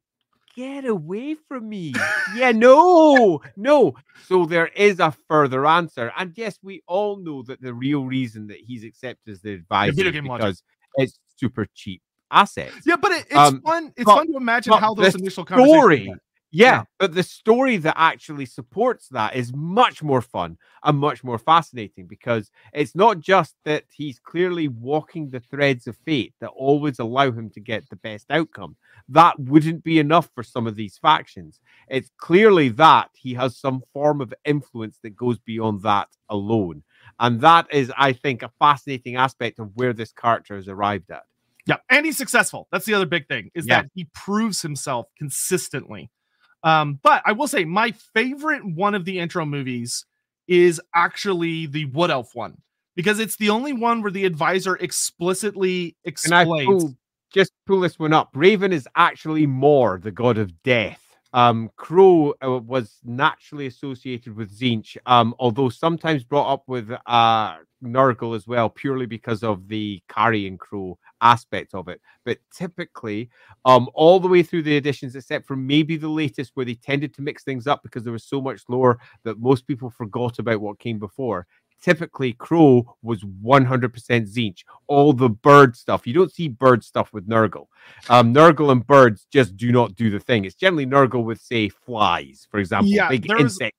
get away from me. yeah, no, no. So there is a further answer. And yes, we all know that the real reason that he's accepted as the advisor is because logic. it's super cheap assets. Yeah, but it, it's um, fun. It's but, fun to imagine how those initial story yeah, yeah, but the story that actually supports that is much more fun and much more fascinating because it's not just that he's clearly walking the threads of fate that always allow him to get the best outcome. That wouldn't be enough for some of these factions. It's clearly that he has some form of influence that goes beyond that alone. And that is, I think, a fascinating aspect of where this character has arrived at. Yeah, and he's successful. That's the other big thing is yeah. that he proves himself consistently um, but I will say my favorite one of the intro movies is actually the Wood Elf one because it's the only one where the advisor explicitly explains. Pull, just pull this one up. Raven is actually more the god of death. Um, Crow uh, was naturally associated with Tzeentch, um, although sometimes brought up with uh, Nurgle as well, purely because of the carrying crow aspect of it. But typically, um, all the way through the editions, except for maybe the latest where they tended to mix things up because there was so much lore that most people forgot about what came before. Typically, Crow was 100% Tzeentch. All the bird stuff, you don't see bird stuff with Nurgle. Um, Nurgle and birds just do not do the thing. It's generally Nurgle with, say, flies, for example, yeah, big insect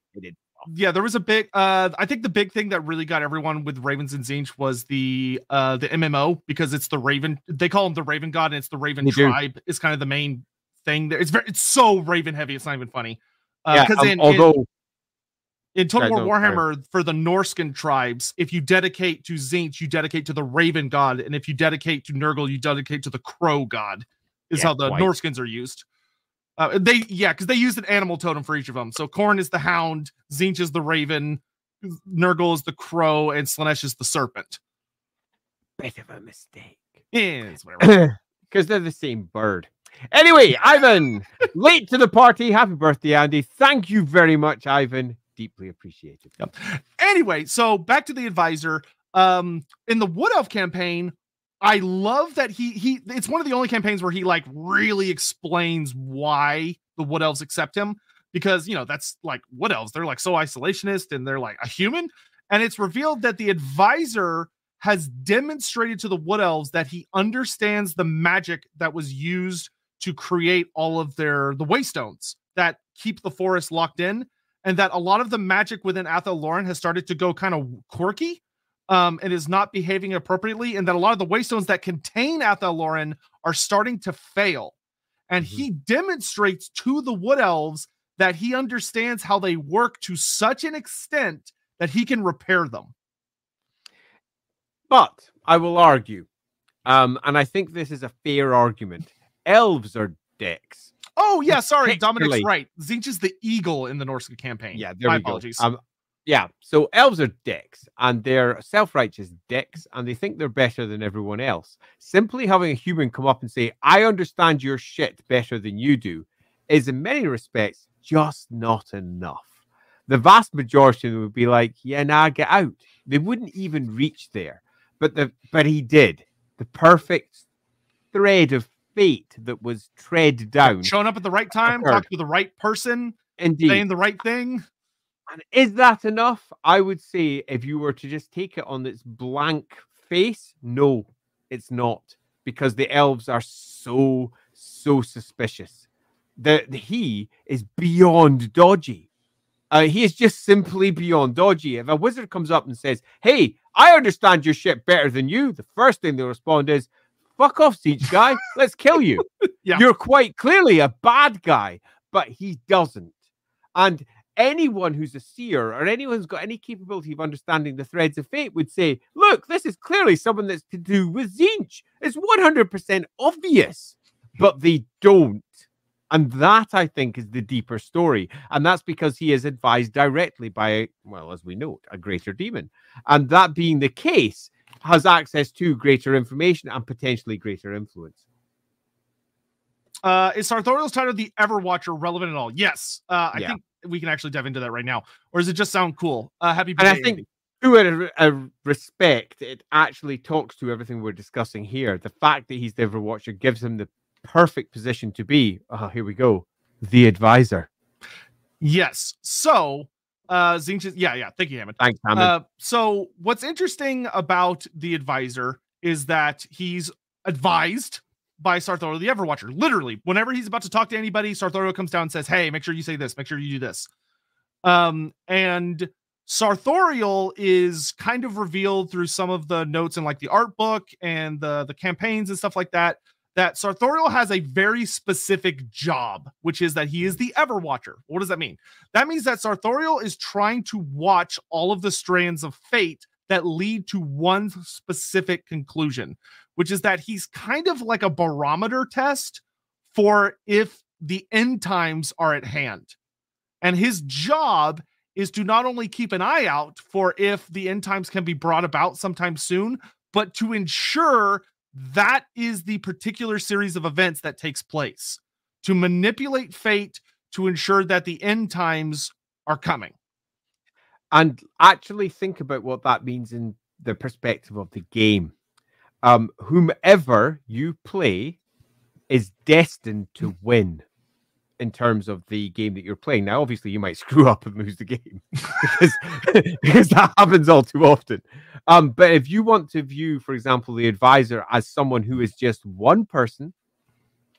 yeah, there was a big. Uh, I think the big thing that really got everyone with Ravens and Tzeentch was the uh the MMO because it's the Raven. They call him the Raven God, and it's the Raven they tribe. Do. Is kind of the main thing. There, it's very. It's so Raven heavy. It's not even funny. Uh, yeah, um, in, although. In, in Total War Warhammer, sorry. for the Norscan tribes, if you dedicate to Tzeentch, you dedicate to the Raven God, and if you dedicate to Nurgle, you dedicate to the Crow God. Is yeah, how the quite. Norscans are used. Uh, they yeah, because they used an animal totem for each of them. So Khorne is the hound, Tzeentch is the raven, Nurgle is the crow, and Slaanesh is the serpent. Bit of a mistake. Yes, whatever. Because they're the same bird. Anyway, Ivan, late to the party. Happy birthday, Andy. Thank you very much, Ivan. Deeply appreciated. Yep. Anyway, so back to the advisor. Um, in the Wood Elf campaign, I love that he he it's one of the only campaigns where he like really explains why the wood elves accept him because you know that's like wood elves they're like so isolationist and they're like a human and it's revealed that the advisor has demonstrated to the wood elves that he understands the magic that was used to create all of their the waystones that keep the forest locked in and that a lot of the magic within Athel Loren has started to go kind of quirky um, and is not behaving appropriately, and that a lot of the waystones that contain Athel Loren are starting to fail. And mm-hmm. he demonstrates to the Wood Elves that he understands how they work to such an extent that he can repair them. But I will argue, um, and I think this is a fair argument. Elves are dicks. Oh yeah, sorry, Dominic's right. Tzeentch is the eagle in the Norse campaign. Yeah, there My we apologies. go. Um, yeah, so elves are dicks and they're self righteous dicks and they think they're better than everyone else. Simply having a human come up and say, I understand your shit better than you do, is in many respects just not enough. The vast majority of them would be like, Yeah, now nah, get out. They wouldn't even reach there. But the but he did. The perfect thread of fate that was tread down. Showing up at the right time, talk to the right person, Indeed. saying the right thing. And is that enough? I would say if you were to just take it on its blank face, no, it's not. because the elves are so so suspicious. The, the he is beyond dodgy. Uh, he is just simply beyond dodgy. If a wizard comes up and says, "Hey, I understand your ship better than you," the first thing they'll respond is, "Fuck off, siege guy. Let's kill you." Yeah. You're quite clearly a bad guy, but he doesn't. And anyone who's a seer or anyone who's got any capability of understanding the threads of fate would say, look, this is clearly someone that's to do with Tzeentch. It's 100% obvious, but they don't. And that, I think, is the deeper story. And that's because he is advised directly by, well, as we know, a greater demon. And that being the case, has access to greater information and potentially greater influence. Uh, is Sarthorael's title the Everwatcher relevant at all? Yes. Uh, I Yeah. think we can actually dive into that right now. Or does it just sound cool? Uh, happy And. I think to a, a respect, it actually talks to everything we're discussing here. The fact that he's the Overwatcher gives him the perfect position to be. Oh, here we go. The advisor. yes. So, uh, Tzeentch is, yeah, yeah. Thank you, Hammond. Thanks, Hammond. Uh, so what's interesting about the advisor is that he's advised by Sarthorael the Everwatcher. Literally, whenever he's about to talk to anybody, Sarthorael comes down and says, Hey, make sure you say this, make sure you do this. Um, and Sarthorael is kind of revealed through some of the notes in like the art book and the the campaigns and stuff like that. That Sarthorael has a very specific job, which is that he is the Everwatcher. What does that mean? That means that Sarthorael is trying to watch all of the strands of fate that lead to one specific conclusion, which is that he's kind of like a barometer test for if the end times are at hand. And his job is to not only keep an eye out for if the end times can be brought about sometime soon, but to ensure that is the particular series of events that takes place to manipulate fate to ensure that the end times are coming. and actually think about what that means in the perspective of the game. Um, whomever you play is destined to win in terms of the game that you're playing. Now, obviously, you might screw up and lose the game because, because that happens all too often. Um, but if you want to view, for example, the advisor as someone who is just one person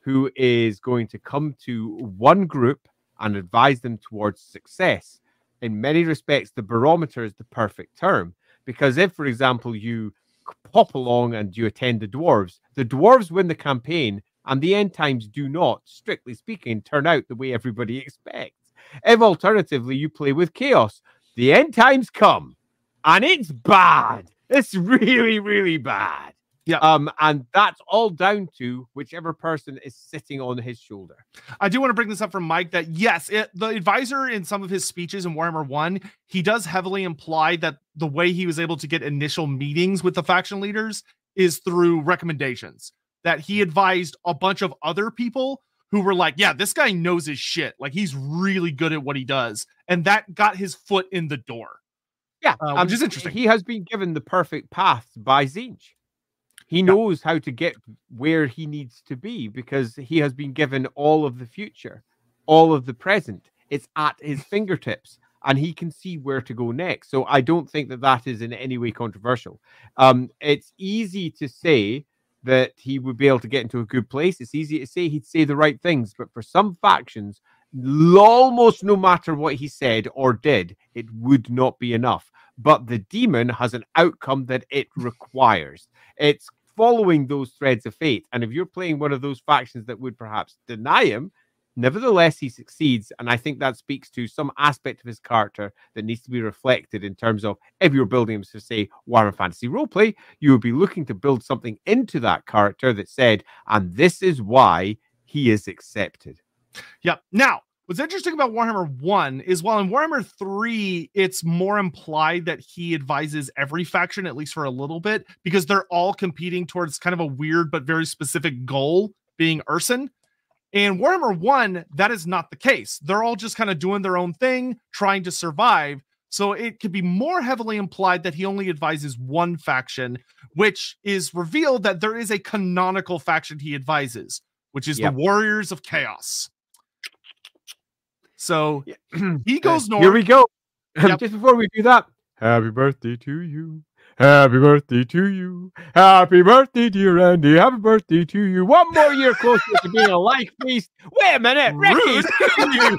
who is going to come to one group and advise them towards success, in many respects, the barometer is the perfect term. Because if, for example, you pop along and you attend the dwarves, the dwarves win the campaign, and the end times do not, strictly speaking, turn out the way everybody expects. If alternatively you play with chaos, the end times come, and it's bad. It's really, really bad. Yeah. Um, and that's all down to whichever person is sitting on his shoulder. I do want to bring this up from Mike that yes, it, the advisor in some of his speeches in Warhammer 1, he does heavily imply that the way he was able to get initial meetings with the faction leaders is through recommendations. That he advised a bunch of other people who were like, yeah, this guy knows his shit. Like he's really good at what he does. And that got his foot in the door. Yeah, Uh, and which is interesting. He has been given the perfect path by Tzeentch. He knows how to get where he needs to be because he has been given all of the future, all of the present. It's at his fingertips, and he can see where to go next. So I don't think that that is in any way controversial. Um, it's easy to say that he would be able to get into a good place. It's easy to say he'd say the right things, but for some factions, almost no matter what he said or did, it would not be enough. But the demon has an outcome that it requires. It's following those threads of fate. And if you're playing one of those factions that would perhaps deny him, nevertheless, he succeeds. And I think that speaks to some aspect of his character that needs to be reflected in terms of if you're building him to say Warhammer Fantasy Roleplay, you would be looking to build something into that character that said, and this is why he is accepted. Yep. Now, what's interesting about Warhammer 1 is while in Warhammer 3, it's more implied that he advises every faction, at least for a little bit, because they're all competing towards kind of a weird but very specific goal, being Ursun. In Warhammer 1, that is not the case. They're all just kind of doing their own thing, trying to survive. So it could be more heavily implied that he only advises one faction, which is revealed that there is a canonical faction he advises, which is Yep. the Warriors of Chaos. So he goes north. Here we go. Yep. Just before we do that, happy birthday to you. Happy birthday to you. Happy birthday, dear Andy. Happy birthday to you. One more year closer to being a life beast. Wait a minute, Ricky.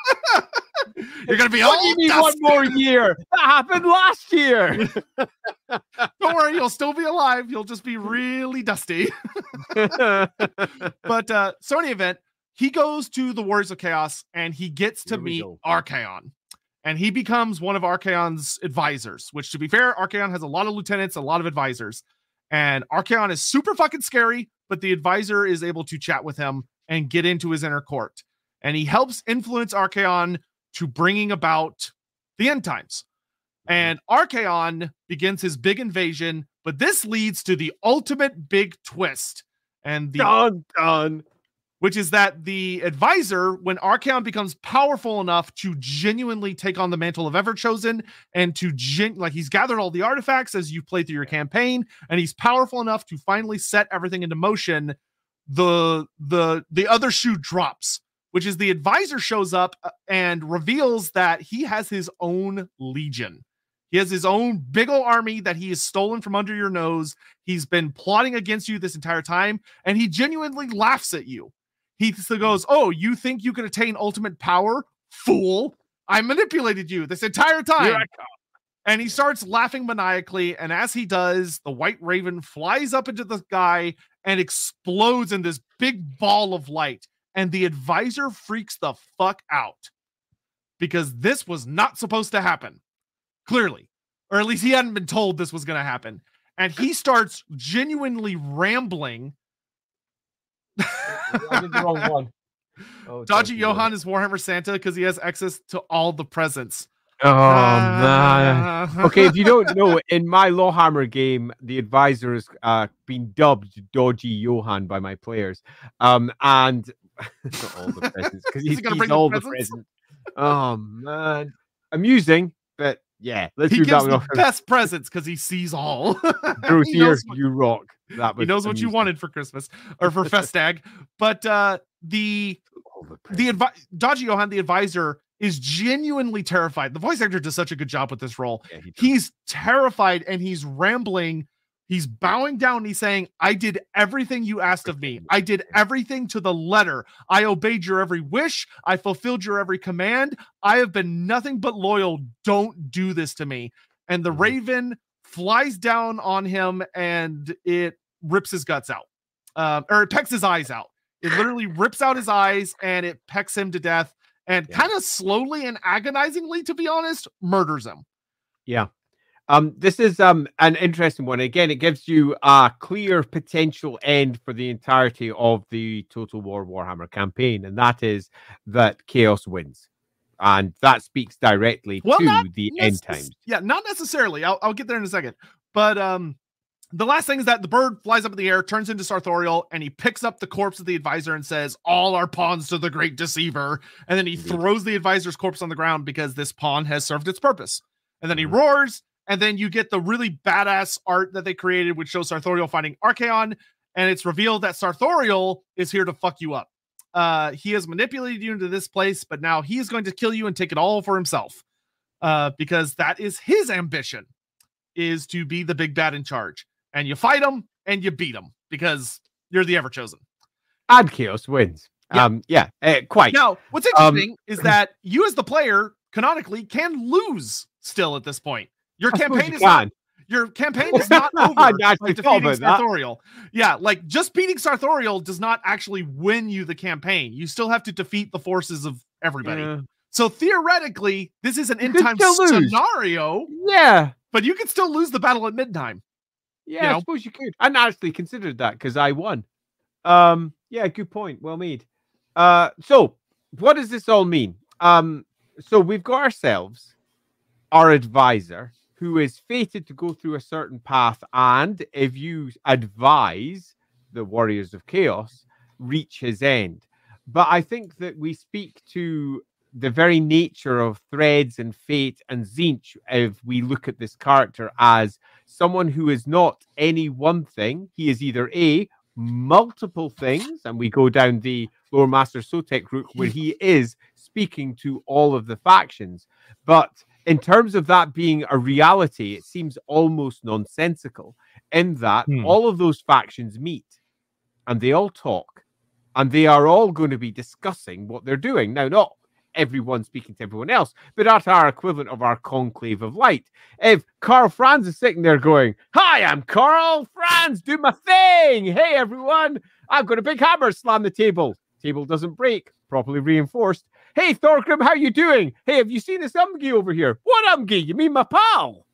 You're gonna be What all do you mean dusty. one more year? That happened last year. Don't worry, you'll still be alive. You'll just be really dusty. But uh, so in any event, he goes to the Warriors of Chaos and he gets to meet. Archaon. And he becomes one of Archaon's advisors, which to be fair, Archaon has a lot of lieutenants, a lot of advisors. And Archaon is super fucking scary, but the advisor is able to chat with him and get into his inner court. And he helps influence Archaon to bringing about the end times. Mm-hmm. And Archaon begins his big invasion, but this leads to the ultimate big twist. And the done, done. Which is that the advisor, when Archaon becomes powerful enough to genuinely take on the mantle of Everchosen and to gen- like he's gathered all the artifacts as you play through your campaign, and he's powerful enough to finally set everything into motion. The the the other shoe drops, which is the advisor shows up uh, and reveals that he has his own legion. He has his own big ol' army that he has stolen from under your nose. He's been plotting against you this entire time, and he genuinely laughs at you. He still goes, Oh, you think you can attain ultimate power? Fool. I manipulated you this entire time. Here I come. And he starts laughing maniacally. And as he does, the white raven flies up into the sky and explodes in this big ball of light. And the advisor freaks the fuck out because this was not supposed to happen. Clearly, or at least he hadn't been told this was going to happen. And he starts genuinely rambling. I did the wrong one. Oh, Dodgy Johan. Johan is Warhammer Santa because he has access to all the presents. Oh man. Uh, Okay, if you don't know, in my Lawhammer game, the advisor has uh, been dubbed Dodgy Johan by my players. Um, and not all the presents because Is he he's, gonna bring the all the presents? presents. Oh man, amusing, but yeah, let's he gives the off. best presents because he sees all. Bruce he here, what, you rock. That was he knows what you wanted for Christmas or for Festag. But uh, the All the the advi- Dodgy Johan, the advisor, is genuinely terrified. The voice actor does such a good job with this role. Yeah, he. He's terrified and he's rambling. He's bowing down. And he's saying, I did everything you asked of me. I did everything to the letter. I obeyed your every wish. I fulfilled your every command. I have been nothing but loyal. Don't do this to me. And the Mhm. raven flies down on him and it rips his guts out, um, or it pecks his eyes out. It literally rips out his eyes and it pecks him to death and Yeah. kind of slowly and agonizingly, to be honest, murders him. Yeah. Um, this is um an interesting one. Again, it gives you a clear potential end for the entirety of the Total War Warhammer campaign, and that is that chaos wins. And that speaks directly Well, to not the end times. Yeah, not necessarily. I'll, I'll get there in a second. But um, the last thing is that the bird flies up in the air, turns into Sarthorael, and he picks up the corpse of the advisor and says, "All our pawns to the great deceiver." And then he throws the advisor's corpse on the ground because this pawn has served its purpose. And then he Mhm. roars, and then you get the really badass art that they created, which shows Sarthorael fighting Archaon, and it's revealed that Sarthorael is here to fuck you up. Uh, he has manipulated you into this place, but now he is going to kill you and take it all for himself uh, because that is his ambition is to be the big bad in charge and you fight him and you beat him because you're the ever chosen And chaos wins. Yeah. Um, yeah, eh, quite. now what's Um, interesting is that you as the player canonically can lose still at this point your I suppose campaign you is not your campaign is not I over by actually thought defeating about that. Yeah, like just beating Sarthorael does not actually win you the campaign. You still have to defeat the forces of everybody. Yeah. So theoretically, this is an end time lose. scenario, yeah. but you can still lose the battle at midtime. Yeah, I know? suppose you could. I actually considered that because I won. Um, yeah, good point. Well made. Uh, so what does this all mean? Um, so we've got ourselves our advisor who is fated to go through a certain path, and if you advise the warriors of chaos, reach his end. But I think that we speak to the very nature of threads and fate and Tzeentch if we look at this character as someone who is not any one thing. He is either A, multiple things, and we go down the Lore Master Sotek route where he is speaking to all of the factions. But in terms of that being a reality, it seems almost nonsensical in that Hmm. all of those factions meet and they all talk and they are all going to be discussing what they're doing. Now, not everyone speaking to everyone else, but at our equivalent of our conclave of light. If Karl Franz is sitting there going, Hi, I'm Karl Franz, do my thing. Hey, everyone, I've got a big hammer, slam the table. Table doesn't break, properly reinforced. Hey, Thorgrim, how you doing? Hey, have you seen this Umgi over here? What Umgi? You mean my pal?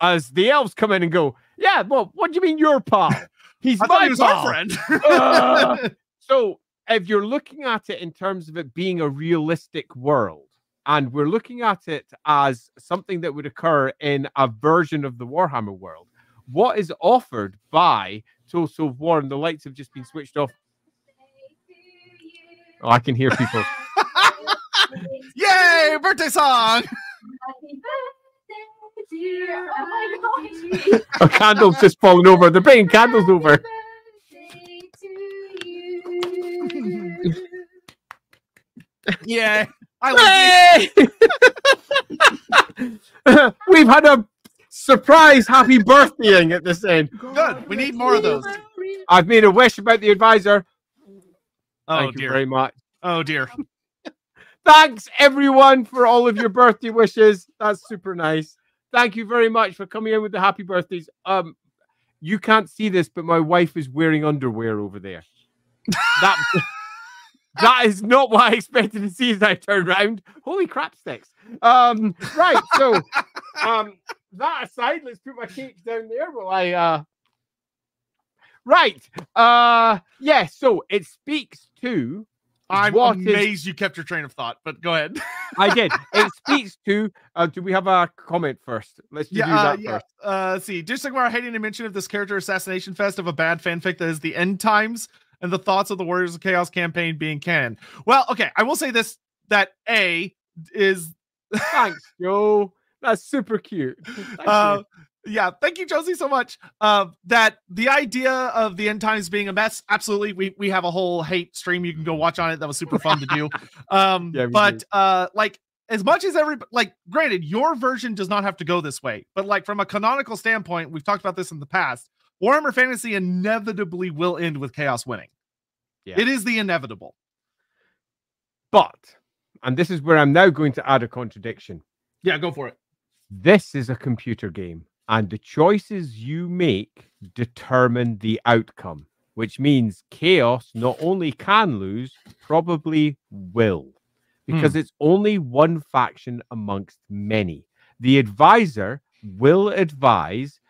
As the elves come in and go, Yeah, well, what do you mean your pal? He's my he was pal. our friend. Ugh. So, if you're looking at it in terms of it being a realistic world, and we're looking at it as something that would occur in a version of the Warhammer world, what is offered by Total War and the lights have just been switched off. Oh, I can hear people. Yay! Birthday song. A candle's just falling over. They're bringing candles over. Yeah. I love you. We've had a surprise happy birthdaying at this end. Good. We need more of those. I've made a wish about the advisor. Oh Thank you very much. Oh dear. Thanks everyone for all of your birthday wishes. That's super nice. Thank you very much for coming in with the happy birthdays. Um, you can't see this, but my wife is wearing underwear over there. That that is not what I expected to see as I turned around. Holy crap sticks. Um, right, so um that aside, let's put my cake down there while I uh right. Uh yeah, so it speaks to I'm What is- amazed you kept your train of thought, but go ahead. I did. It speaks to. Uh, do we have a comment first? Let's do yeah, that uh, yeah. first. Uh, let's see. Dear Sigmar, hating a mention of this character assassination fest of a bad fanfic that is the end times and the thoughts of the Warriors of Chaos campaign being canon. Well, okay, I will say this: that A is Thanks, Joe. That's super cute. Uh. Yeah, thank you, Josie, so much. Uh, that the idea of the end times being a mess, absolutely. We we have a whole hate stream you can go watch on it. That was super fun to do. Um, Yeah, but do. uh, like as much as every like, granted, your version does not have to go this way. But like from a canonical standpoint, we've talked about this in the past. Warhammer Fantasy inevitably will end with chaos winning. Yeah. It is the inevitable. But, and this is where I'm now going to add a contradiction. Yeah, go for it. This is a computer game, and the choices you make determine the outcome, which means chaos not only can lose, probably will, because hmm. it's only one faction amongst many. The advisor will advise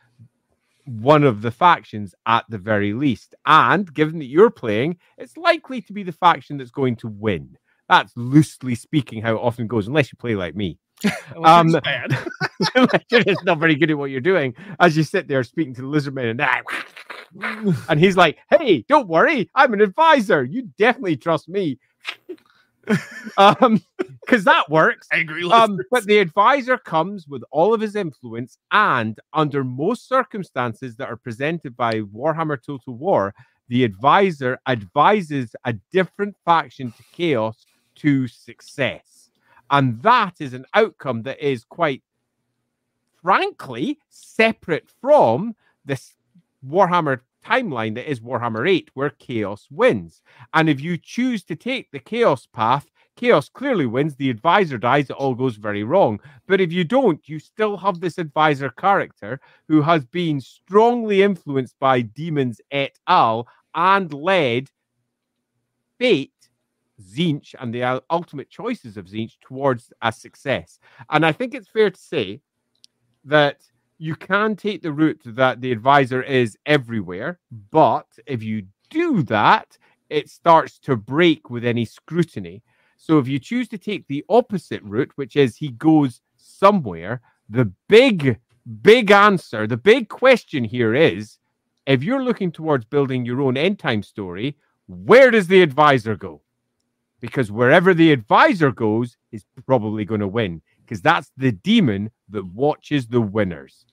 one of the factions at the very least. And given that you're playing, it's likely to be the faction that's going to win. That's loosely speaking how it often goes, unless you play like me. Um, bad. You're just not very good at what you're doing as you sit there speaking to the lizardman and that. And he's like, hey, don't worry, I'm an advisor. You definitely trust me. um, because that works. Angry Um, but the advisor comes with all of his influence, and under most circumstances that are presented by Warhammer Total War, the advisor advises a different faction to chaos to success. And that is an outcome that is quite frankly separate from this Warhammer timeline that is Warhammer 8, where chaos wins. And if you choose to take the chaos path, chaos clearly wins. The advisor dies, it all goes very wrong. But if you don't, you still have this advisor character who has been strongly influenced by demons et al. and led fate, Tzeentch, and the ultimate choices of Tzeentch towards a success. And I think it's fair to say that you can take the route that the advisor is everywhere, but if you do that, it starts to break with any scrutiny. So if you choose to take the opposite route, which is he goes somewhere, the big, big answer, the big question here is if you're looking towards building your own end time story, where does the advisor go? Because wherever the advisor goes is probably going to win, because that's the demon that watches the winners.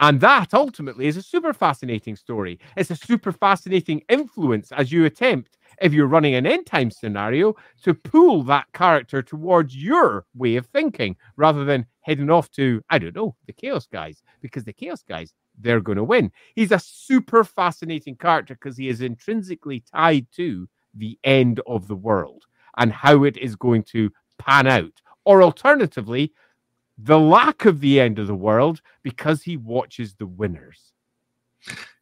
And that ultimately is a super fascinating story. It's a super fascinating influence as you attempt if you're running an end time scenario, to pull that character towards your way of thinking rather than heading off to, I don't know, the Chaos guys, because the Chaos guys, they're going to win. He's a super fascinating character because he is intrinsically tied to the end of the world and how it is going to pan out. Or alternatively, the lack of the end of the world because he watches the winners.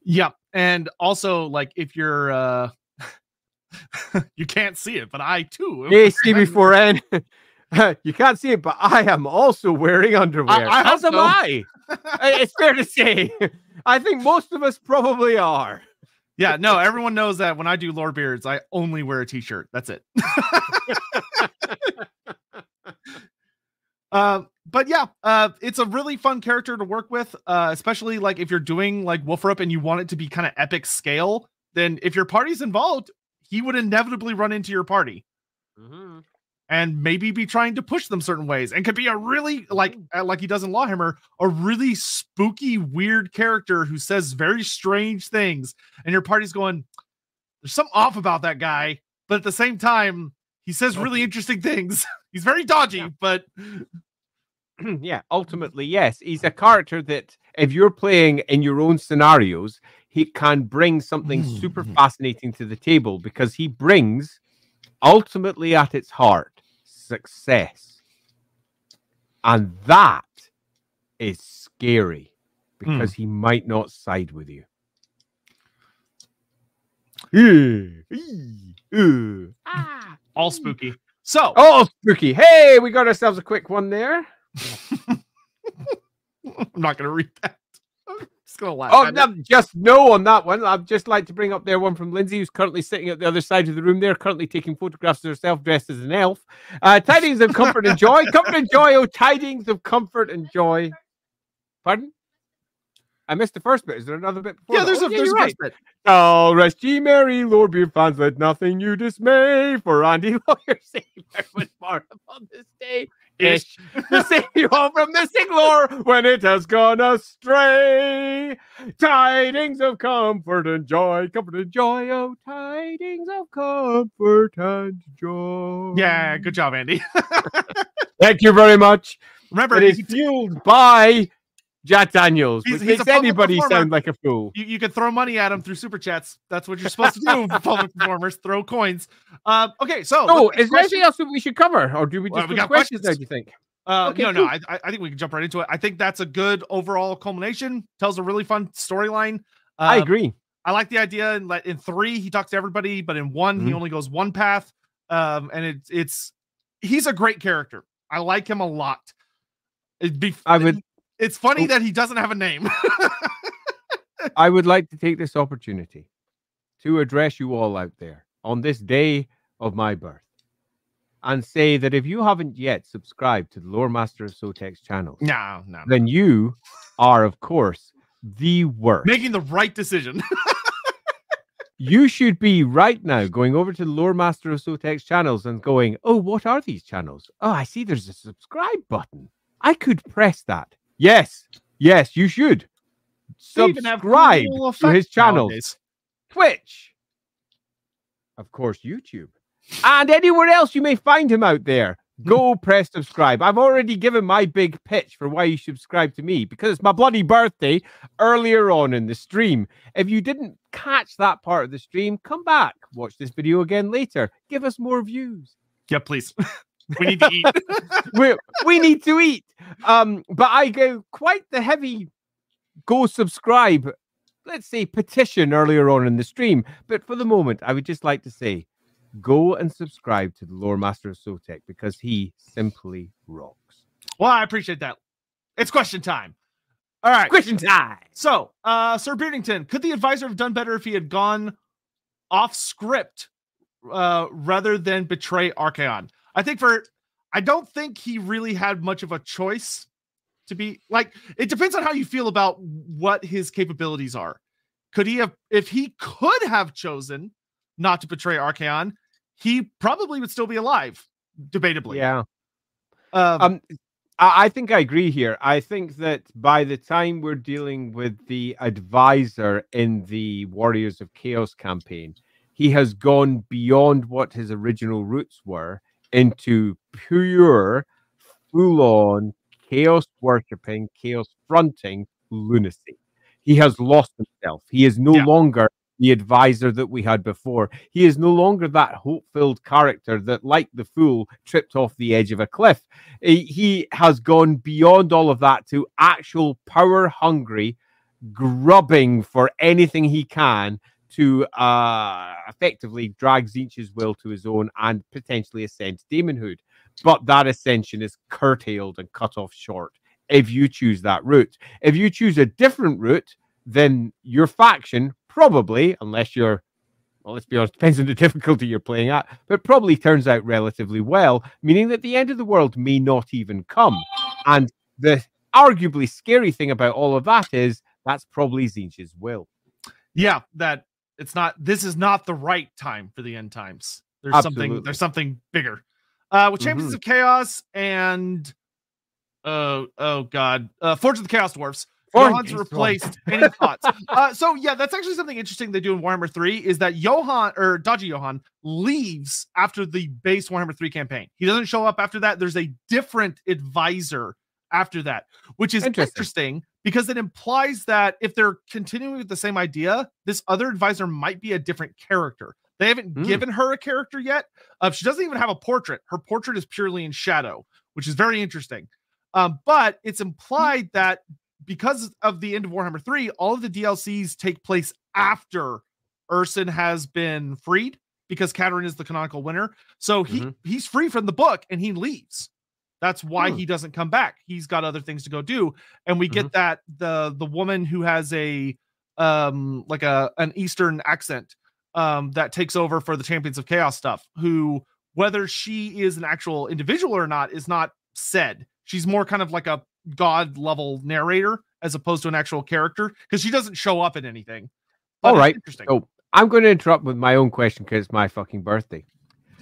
Yep. And also, like, if you're, uh, you can't see it, but I too. Hey, Stevie for N. you can't see it, but I am also wearing underwear. I As hope am so. I. it's fair to say. I think most of us probably are. Yeah, no, everyone knows that when I do Lorebeards, I only wear a t-shirt. That's it. uh, but yeah, uh, it's a really fun character to work with, uh, especially like if you're doing like Wolferup and you want it to be kind of epic scale. Then if your party's involved, he would inevitably run into your party and maybe be trying to push them certain ways and could be a really like uh, like he does in Lawhammer, a really spooky, weird character who says very strange things, and your party's going, "There's something off about that guy," but at the same time, he says really interesting things. He's very dodgy, but yeah, ultimately, yes. He's a character that, if you're playing in your own scenarios, he can bring something super fascinating to the table because he brings, ultimately at its heart, success. And that is scary because he might not side with you. Ah. all spooky. So Oh, spooky. Hey, we got ourselves a quick one there. I'm not gonna read that. Gonna laugh. Oh, no, just no on that one. I'd just like to bring up there one from Lindsay, who's currently sitting at the other side of the room there, currently taking photographs of herself dressed as an elf. Uh, tidings of comfort and joy. Comfort and joy. Oh, tidings of comfort and joy. Pardon? I missed the first bit. Is there another bit before? yeah, that? there's Oh, a there's a right. first bit. Oh, rest ye merry, Lorebeard fans, let nothing you dismay. For Andy Lawyer saved everyone far upon this day. Ish. to save you all from missing lore when it has gone astray. Tidings of comfort and joy, comfort and joy, oh, tidings of comfort and joy. Yeah, good job, Andy. Thank you very much. Remember, It is fueled by Jack Daniels, He's- he's makes anybody performer. sound like a fool. you, you can throw money at him through super chats. That's what you're supposed to do for public performers. Throw coins. Um, okay, so Oh, is there anything else that we should cover, or do we Well, just we do got questions now? questions. Do you think? Uh, Okay, no, no. I, I think we can jump right into it. I think that's a good overall culmination. Tells a really fun storyline. Uh, I agree. I like the idea. In, in three, he talks to everybody, but in one, he Mhm. only goes one path. Um, and it's it's he's a great character. I like him a lot. It'd be I would- It's funny Oh. that he doesn't have a name. I would like to take this opportunity to address you all out there on this day of my birth and say that if you haven't yet subscribed to the Lore Master of Sotek's channel, no, no. then you are, of course, the worst. Making the right decision. you should be right now going over to the Lore Master of Sotek's channels and going, oh, what are these channels? Oh, I see there's a subscribe button. I could press that. Yes, yes, you should. They even have Subscribe to his channels. Twitch, of course, YouTube, and anywhere else you may find him out there. Go press subscribe. I've already given my big pitch for why you subscribe to me because it's my bloody birthday earlier on in the stream. If you didn't catch that part of the stream, come back, watch this video again later. Give us more views. Yeah, please. we need to eat. we we need to eat. Um, but I go quite the heavy go subscribe, let's say petition earlier on in the stream. But for the moment, I would just like to say go and subscribe to the Lore Master of Sotek because he simply rocks. well, I appreciate that. It's question time. All right. Question time. So, uh, Sir Beardington, could the advisor have done better if he had gone off script uh, rather than betray Archaon? I think for, I don't think he really had much of a choice to be like, it depends on how you feel about what his capabilities are. Could he have, if he could have chosen not to betray Archaon, he probably would still be alive, debatably. Yeah. Um, Um, I think I agree here. I think that by the time we're dealing with the advisor in the Warriors of Chaos campaign, he has gone beyond what his original roots were into pure, full on chaos worshipping, chaos fronting lunacy. He has lost himself. He is no Yeah. longer the advisor that we had before. He is no longer that hope filled character that, like the fool, tripped off the edge of a cliff. He he has gone beyond all of that to actual power hungry, grubbing for anything he can to uh, effectively drag Tzeentch's will to his own and potentially ascend demonhood. But that ascension is curtailed and cut off short if you choose that route. If you choose a different route, then your faction probably, unless you're, well, let's be honest, depends on the difficulty you're playing at, but probably turns out relatively well, meaning that the end of the world may not even come. And the arguably scary thing about all of that is that's probably Tzeentch's will. Yeah, that it's not. This is not the right time for the end times. There's something. There's something bigger. Uh, with Champions Mhm. of Chaos and oh oh god, uh, Forge of the Chaos Dwarfs. Johan's replaced. Any thoughts? Uh, so yeah, that's actually something interesting they do in Warhammer 3 is that Johan or Dodgy Johan leaves after the base Warhammer 3 campaign. He doesn't show up after that. There's a different advisor after that, which is Interesting. interesting, because it implies that if they're continuing with the same idea, this other advisor might be a different character. They haven't Hmm. given her a character yet. Uh, she doesn't even have a portrait. Her portrait is purely in shadow, which is very interesting. Um, but it's implied that because of the end of Warhammer 3, all of the DLCs take place after Ursun has been freed because Katarin is the canonical winner. So he Mhm. he's free from the book and he leaves. That's why Hmm. he doesn't come back. He's got other things to go do. And we get that the the woman who has a um like a an eastern accent um that takes over for the champions of chaos stuff who whether she is an actual individual or not is not said she's more kind of like a god level narrator as opposed to an actual character because she doesn't show up in anything But All right. interesting So I'm going to interrupt with my own question because it's my fucking birthday.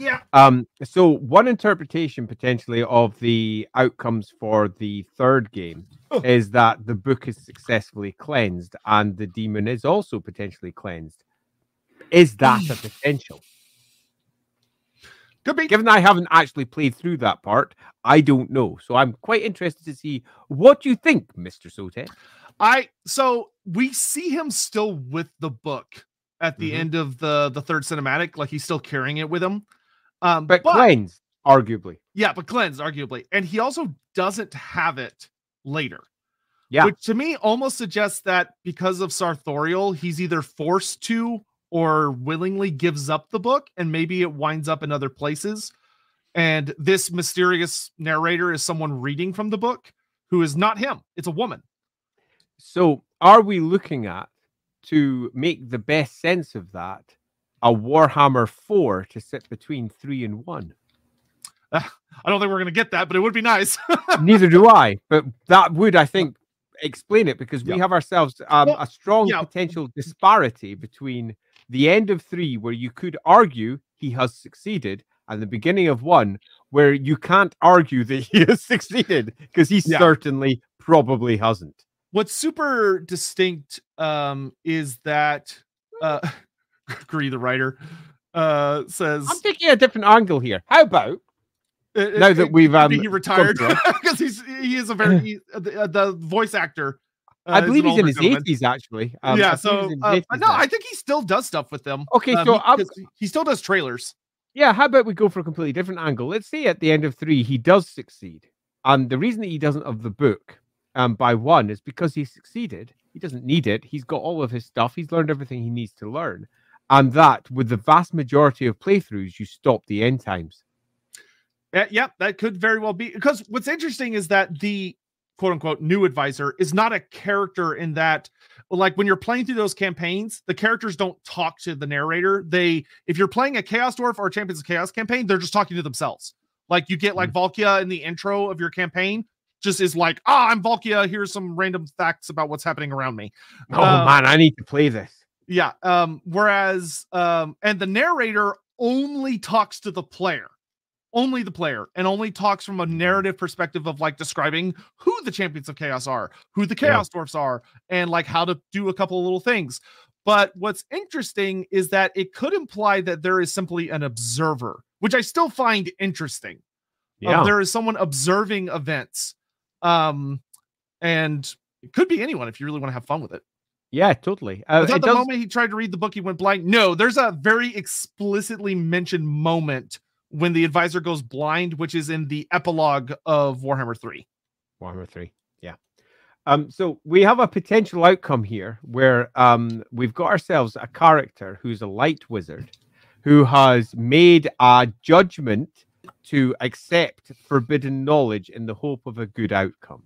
Yeah Um, so one interpretation potentially of the outcomes for the third game Oh. is that the book is successfully cleansed and the demon is also potentially cleansed. Is that a potential? could be Given I haven't actually played through that part, I don't know. So I'm quite interested to see what you think, Mr. Sotek. I so we see him still with the book at the Mhm. end of the the third cinematic, like he's still carrying it with him. Um, But, cleansed, arguably. yeah, but cleansed arguably, and he also doesn't have it later. Yeah. which to me almost suggests that because of Sarthorael, he's either forced to or willingly gives up the book, and maybe it winds up in other places. And this mysterious narrator is someone reading from the book who is not him; it's a woman. So, are we looking at to make the best sense of that a Warhammer 4 to sit between 3 and 1? I don't think we're gonna get that, but it would be nice. Neither do I, but that would, I think, explain it because we Yeah. have ourselves um, Well, a strong yeah. potential disparity between the end of 3, where you could argue he has succeeded, and the beginning of 1, where you can't argue that he has succeeded because he Yeah. certainly probably hasn't. What's super distinct um, is that uh, Gree, the writer, uh, says I'm taking a different angle here. How about Uh, it- now it- that we've um he retired because he's he is a very he, uh, the, uh, the voice actor. uh, I believe he's in his eighties actually. Um, yeah, I so he's in his uh, no. I think he still does stuff with them. Okay, Um, so he, he still does trailers. yeah, how about we go for a completely different angle? Let's say at the end of three he does succeed, and the reason that he doesn't of the book um by one is because he succeeded. He doesn't need it. He's got all of his stuff. He's learned everything he needs to learn, and that with the vast majority of playthroughs, you stop the end times. Yeah, yeah, that could very well be because what's interesting is that the quote unquote new advisor is not a character in that like when you're playing through those campaigns, the characters don't talk to the narrator. They if you're playing a Chaos Dwarf or a Champions of Chaos campaign, they're just talking to themselves. Like you get like Valkia in the intro of your campaign, just is like, ah, I'm Valkia. Here's some random facts about what's happening around me. Oh Uh, man, I need to play this. Yeah. Um, whereas um, and the narrator only talks to the player, only the player, and only talks from a narrative perspective of like describing who the champions of chaos are, who the Yeah. chaos dwarfs are, and like how to do a couple of little things. But what's interesting is that it could imply that there is simply an observer, which I still find interesting. Yeah. there is someone observing events. Um, and it could be anyone if you really want to have fun with it. Yeah, totally. Uh, the does- moment he tried to read the book, he went blind? No, there's a very explicitly mentioned moment when the advisor goes blind, which is in the epilogue of Warhammer 3. Warhammer 3. Yeah. Um, so we have a potential outcome here where um, we've got ourselves a character who's a light wizard who has made a judgment to accept forbidden knowledge in the hope of a good outcome.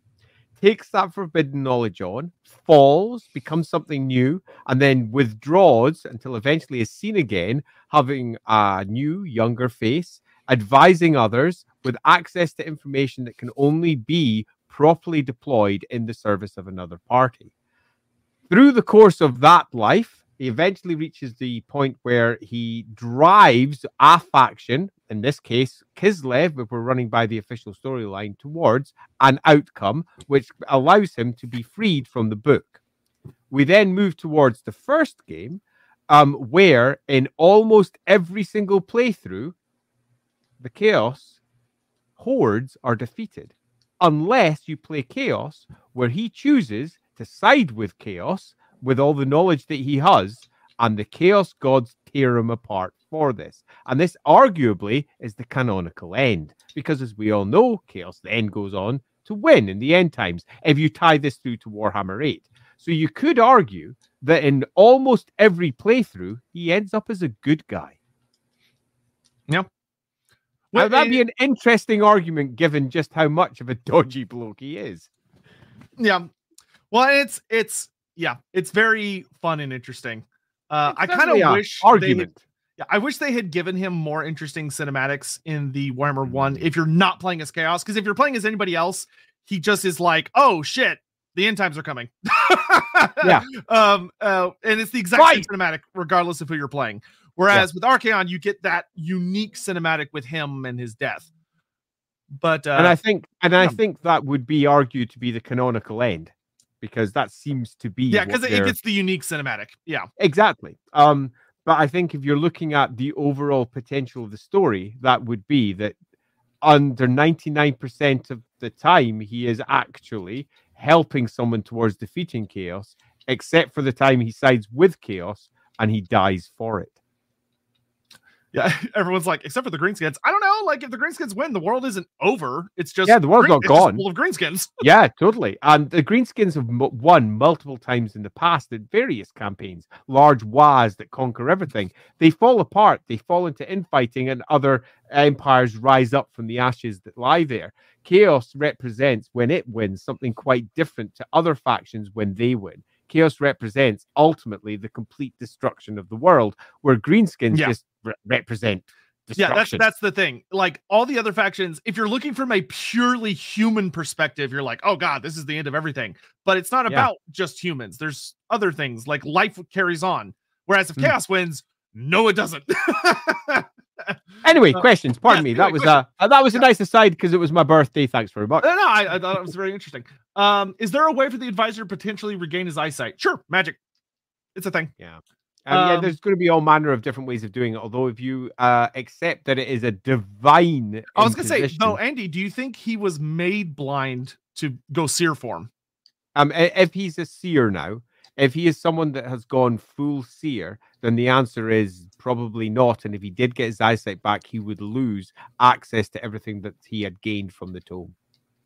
Takes that forbidden knowledge on, falls, becomes something new, and then withdraws until eventually is seen again, having a new, younger face, advising others with access to information that can only be properly deployed in the service of another party. Through the course of that life, he eventually reaches the point where he drives a faction, in this case, Kislev, if we're running by the official storyline, towards an outcome which allows him to be freed from the book. We then move towards the first game, um, where in almost every single playthrough, the Chaos hordes are defeated unless you play Chaos, where he chooses to side with Chaos with all the knowledge that he has, and the Chaos gods tear him apart for this. And this arguably is the canonical end, because as we all know, Chaos then goes on to win in the end times if you tie this through to Warhammer 8. So you could argue that in almost every playthrough, he ends up as a good guy. Now, Well, that'd be eh, an interesting argument given just how much of a dodgy bloke he is. yeah. Well, it's it's yeah, it's very fun and interesting. Uh, I kind of wish they had- argument. Yeah, I wish they had given him more interesting cinematics in the Warhammer Mm. 1 if you're not playing as Chaos. Because if you're playing as anybody else, he just is like, oh shit, the end times are coming. Yeah. Um, uh, and it's the exact same cinematic, regardless of who you're playing. Whereas with Archaon, you get that unique cinematic with him and his death. But uh, and I think and I yeah. think that would be argued to be the canonical end because that seems to be yeah, because it, it gets the unique cinematic. Yeah. exactly. Um, but I think if you're looking at the overall potential of the story, that would be that under 99% of the time he is actually helping someone towards defeating chaos, except for the time he sides with chaos and he dies for it. Yeah. Everyone's like, except for the greenskins. I don't know. Like, if the greenskins win, the world isn't over. It's just Yeah, the world's green- not gone. full of greenskins. yeah, totally. And the Greenskins have won multiple times in the past at various campaigns, large wars that conquer everything. They fall apart, they fall into infighting, and other empires rise up from the ashes that lie there. Chaos represents, when it wins, something quite different to other factions when they win. Chaos represents ultimately the complete destruction of the world, where Greenskins Yeah. just re- represent Yeah, that's that's the thing. Like all the other factions, if you're looking from a purely human perspective, you're like, oh god, this is the end of everything. But it's not Yeah. about just humans. There's other things like life carries on. Whereas if Mm. chaos wins, no, it doesn't. Anyway, questions. Pardon yeah, me. anyway, that was a uh, that was a nice aside because it was my birthday. Thanks very much. no, no, I, I thought it was very interesting. Um, is there a way for the advisor to potentially regain his eyesight? Sure, magic. It's a thing. Um, yeah, Um, there's going to be all manner of different ways of doing it. Although, if you uh, accept that it is a divine, I was gonna say imposition, though, Andy, do you think he was made blind to go seer form? um, if he's a seer now, if he is someone that has gone full seer, then the answer is probably not. And if he did get his eyesight back, he would lose access to everything that he had gained from the tome.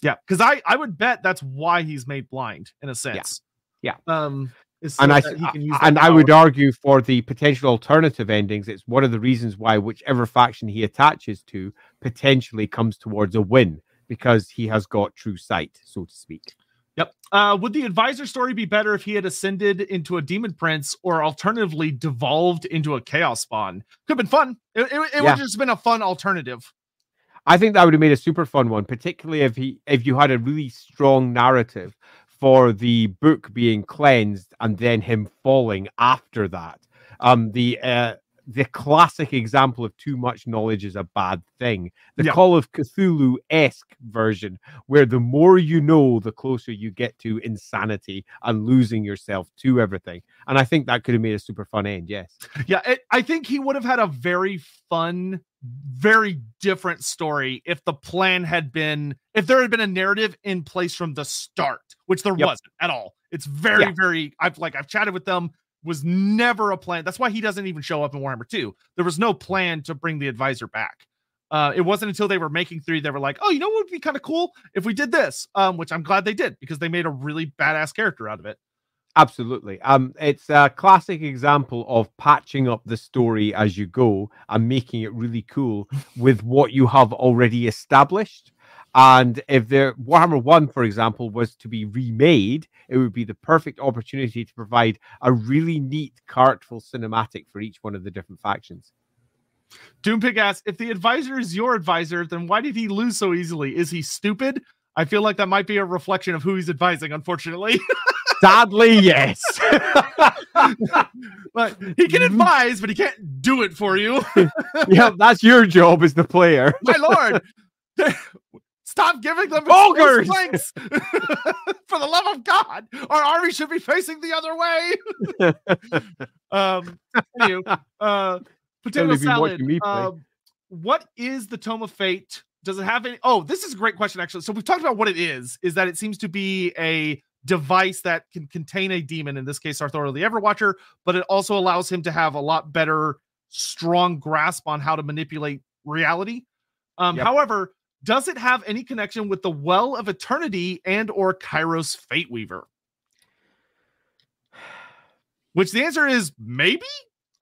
Yeah, because I I would bet that's why he's made blind in a sense. Yeah. Um, is and I that th- he can use that and I would argue for the potential alternative endings. It's one of the reasons why whichever faction he attaches to potentially comes towards a win because he has got true sight, so to speak. Yep. Uh, would the advisor story be better if he had ascended into a demon prince or alternatively devolved into a chaos spawn? Could have been fun. It, it, it would have just been a fun alternative. I think that would have made a super fun one, particularly if he if you had a really strong narrative for the book being cleansed and then him falling after that. Um, the uh, the classic example of too much knowledge is a bad thing. The Yeah. Call of Cthulhu esque version, where the more you know, the closer you get to insanity and losing yourself to everything. And I think that could have made a super fun end. Yes. Yeah, it, I think he would have had a very fun, very different story if the plan had been if there had been a narrative in place from the start, which there Yep. wasn't at all. It's very, Yeah. very. I've like I've chatted with them. Was never a plan. That's why he doesn't even show up in Warhammer 2. There was no plan to bring the advisor back. Uh, it wasn't until they were making three they were like, oh, you know what would be kind of cool if we did this, um, which I'm glad they did because they made a really badass character out of it. Absolutely. Um, it's a classic example of patching up the story as you go and making it really cool with what you have already established. And if the Warhammer One, for example, was to be remade, it would be the perfect opportunity to provide a really neat, characterful cinematic for each one of the different factions. Doompig asks, if the advisor is your advisor, then why did he lose so easily? Is he stupid? I feel like that might be a reflection of who he's advising, unfortunately. Sadly, yes. but he can mm-hmm. advise, but he can't do it for you. yeah, that's your job as the player. My lord. Stop giving them Ogres! for the love of God. Our army should be facing the other way. um anywho, uh potato salad. Um, what is the tome of fate? Does it have any? Oh, this is a great question, actually. So we've talked about what it is. Is that it seems to be a device that can contain a demon, in this case, Sarthorael the Everwatcher, but it also allows him to have a lot better, strong grasp on how to manipulate reality. Um, Yep. However, does it have any connection with the Well of Eternity and or Kairos Fate Weaver? Which the answer is maybe.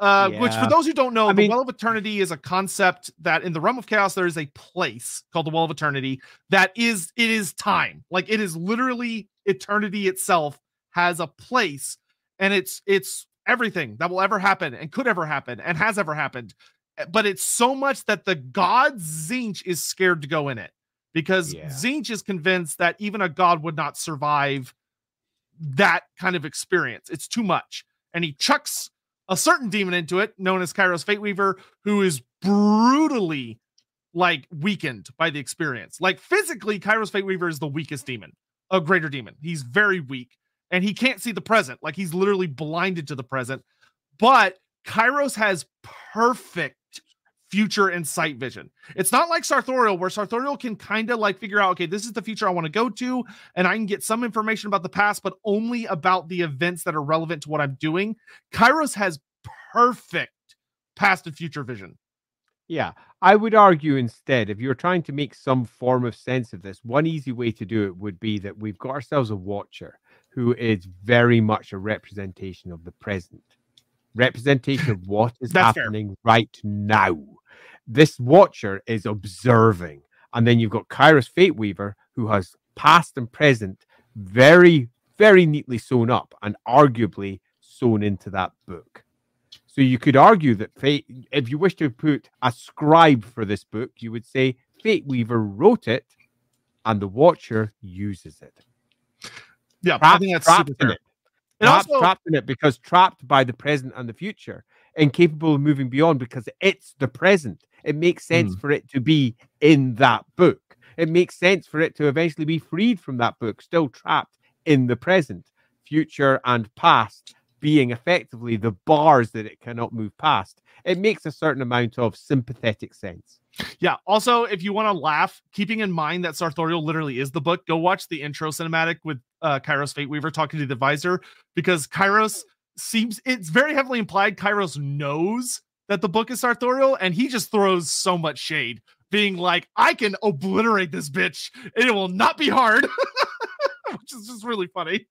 Uh, Which, for those who don't know, I the mean- Well of Eternity is a concept that in the realm of chaos there is a place called the Well of Eternity that is it is time, like it is literally eternity itself has a place, and it's it's everything that will ever happen and could ever happen and has ever happened. But it's so much that the god Tzeentch is scared to go in it because Yeah. Tzeentch is convinced that even a god would not survive that kind of experience. It's too much. And he chucks a certain demon into it, known as Kairos Fate Weaver, who is brutally like weakened by the experience. Like physically, Kairos Fate Weaver is the weakest demon, a greater demon. He's very weak and he can't see the present. Like he's literally blinded to the present. But Kairos has perfect future and sight vision. It's not like Sarthorael, where Sarthorael can kind of like figure out, okay, this is the future I want to go to, and I can get some information about the past, but only about the events that are relevant to what I'm doing. Kairos has perfect past and future vision. Yeah, I would argue instead, if you're trying to make some form of sense of this, one easy way to do it would be that we've got ourselves a watcher who is very much a representation of the present, representation of what is That's fair. happening right now. This watcher is observing. And then you've got Kairos Fate Weaver, who has past and present very, very neatly sewn up and arguably sewn into that book. So you could argue that Fate, if you wish to put a scribe for this book, you would say Fate Weaver wrote it and the Watcher uses it. Yeah, I Trapped, think that's trapped super in it. And Trapped, also, trapped in it because trapped by the present and the future, incapable of moving beyond because it's the present. It makes sense Hmm. for it to be in that book. It makes sense for it to eventually be freed from that book, still trapped in the present, future, and past being effectively the bars that it cannot move past. It makes a certain amount of sympathetic sense. Yeah. Also, if you want to laugh, keeping in mind that Sarthorael literally is the book, go watch the intro cinematic with uh, Kairos Fate Weaver talking to the advisor because Kairos seems it's very heavily implied Kairos knows that the book is Sarthorael and he just throws so much shade, being like, I can obliterate this bitch and it will not be hard, which is just really funny.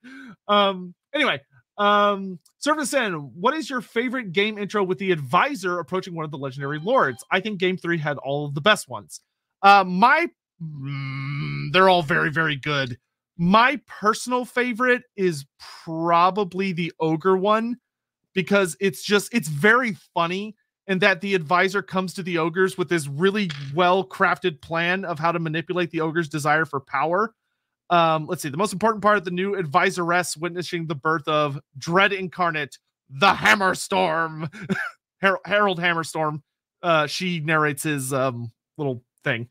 Um, anyway, um, Service N, what is your favorite game intro with the advisor approaching one of the legendary lords? I think game three had all of the best ones. Uh, my mm, they're all very, very good. My personal favorite is probably the ogre one because it's just it's very funny and that the advisor comes to the ogres with this really well crafted plan of how to manipulate the ogre's desire for power. Um, let's see. The most important part of the new advisoress witnessing the birth of Dread Incarnate, the Hammer Storm. Harald Hammerstorm. Uh, she narrates his um little thing.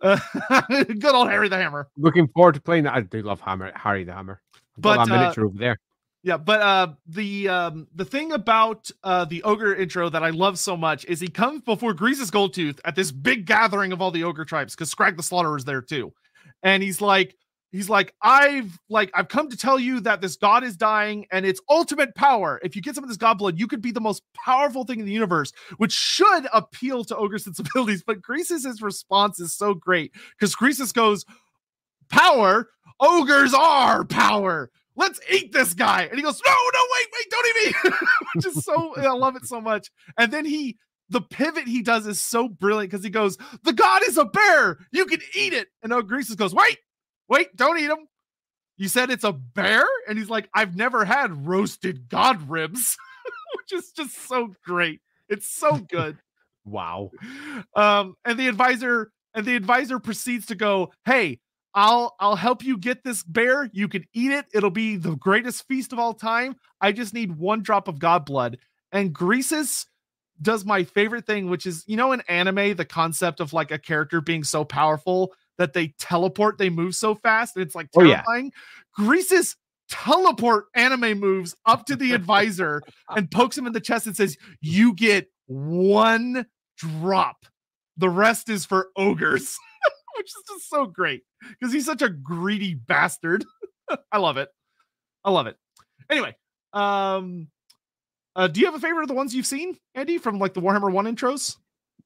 Uh, good old Harry the Hammer. Looking forward to playing that. I do love Hammer, Harry the Hammer. I've got But, that uh, miniature over there. Yeah, but uh the um the thing about uh the ogre intro that I love so much is he comes before Greasus Goldtooth at this big gathering of all the ogre tribes because Skrag the Slaughterer is there too. And he's like, he's like, I've like I've come to tell you that this god is dying and it's ultimate power. If you get some of this god blood, you could be the most powerful thing in the universe, which should appeal to ogre sensibilities. But Grease's response is so great because Greasus goes, Power, ogres are power let's eat this guy. And he goes, no, no, wait, wait, don't eat me. Which is so, I love it so much. And then he, the pivot he does is so brilliant because he goes, the god is a bear. You can eat it. And Ogresus goes, wait, wait, don't eat him. You said it's a bear? And he's like, I've never had roasted god ribs, which is just so great. It's so good. Wow. Um, and the advisor and the advisor proceeds to go, "Hey, I'll I'll help you get this bear. You can eat it. It'll be the greatest feast of all time. I just need one drop of god blood." And Greasus does my favorite thing, which is you know in anime the concept of like a character being so powerful that they teleport, they move so fast, and it's like Oh, yeah. terrifying. Greasus teleport anime moves up to the advisor and pokes him in the chest and says, "You get one drop. The rest is for ogres." Which is just so great because he's such a greedy bastard. I love it. I love it. Anyway, um uh, do you have a favorite of the ones you've seen, Andy, from like the Warhammer 1 intros?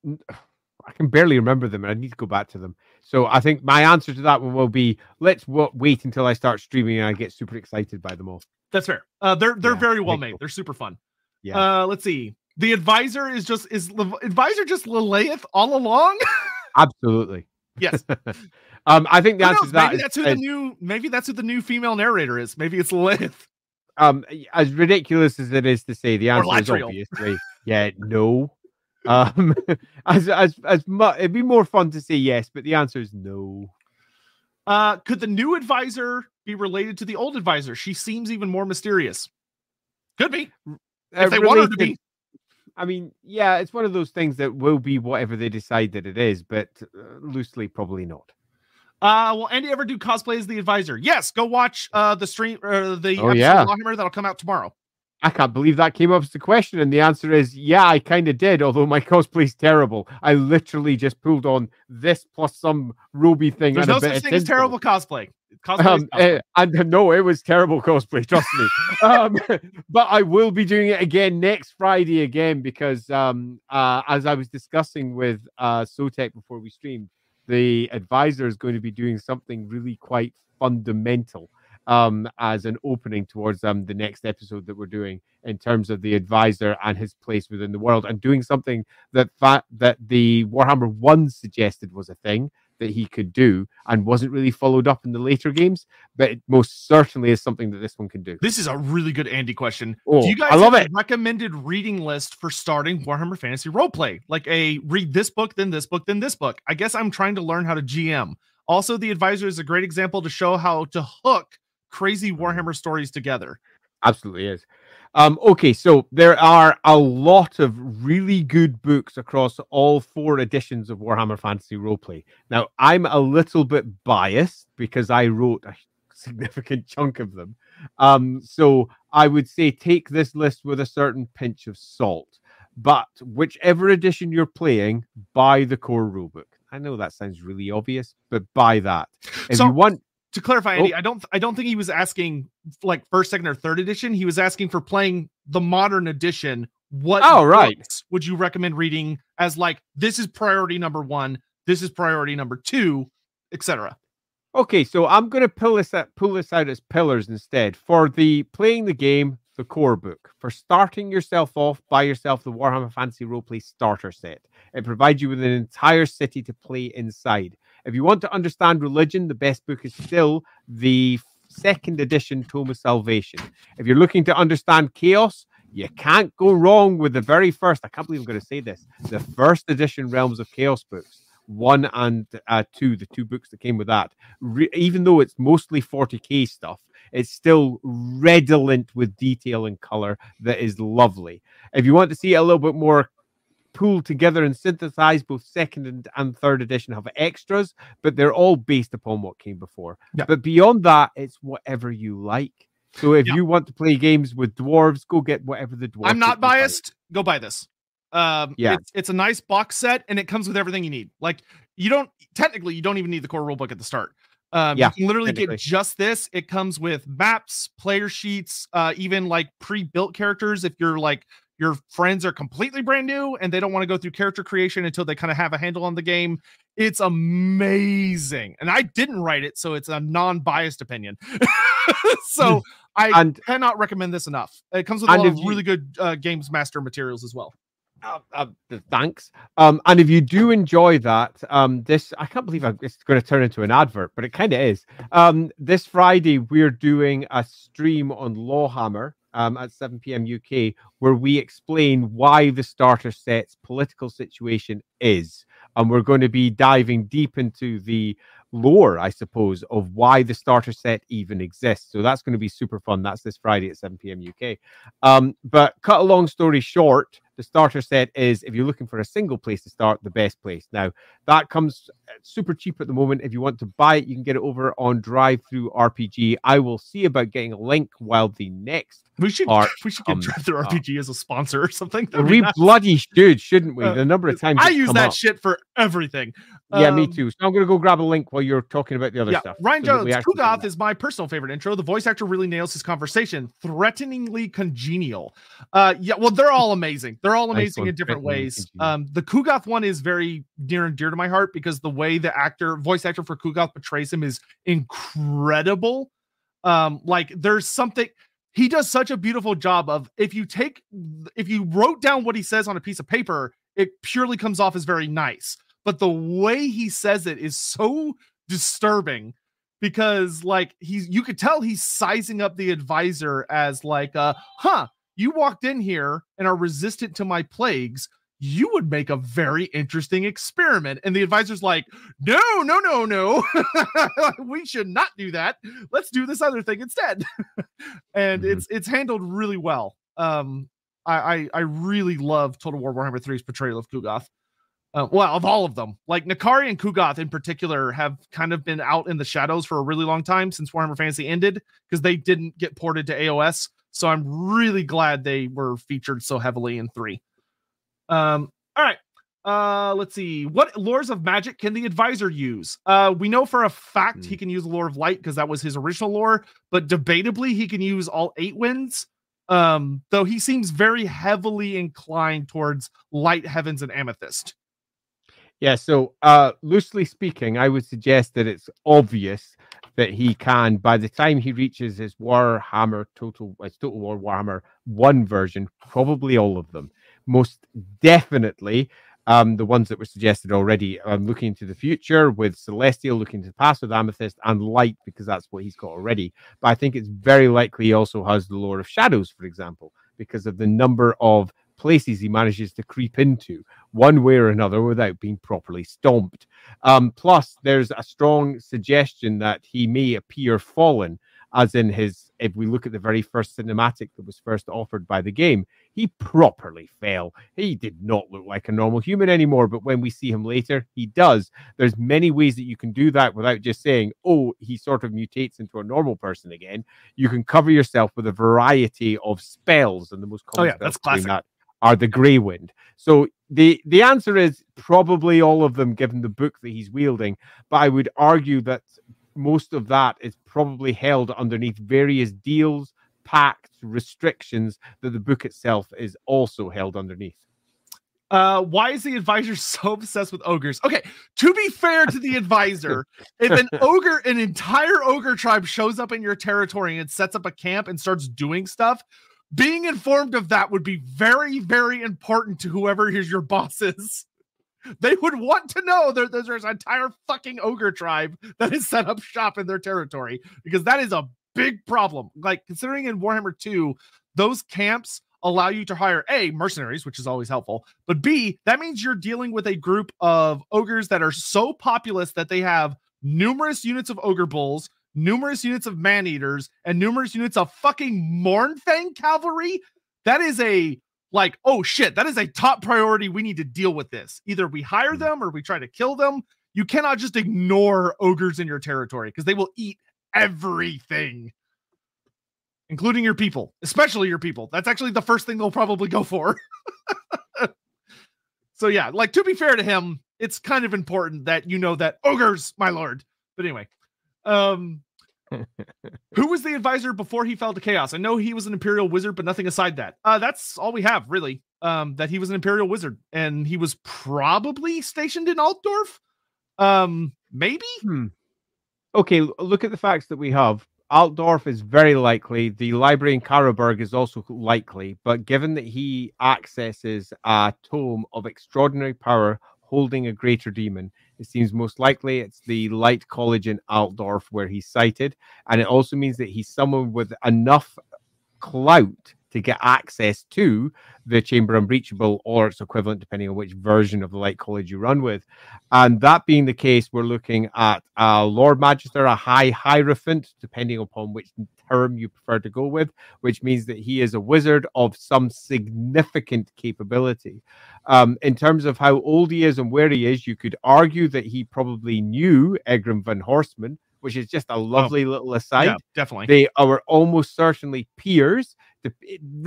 I can barely remember them, and I need to go back to them. So I think my answer to that one will be: let's w- wait until I start streaming and I get super excited by them all. That's fair. Uh, they're they're Yeah, very well made. you. They're super fun. Yeah, Uh, let's see. The advisor is just is advisor just Lilith all along? absolutely. Yes. Um, I think the answer to that Maybe is- that's who the is, new maybe that's who the new female narrator is. Maybe it's Lilith. um, as ridiculous as it is to say, the answer is obviously yeah, no. Um, as as as mu- it'd be more fun to say yes, but the answer is no. Uh, could the new advisor be related to the old advisor? She seems even more mysterious. Could be. Uh, If they want her to be. I mean, yeah, it's one of those things that will be whatever they decide that it is, but uh, loosely probably not. Uh, will Andy ever do cosplay as the advisor? Yes. Go watch uh the stream or the Oh, episode yeah. of Warhammer that'll come out tomorrow. I can't believe that came up as the question, and the answer is yeah, I kind of did. Although my cosplay's terrible, I literally just pulled on this plus some Ruby thing. There's and no a bit such thing as terrible cosplay. Cosplay Um, cosplay. eh, and no, it was terrible cosplay. Trust me. um, but I will be doing it again next Friday again because, um, uh, as I was discussing with uh, Sotek before we streamed, the advisor is going to be doing something really quite fundamental um, as an opening towards um, the next episode that we're doing in terms of the advisor and his place within the world, and doing something that fa- that the Warhammer One suggested was a thing that he could do and wasn't really followed up in the later games, but it most certainly is something that this one can do. This is a really good Andy question. Oh, Do you guys I love have a it. recommended reading list for starting Warhammer Fantasy Roleplay? Like a read this book, then this book, then this book. I guess I'm trying to learn how to GM. Also, the advisor is a great example to show how to hook crazy Warhammer stories together. Absolutely is. Um, okay, so there are a lot of really good books across all four editions of Warhammer Fantasy Roleplay. Now, I'm a little bit biased because I wrote a significant chunk of them. Um, so I would say take this list with a certain pinch of salt. But whichever edition you're playing, buy the core rulebook. I know that sounds really obvious, but buy that. If So- you want To clarify, Oh. Andy, I don't I don't think he was asking like first, second, or third edition. He was asking for playing the modern edition. What Oh, right. books would you recommend reading as like this is priority number one, this is priority number two, etc. Okay, so I'm going to pull this out, pull this out as pillars instead. For the playing the game, the core book. For starting yourself off, buy yourself the Warhammer Fantasy Roleplay starter set. It provides you with an entire city to play inside. If you want to understand religion, the best book is still the second edition Tome of Salvation. If you're looking to understand chaos, you can't go wrong with the very first. I can't believe I'm going to say this. The first edition Realms of Chaos books, one and uh, two, the two books that came with that. Re- even though it's mostly 40k stuff, It's still redolent with detail and color that is lovely. If you want to see a little bit more pulled together and synthesized, both second and, and third edition have extras, but they're all based upon what came before. Yeah. But beyond that, it's whatever you like. So if Yeah. you want to play games with dwarves, go get whatever the dwarves. I'm not you like. biased. Go buy this. Um, Yeah. it's, it's a nice box set and it comes with everything you need. Like you don't technically you don't even need the core rulebook at the start. Um, Yeah, you can literally get just this. It comes with maps, player sheets, uh, even like pre-built characters. If you're like your friends are completely brand new and they don't want to go through character creation until they kind of have a handle on the game, it's amazing. And I didn't write it, so it's a non-biased opinion. so I And cannot recommend this enough. It comes with a lot of you- really good uh, games master materials as well. uh, uh, thanks. Um, and if you do enjoy that, um, this I can't believe I'm, it's going to turn into an advert, but it kind of is. Um, this Friday we're doing a stream on Lawhammer um, at 7 p.m. UK where we explain why the starter set's political situation is, and we're going to be diving deep into the lore, I suppose, of why the starter set even exists. So that's going to be super fun. That's this Friday at 7 p.m. UK. Um, but cut a long story short, the starter set is if you're looking for a single place to start, the best place. Now that comes uh, super cheap at the moment. If you want to buy it, you can get it over on DriveThruRPG. I will see about getting a link while the next. We should Art we should get Drive Through. RPG as a sponsor or something. That'd be We nice. bloody should, shouldn't we? The number of times I use that up. shit for everything. Yeah, me Um, too. So I'm going to go grab a link while you're talking about the other yeah, stuff. Ryan so Jones, we actually do Ku'gath that. is my personal favorite intro. The voice actor really nails his conversation, threateningly congenial. Uh, yeah, well, they're all amazing. They're all amazing one, in different ways. Um, the Ku'gath one is very near and dear to my heart because the way the actor, voice actor for Ku'gath portrays him is incredible. Um, like there's something he does such a beautiful job of if you take if you wrote down what he says on a piece of paper, it purely comes off as very nice. But the way he says it is so disturbing because like he's you could tell he's sizing up the advisor as like uh huh you walked in here and are resistant to my plagues. You would make a very interesting experiment. And the advisor's like no no no no. We should not do that. Let's do this other thing instead. And Mhm. it's it's handled really well. Um I, I i really love total war warhammer 3's portrayal of Ku'gath uh, well, of all of them, like N'Kari and Ku'gath in particular, have kind of been out in the shadows for a really long time since Warhammer Fantasy ended because they didn't get ported to AOS. So I'm really glad they were featured so heavily in three. Um, all right. Uh, let's see. What lores of magic can the advisor use? Uh, we know for a fact Hmm. he can use the lore of light because that was his original lore, but debatably he can use all eight winds. Um, though he seems very heavily inclined towards light heavens and amethyst. Yeah, so uh loosely speaking, I would suggest that it's obvious that he can, by the time he reaches his Warhammer Total, his Total War Warhammer one version, probably all of them. Most definitely, um, the ones that were suggested already. I'm looking into the future with Celestial, looking to the past with Amethyst and Light because that's what he's got already. But I think it's very likely he also has the Lore of Shadows, for example, because of the number of places he manages to creep into one way or another without being properly stomped. Um, plus, there's a strong suggestion that he may appear fallen, as in his, if we look at the very first cinematic that was first offered by the game, he properly fell. He did not look like a normal human anymore, but when we see him later, he does. There's many ways that you can do that without just saying, oh, he sort of mutates into a normal person again. You can cover yourself with a variety of spells, and the most common Oh, yeah, that's classic. that are the Grey Wind. So the the answer is probably all of them, given the book that he's wielding. But I would argue that most of that is probably held underneath various deals, pacts, restrictions that the book itself is also held underneath. Uh, why is the advisor so obsessed with ogres? Okay, to be fair to the advisor, if an ogre, an entire ogre tribe shows up in your territory and sets up a camp and starts doing stuff, being informed of that would be very, very important to whoever is your bosses. They would want to know that there's an entire fucking ogre tribe that is set up shop in their territory because that is a big problem. Like considering in Warhammer 2, those camps allow you to hire A, mercenaries, which is always helpful, but B, that means you're dealing with a group of ogres that are so populous that they have numerous units of ogre bulls, numerous units of man eaters, and numerous units of fucking Mornfang cavalry. That is a like, oh shit, that is a top priority. We need to deal with this. Either we hire Mm. them or we try to kill them. You cannot just ignore ogres in your territory because they will eat everything, including your people, especially your people. That's actually the first thing they'll probably go for. so yeah, like to be fair to him, it's kind of important that you know that ogres, my lord. But anyway, um, who was the advisor before he fell to chaos? I know he was an imperial wizard, but nothing aside that. Uh, that's all we have really. Um, that he was an imperial wizard and he was probably stationed in Altdorf. Um, maybe. Hmm. Okay, look at the facts that we have. Altdorf is very likely. The library in Karaberg is also likely. But given that he accesses a tome of extraordinary power holding a greater demon, it seems most likely it's the Light College in Altdorf where he's cited. And it also means that he's someone with enough clout to get access to the Chamber Unbreachable or its equivalent, depending on which version of the Light College you run with. And that being the case, we're looking at a Lord Magister, a High Hierophant, depending upon which term you prefer to go with, which means that he is a wizard of some significant capability. Um, in terms of how old he is and where he is, you could argue that he probably knew Egrimm van Horstmann, which is just a lovely little aside. yeah, definitely. They are almost certainly peers,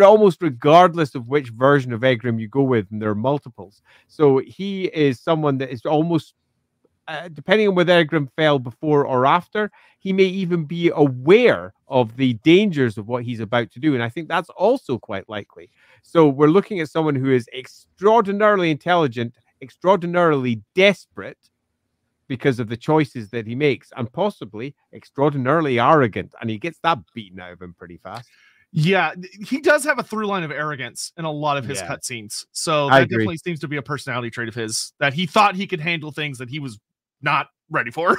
almost regardless of which version of Egrimm you go with, and there are multiples. So he is someone that is almost, uh, depending on whether Egrimm fell before or after, he may even be aware of the dangers of what he's about to do. And I think that's also quite likely. So we're looking at someone who is extraordinarily intelligent, extraordinarily desperate because of the choices that he makes, and possibly extraordinarily arrogant. And he gets that beaten out of him pretty fast. Yeah, he does have a through line of arrogance in a lot of his Yeah. cutscenes. So that definitely seems to be a personality trait of his that he thought he could handle things that he was not ready for.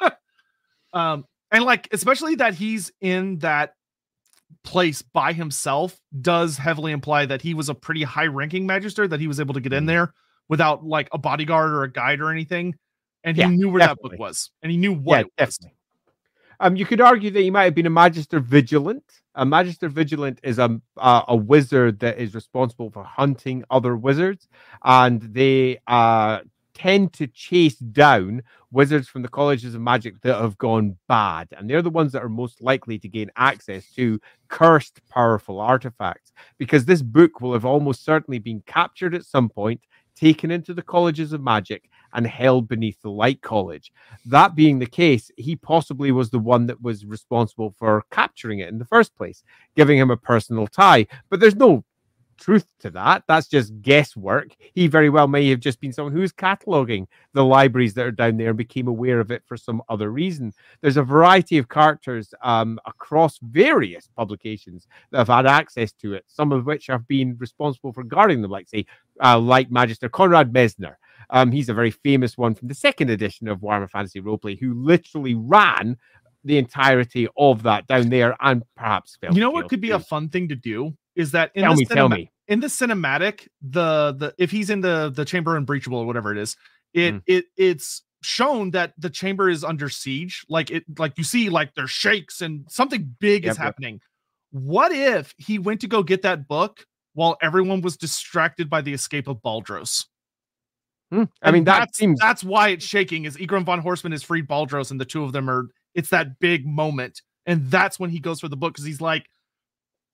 um, and like especially that he's in that place by himself does heavily imply that he was a pretty high ranking magister that he was able to get in Mhm. there without like a bodyguard or a guide or anything. And he Yeah, knew where that book was, and he knew what yeah, it was. definitely. Um, you could argue that he might have been a Magister Vigilant. A Magister Vigilant is a, a a wizard that is responsible for hunting other wizards, and they uh, tend to chase down wizards from the colleges of magic that have gone bad, and they're the ones that are most likely to gain access to cursed, powerful artifacts. Because this book will have almost certainly been captured at some point, taken into the colleges of magic, and held beneath the Light College. That being the case, he possibly was the one that was responsible for capturing it in the first place, giving him a personal tie. But there's no truth to that. That's just guesswork. He very well may have just been someone who was cataloging the libraries that are down there and became aware of it for some other reason. There's a variety of characters um, across various publications that have had access to it, some of which have been responsible for guarding them, like, say, uh, like Magister Conrad Mesner. Um, he's a very famous one from the second edition of Warhammer Fantasy Roleplay, who literally ran the entirety of that down there and perhaps fell You know what could be too. a fun thing to do is that in tell the me, tell me. in the cinematic, the the if he's in the the chamber unbreachable or whatever it is, it Mm. it it's shown that the chamber is under siege. Like it like you see like there's shakes and something big Yep, is yep. happening. What if he went to go get that book while everyone was distracted by the escape of Baudros? Hmm, I mean, that that's, seems that's why it's shaking. Is Egrimm von Horstmann is freed Baudros, and the two of them are. It's that big moment, and that's when he goes for the book because he's like,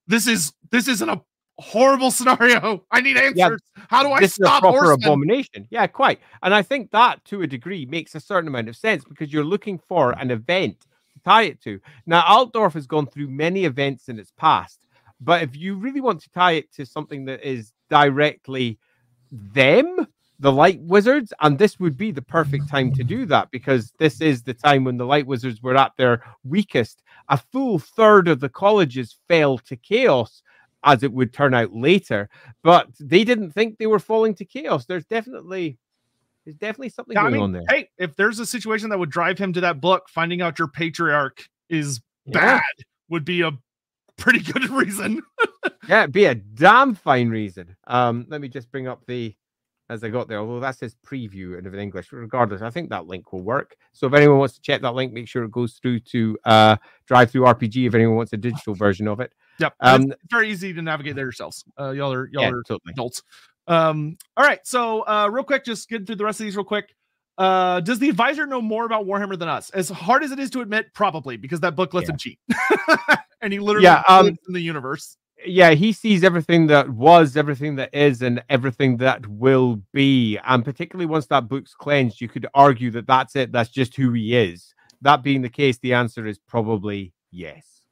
"This is this isn't a horrible scenario. I need answers. How do I this is a stop proper Horseman?" abomination. Yeah, quite. And I think that, to a degree, makes a certain amount of sense because you're looking for an event to tie it to. Now, Altdorf has gone through many events in its past, but if you really want to tie it to something that is directly them, the Light Wizards, and this would be the perfect time to do that because this is the time when the Light Wizards were at their weakest. A full third of the colleges fell to chaos as it would turn out later but they didn't think they were falling to chaos there's definitely there's definitely something I going mean, on there hey, if there's a situation that would drive him to that book, finding out your patriarch is Yeah. bad would be a pretty good reason. yeah it'd be a damn fine reason um let me just bring up the as I got there, although that says preview and in English. Regardless, I think that link will work. So if anyone wants to check that link, make sure it goes through to uh, DriveThruRPG. If anyone wants a digital version of it, yep, um, it's very easy to navigate there yourselves. Uh, y'all are y'all yeah, are totally. adults. Um, all right, so uh, real quick, just get through the rest of these real quick. Uh, does the advisor know more about Warhammer than us? As hard as it is to admit, probably because that book lets yeah. him cheat, and he literally yeah, um, lives in the universe yeah, he sees everything that was, everything that is, and everything that will be. And particularly once that book's cleansed, you could argue that that's it. That's just who he is. That being the case, the answer is probably yes.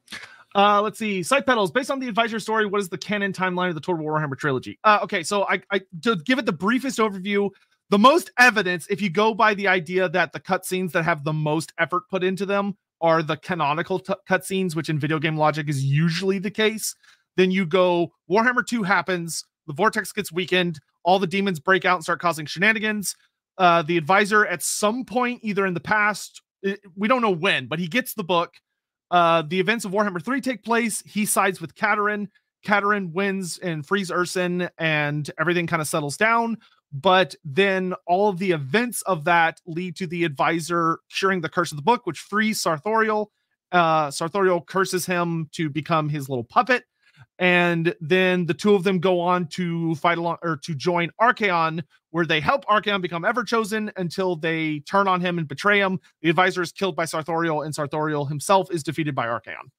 Uh, let's see. Side pedals based on the advisor story. What is the canon timeline of the Total Warhammer trilogy? Uh, okay, so I, I to give it the briefest overview, the most evidence, if you go by the idea that the cutscenes that have the most effort put into them are the canonical t- cutscenes, which in video game logic is usually the case. Then you go Warhammer 2 happens, the vortex gets weakened, all the demons break out and start causing shenanigans. Uh, the advisor at some point, either in the past, it, we don't know when, but he gets the book. Uh, the events of Warhammer 3 take place. He sides with Katarin. Katarin wins and frees Ursun, and everything kind of settles down. But then all of the events of that lead to the advisor curing the curse of the book, which frees Sarthorael. Uh, Sarthorael curses him to become his little puppet and then the two of them go on to fight along or to join Archaon, where they help Archaon become ever chosen until they turn on him and betray him. The advisor is killed by Sarthorael, and Sarthorael himself is defeated by Archaon.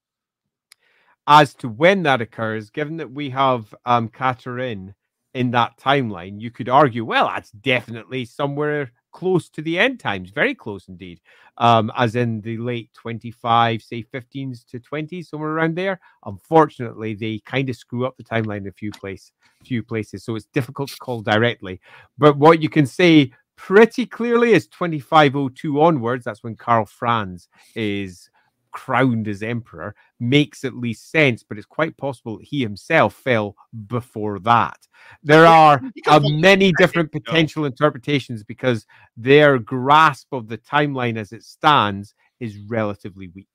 As to when that occurs, given that we have um Katarin in that timeline, you could argue, well, that's definitely somewhere close to the end times, very close indeed, um, as in the late 25, say 15s to 20s, somewhere around there. Unfortunately, they kind of screw up the timeline in a few place, few places, so it's difficult to call directly. But what you can say pretty clearly is 2502 onwards. That's when Karl Franz is crowned as emperor makes at least sense, but it's quite possible he himself fell before that. There are uh, many different potential interpretations because their grasp of the timeline as it stands is relatively weak.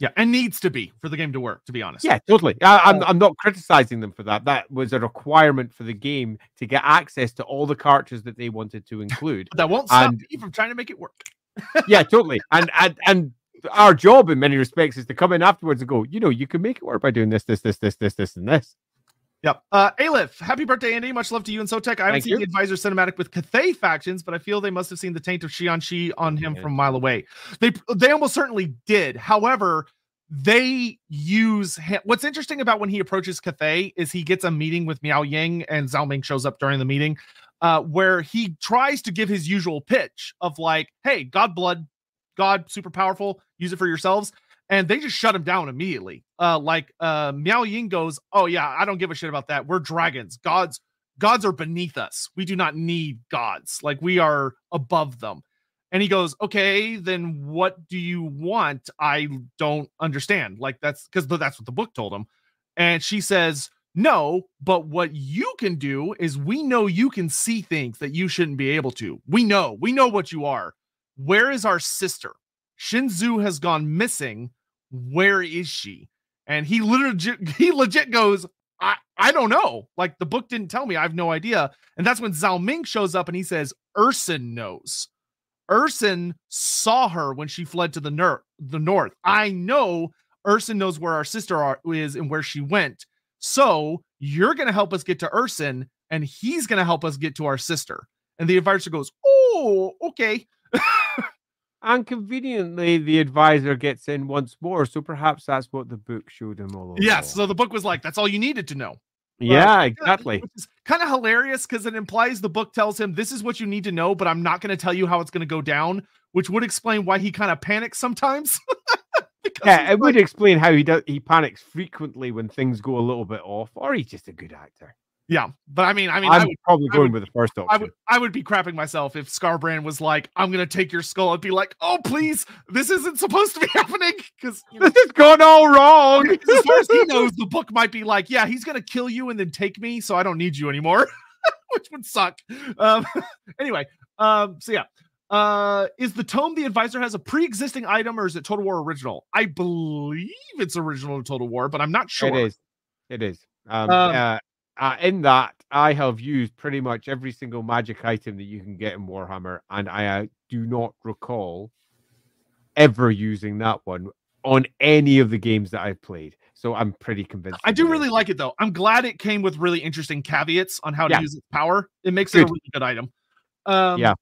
Yeah, and needs to be for the game to work, to be honest. Yeah, totally. I, am I'm, I'm not criticizing them for that. That was a requirement for the game to get access to all the characters that they wanted to include. that won't stop and, me from trying to make it work. yeah, totally. And, and and our job in many respects is to come in afterwards and go, you know, you can make it work by doing this, this, this, this, this, this, and this. Yep. Uh, Aleph, happy birthday, Andy. Much love to you and Sotek. I haven't Thank seen you. the Advisor cinematic with Cathay factions, but I feel they must have seen the taint of Shi on him from a mile away. They they almost certainly did. However, they use him. what's interesting about when he approaches Cathay is he gets a meeting with Miao Ying and Zhao Ming shows up during the meeting, uh, where he tries to give his usual pitch of like, "Hey, God blood God, super powerful, use it for yourselves. And they just shut him down immediately. Uh, like uh Miao Ying goes, Oh yeah, I don't give a shit about that. We're dragons. Gods, gods are beneath us. We do not need gods. Like we are above them. And he goes, Okay, then what do you want? I don't understand. Like that's because that's what the book told him. And she says, no, but what you can do is we know you can see things that you shouldn't be able to. We know, we know what you are. Where is our sister? Shinzu has gone missing. Where is she? And he literally he legit goes, I, I don't know. Like the book didn't tell me. I have no idea. And that's when Zhao Ming shows up and he says, Ursun knows. Ursun saw her when she fled to the, ner- the north. I know Ursun knows where our sister are, is and where she went. So you're going to help us get to Ursun and he's going to help us get to our sister. And the advisor goes, Oh, okay. and conveniently, the advisor gets in once more. So perhaps that's what the book showed him all. Yes. So the book was like, that's all you needed to know. Yeah, exactly. kind of hilarious because it implies the book tells him this is what you need to know, but I'm not going to tell you how it's going to go down, which would explain why he kind of panics sometimes. yeah, it like, would explain how he does. He panics frequently when things go a little bit off, or he's just a good actor. Yeah, but I mean, I mean, I'm I would, probably going would, with the first option. I would, I would be crapping myself if Skarbrand was like, "I'm gonna take your skull," and be like, "Oh, please, this isn't supposed to be happening," because you know, this has gone all wrong. as far as he knows, the book might be like, "Yeah, he's gonna kill you and then take me, so I don't need you anymore," which would suck. Um, anyway, um, so yeah, uh, is the tome the advisor has a pre-existing item or is it Total War original? I believe it's original Total War, but I'm not sure. It is. It is. Um, um uh, uh, in that I have used pretty much every single magic item that you can get in Warhammer, and I uh, do not recall ever using that one on any of the games that I've played. So I'm pretty convinced. I do really like it though. I'm glad it came with really interesting caveats on how to Yeah. use its power. It makes it a Good. really good item. Um, Yeah.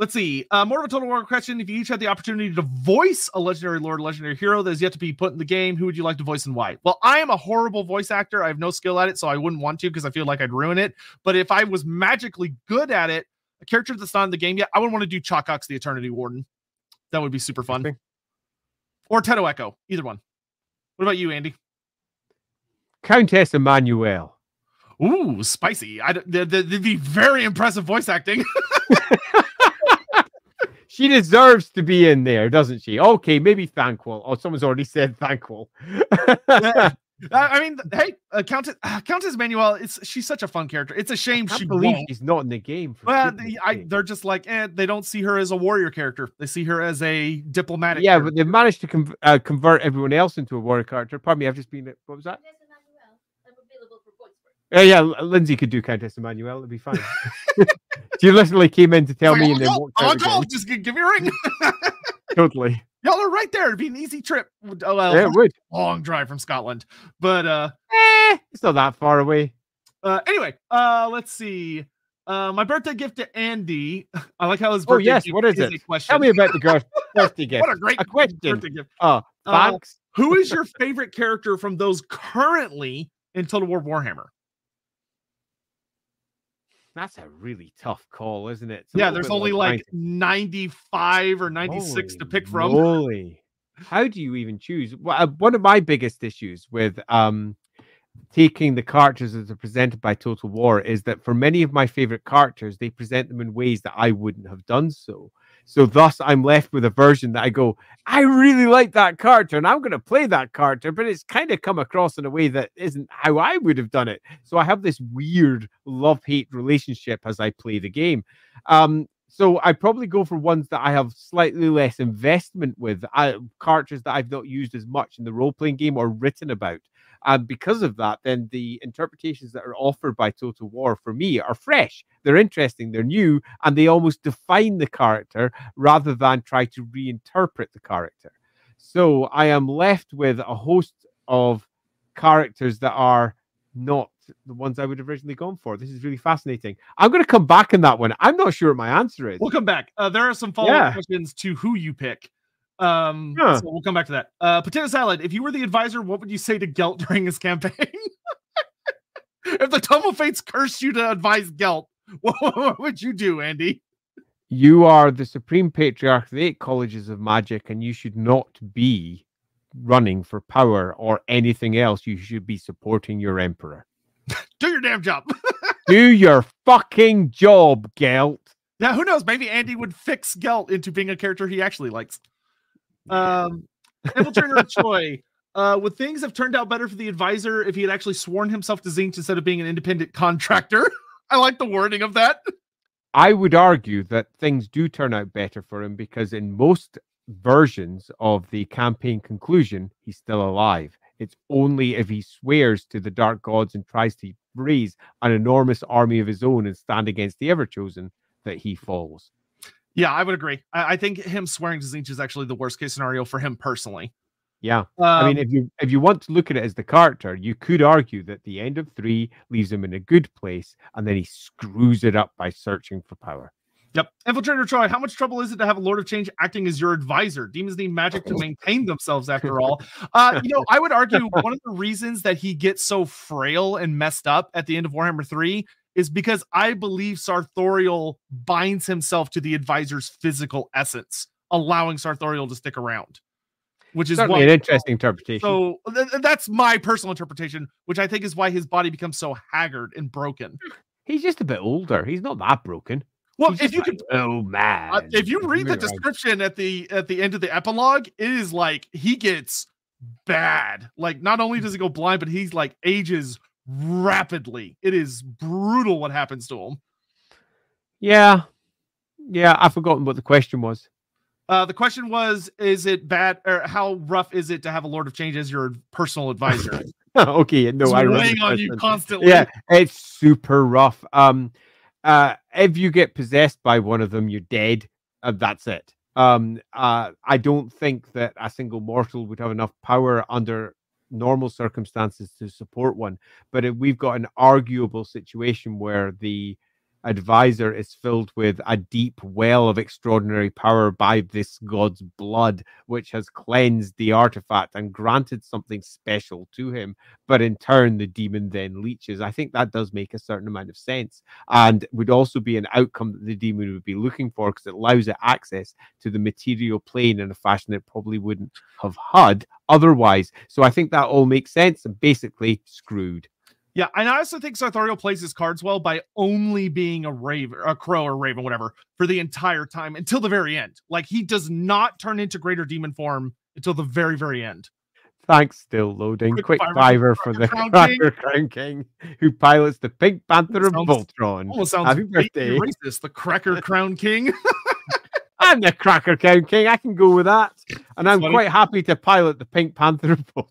Let's see. Uh, more of a total war question. If you each had the opportunity to voice a legendary lord, legendary hero that is yet to be put in the game, who would you like to voice and why? Well, I am a horrible voice actor. I have no skill at it, so I wouldn't want to because I feel like I'd ruin it. But if I was magically good at it, a character that's not in the game yet, I would want to do Chakax the Eternity Warden. That would be super fun. Or Tetto'eko, either one. What about you, Andy? Countess Emmanuelle. Ooh, spicy. I, th- th- that'd be very impressive voice acting. She deserves to be in there, doesn't she? Okay, maybe Thanquol. Oh, someone's already said Thanquol. I I mean, hey, uh, Countess uh, Countess Manuel, it's she's such a fun character. It's a shame she believe won't. she's not in the game. Well, they, I, they're just like, eh, they don't see her as a warrior character. They see her as a diplomatic. yeah, character. but they've managed to con- uh, convert everyone else into a warrior character. Pardon me, I've just been. What was that? Countess Emmanuelle. I'm available for voice work. Uh, yeah, Lindsay could do Countess Emmanuelle. It'd be fine. she literally came in to tell me oh, and then go, walked oh, out go, again. just give me a ring. Totally. Y'all are right there. It'd be an easy trip. Oh, well, Yeah, it would. long drive from Scotland. But uh, Eh, it's not that far away. Uh, anyway, uh, let's see. Uh, my birthday gift to Andy. I like how his Oh, birthday yes, gift what is a it? question. Tell me about the girl's birthday gift. what a great a question. birthday gift. Oh, Uh. Who is your favorite character from those currently in Total War Warhammer? That's a really tough call, isn't it? Yeah, there's only like 95 or 96 to pick from. Holy. How do you even choose? Uh, one of my biggest issues with um, taking the characters as they're presented by Total War is that for many of my favorite characters, they present them in ways that I wouldn't have done so. So thus, I'm left with a version that I go, I really like that character, and I'm going to play that character, but it's kind of come across in a way that isn't how I would have done it. So I have this weird love-hate relationship as I play the game. Um, so I probably go for ones that I have slightly less investment with, uh, characters that I've not used as much in the role playing game or written about. And because of that, then the interpretations that are offered by Total War for me are fresh. They're interesting, they're new, and they almost define the character rather than try to reinterpret the character. So I am left with a host of characters that are not the ones I would have originally gone for. This is really fascinating. I'm going to come back on that one. I'm not sure what my answer is. We'll come back. Uh, there are some follow-up Yeah. questions to who you pick. Um, Huh. so we'll come back to that. Uh, potato salad. If you were the advisor, what would you say to Gelt during his campaign? if the Tome of Fates cursed you to advise Gelt, what, what would you do, Andy? You are the supreme patriarch of the eight colleges of magic, and you should not be running for power or anything else. You should be supporting your emperor. Do your damn job. Do your fucking job, Gelt. Now, who knows? Maybe Andy would fix Gelt into being a character he actually likes. Um, Infiltrator Troy. Uh, would things have turned out better for the advisor if he had actually sworn himself to Tzeentch instead of being an independent contractor? I like the wording of that. I would argue that things do turn out better for him because in most versions of the campaign conclusion, he's still alive. It's only if he swears to the dark gods and tries to raise an enormous army of his own and stand against the Everchosen that he falls. Yeah, I would agree. I, I think him swearing to Tzeentch is actually the worst case scenario for him personally. Yeah. Um, I mean, if you if you want to look at it as the character, you could argue that the end of three leaves him in a good place, and then he screws it up by searching for power. Yep. Infiltrator Troy, how much trouble is it to have a Lord of Change acting as your advisor? Demons need magic to maintain themselves after all. Uh, you know, I would argue one of the reasons that he gets so frail and messed up at the end of Warhammer 3 is because I believe Sarthorael binds himself to the advisor's physical essence, allowing Sarthorael to stick around. Which is Certainly an interesting interpretation. so th- that's my personal interpretation, which I think is why his body becomes so haggard and broken. He's just a bit older. He's not that broken. Well, He's if you like, could oh man, Uh, if you read the description at the at the end of the epilogue, it is like he gets bad. Like not only does he go blind, but he's like ages rapidly. It is brutal what happens to him. yeah, yeah, I've forgotten what the question was. Uh, the question was: Is it bad, or how rough is it to have a Lord of Change as your personal advisor? okay, no, It's I weighing on you constantly. Yeah, it's super rough. Um, uh, if you get possessed by one of them, you're dead. Uh, that's it. Um, uh, I don't think that a single mortal would have enough power under normal circumstances to support one. But if we've got an arguable situation where the advisor is filled with a deep well of extraordinary power by this god's blood, which has cleansed the artifact and granted something special to him. But in turn, the demon then leeches. I think that does make a certain amount of sense and would also be an outcome that the demon would be looking for because it allows it access to the material plane in a fashion it probably wouldn't have had otherwise. So I think that all makes sense and basically screwed. Yeah, and I also think Sarthorael plays his cards well by only being a raven, a crow or raven, whatever, for the entire time until the very end. Like he does not turn into greater demon form until the very, very end. Thanks, still loading. Quick Quick, fiver fiver, for the Crown Cracker Crown King who pilots the Pink Panther of Voltron. Happy birthday. racist. The Cracker Crown King. I'm the Cracker Crown King. I can go with that. And I'm funny. quite happy to pilot the Pink Panther of Voltron.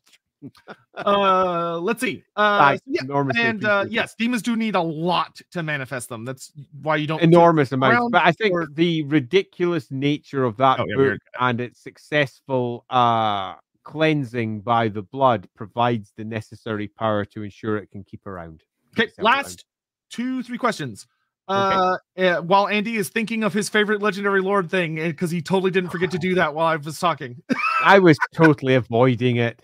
Uh, let's see. Uh, yeah, and uh, yes, demons do need a lot to manifest them. That's why you don't. enormous amounts. But I think or- the ridiculous nature of that Oh, yeah, book and its successful uh cleansing by the blood provides the necessary power to ensure it can keep around. Okay, Itself around. last two, three questions. Okay. Uh, uh, while Andy is thinking of his favorite legendary lord thing, because he totally didn't forget to do that while I was talking. I was totally avoiding it.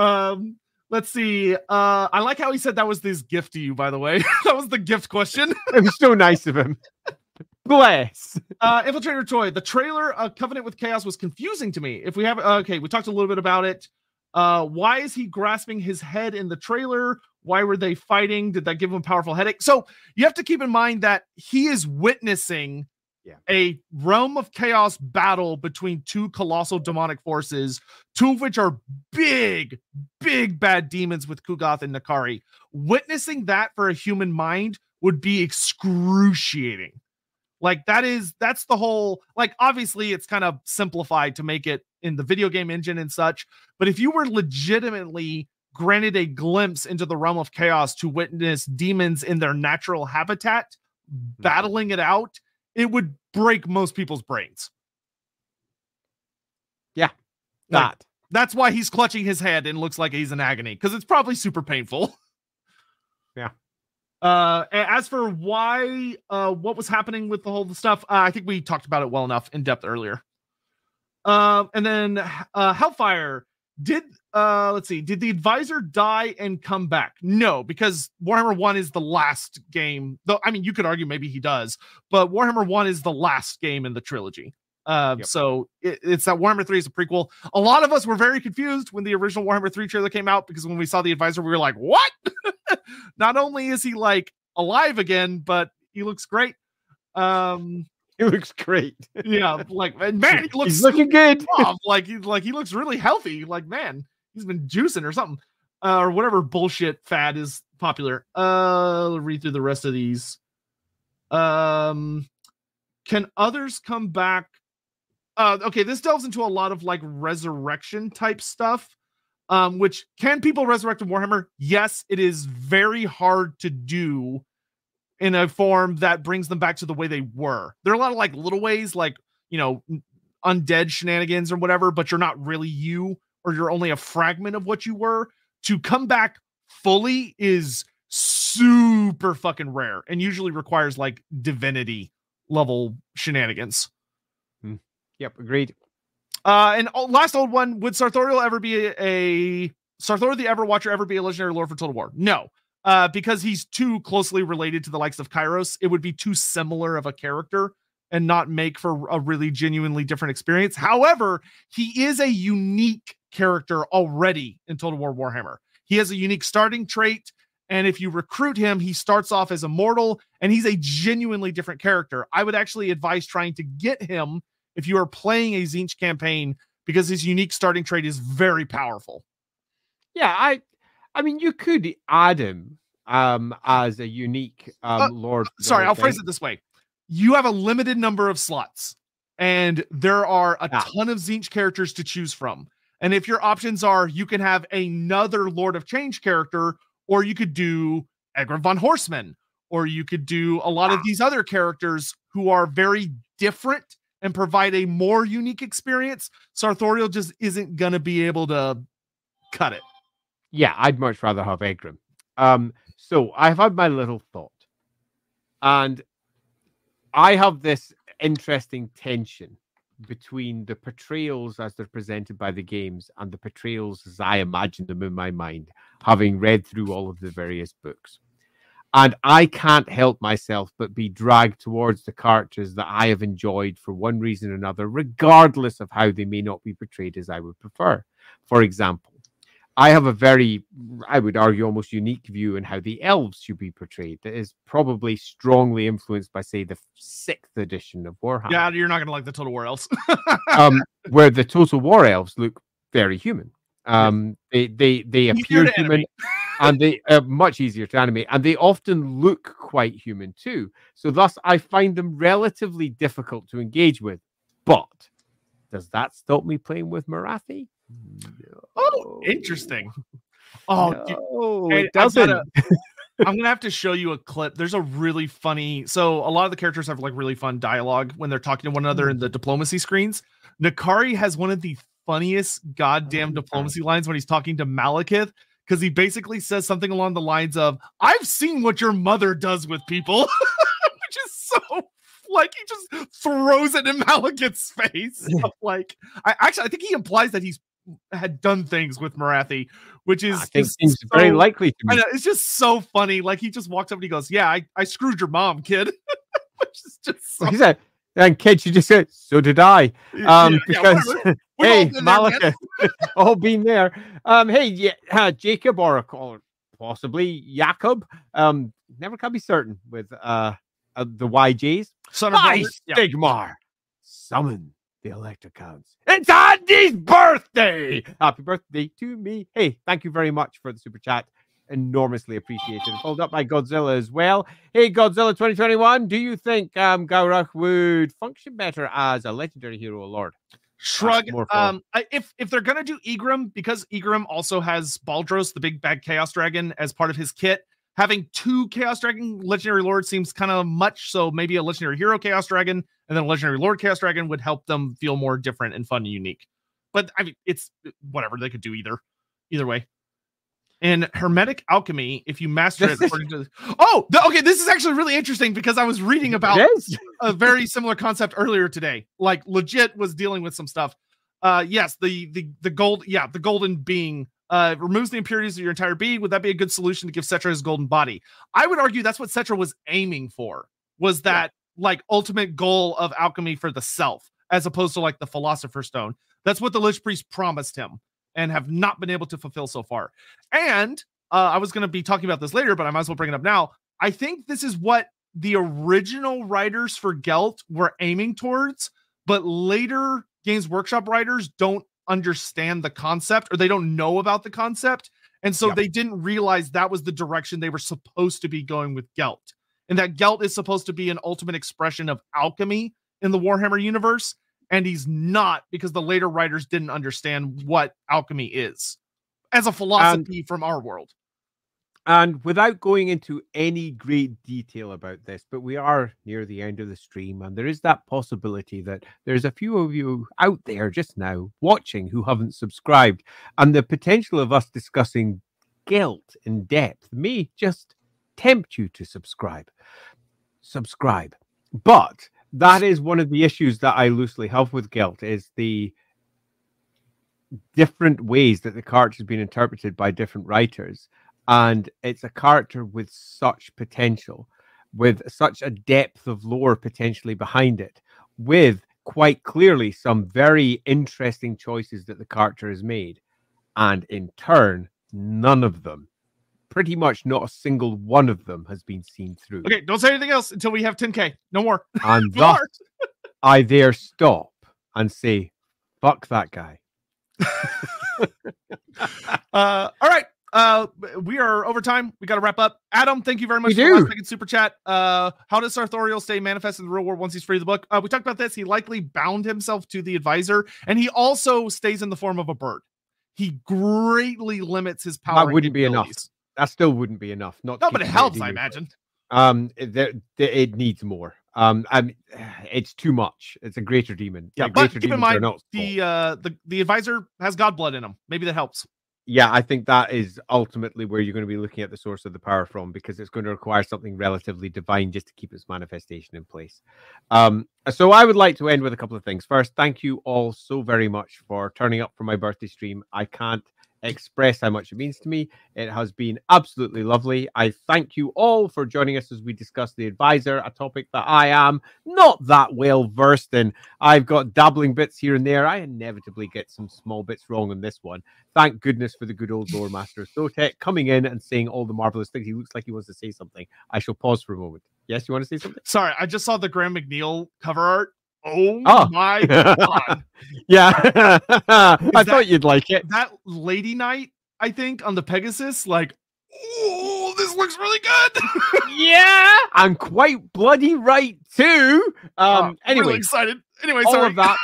Um, let's see. Uh, I like how he said that was his gift to you. By the way, that was the gift question. It was so nice of him. Bless. Uh, Infiltrator Toy. The trailer, uh, Covenant with Chaos, was confusing to me. If we have, okay, we talked a little bit about it. Uh, why is he grasping his head in the trailer? Why were they fighting? Did that give him a powerful headache? So you have to keep in mind that he is witnessing Yeah. a realm of chaos battle between two colossal demonic forces, two of which are big, big bad demons with Ku'gath and N'Kari. Witnessing that for a human mind would be excruciating. Like that is that's the whole like obviously it's kind of simplified to make it in the video game engine and such, but if you were legitimately granted a glimpse into the realm of chaos to witness demons in their natural habitat mm-hmm. battling it out, it would break most people's brains. Like, That. that's why he's clutching his head and looks like he's in agony because it's probably super painful. Yeah. Uh, as for why, uh, what was happening with the whole stuff, uh, I think we talked about it well enough in depth earlier. Um, and then uh, Hellfire did. Uh, let's see. Did the advisor die and come back? No, because Warhammer One is the last game. Though I mean, you could argue maybe he does, but Warhammer One is the last game in the trilogy. Uh, Yep. so it, it's that Warhammer 3 is a prequel. A lot of us were very confused when the original Warhammer 3 trailer came out because when we saw the advisor, we were like, what? Not only is he like alive again, but he looks great. Um, He looks great. yeah, like man, he looks He's looking good. off. Like he like he looks really healthy. Like man, he's been juicing or something, uh, or whatever bullshit fad is popular. Uh, read through the rest of these. Um, can others come back? Uh, okay, this delves into a lot of like resurrection type stuff. Um, which can people resurrect in Warhammer? Yes, it is very hard to do in a form that brings them back to the way they were. There are a lot of like little ways, like you know, undead shenanigans or whatever, but you're not really you, or you're only a fragment of what you were. To come back fully is super fucking rare and usually requires like divinity level shenanigans. Yep, agreed. Uh, and oh, last old one: Would Sarthorael ever be a, a Sarthorael the Everwatcher ever be a legendary lord for Total War? No, uh, because he's too closely related to the likes of Kairos. It would be too similar of a character and not make for a really genuinely different experience. However, he is a unique character already in Total War Warhammer. He has a unique starting trait. And if you recruit him, he starts off as a mortal and he's a genuinely different character. I would actually advise trying to get him if you are playing a Tzeentch campaign because his unique starting trait is very powerful. Yeah, I I mean you could add him um as a unique um Uh, lord. Sorry, I'll thing. phrase it this way. You have a limited number of slots, and there are a Yeah. ton of Tzeentch characters to choose from. And if your options are you can have another Lord of Change character, or you could do Egrimm von Horstmann, or you could do a lot of these other characters who are very different and provide a more unique experience, Sarthorael just isn't going to be able to cut it. Yeah, I'd much rather have Egrimm. Um, so I've had my little thought, and I have this interesting tension between the portrayals as they're presented by the games and the portrayals as I imagine them in my mind, having read through all of the various books. And I can't help myself but be dragged towards the characters that I have enjoyed for one reason or another, regardless of how they may not be portrayed as I would prefer. For example, I have a very, I would argue, almost unique view in how the elves should be portrayed. That is probably strongly influenced by, say, the sixth edition of Warhammer. Yeah, you're not going to like the Total War Elves. um, where the Total War elves look very human. Um, they they they appear human, and they are much easier to animate, and they often look quite human too. So thus, I find them relatively difficult to engage with. But does that stop me playing with Morathi? Oh, interesting. Oh, no, Hey, oh, it doesn't. gotta- I'm gonna have to show you a clip. There's a really funny. So a lot of the characters have like really fun dialogue when they're talking to one another in the mm-hmm. diplomacy screens. N'Kari has one of the funniest goddamn Oh, diplomacy lines when he's talking to Malekith because he basically says something along the lines of, "I've seen what your mother does with people," which is so like he just throws it in Malekith's face. like, I actually I think he implies that he's had done things with Morathi, which is I think seems very likely to I know it's just so funny. Like he just walks up and he goes, "Yeah, I, I screwed your mom, kid," which is just so, He said, and kid, you just said, so did I. Um, yeah, because whatever. Hey, been there, man. Malika, all been there. Um, hey, yeah, uh, Jacob or, or possibly Jacob. Um, never can be certain with uh, uh the YJs. son of By. Stigmar, summon the Electrocons. It's Andy's birthday. Happy birthday to me. Hey, thank you very much for the super chat. Enormously appreciated. Followed up by Godzilla as well. Hey, Godzilla 2021. Do you think um Gaurach would function better as a legendary hero lord? Shrug. Um, if if they're gonna do Egrimm, because Egrimm also has Baudros, the big bad Chaos Dragon, as part of his kit, having two Chaos Dragon Legendary Lord seems kind of much. So maybe a Legendary Hero Chaos Dragon and then a Legendary Lord Chaos Dragon would help them feel more different and fun and unique. But I mean, it's whatever they could do either, either way. In Hermetic Alchemy, if you master it according to oh, th- okay, this is actually really interesting because I was reading about a very similar concept earlier today. Like legit was dealing with some stuff. Uh yes, the the the gold, yeah, the golden being uh removes the impurities of your entire being. Would that be a good solution to give Settra his golden body? I would argue that's what Settra was aiming for. Was Yeah. that like ultimate goal of alchemy for the self, as opposed to like the philosopher's stone? That's what the Lich Priest promised him and have not been able to fulfill so far. And uh, I was going to be talking about this later, but I might as well bring it up now. I think this is what the original writers for Gelt were aiming towards, but later Games Workshop writers don't understand the concept or they don't know about the concept. And so Yep. they didn't realize that was the direction they were supposed to be going with Gelt. And that Gelt is supposed to be an ultimate expression of alchemy in the Warhammer universe. And he's not because the later writers didn't understand what alchemy is as a philosophy from our world. And without going into any great detail about this, but we are near the end of the stream, and there is that possibility that there's a few of you out there just now watching who haven't subscribed, and the potential of us discussing Gelt in depth may just tempt you to subscribe. Subscribe. But that is one of the issues that I loosely have with Gelt is the different ways that the character has been interpreted by different writers and it's a character with such potential with such a depth of lore potentially behind it with quite clearly some very interesting choices that the character has made and in turn none of them pretty much not a single one of them has been seen through Okay, don't say anything else until we have 10k. No more. and No thus more. i there stop and say fuck that guy Uh, all right. Uh, we are over time. We got to wrap up. Adam, thank you very much We for the last do. second super chat. Uh, how does Sarthorael stay manifest in the real world once he's free of the book? Uh, we talked about this. He likely bound himself to the advisor, and he also stays in the form of a bird. he greatly limits his power. That wouldn't be enough. That still wouldn't be enough. Not No, but it helps, I imagine. Um, it, there- there- it needs more. Um, I mean, it's too much. It's a greater demon. Yeah, and but keep in mind the uh the the advisor has god blood in him. Maybe that helps. Yeah, I think that is ultimately where you're going to be looking at the source of the power from because it's going to require something relatively divine just to keep its manifestation in place. Um, so I would like to end with a couple of things. First, thank you all so very much for turning up for my birthday stream. I can't express how much it means to me. It has been absolutely lovely. I thank you all for joining us as we discuss the advisor, a topic that I am not that well versed in. I've got dabbling bits here and there. I inevitably get some small bits wrong on this one thank goodness for the good old lore master Sotek coming in and saying all the marvelous things. He looks like he wants to say something. I shall pause for a moment. Yes, you want to say something? Sorry, I just saw the Graham McNeill cover art. Oh, Oh. my god. yeah, I that- thought you'd like it. that lady knight, I think, on the Pegasus, like, oh, this looks really good. yeah, I'm quite bloody right too. Oh, Um, anyway, really excited. Anyway, all sorry. of that.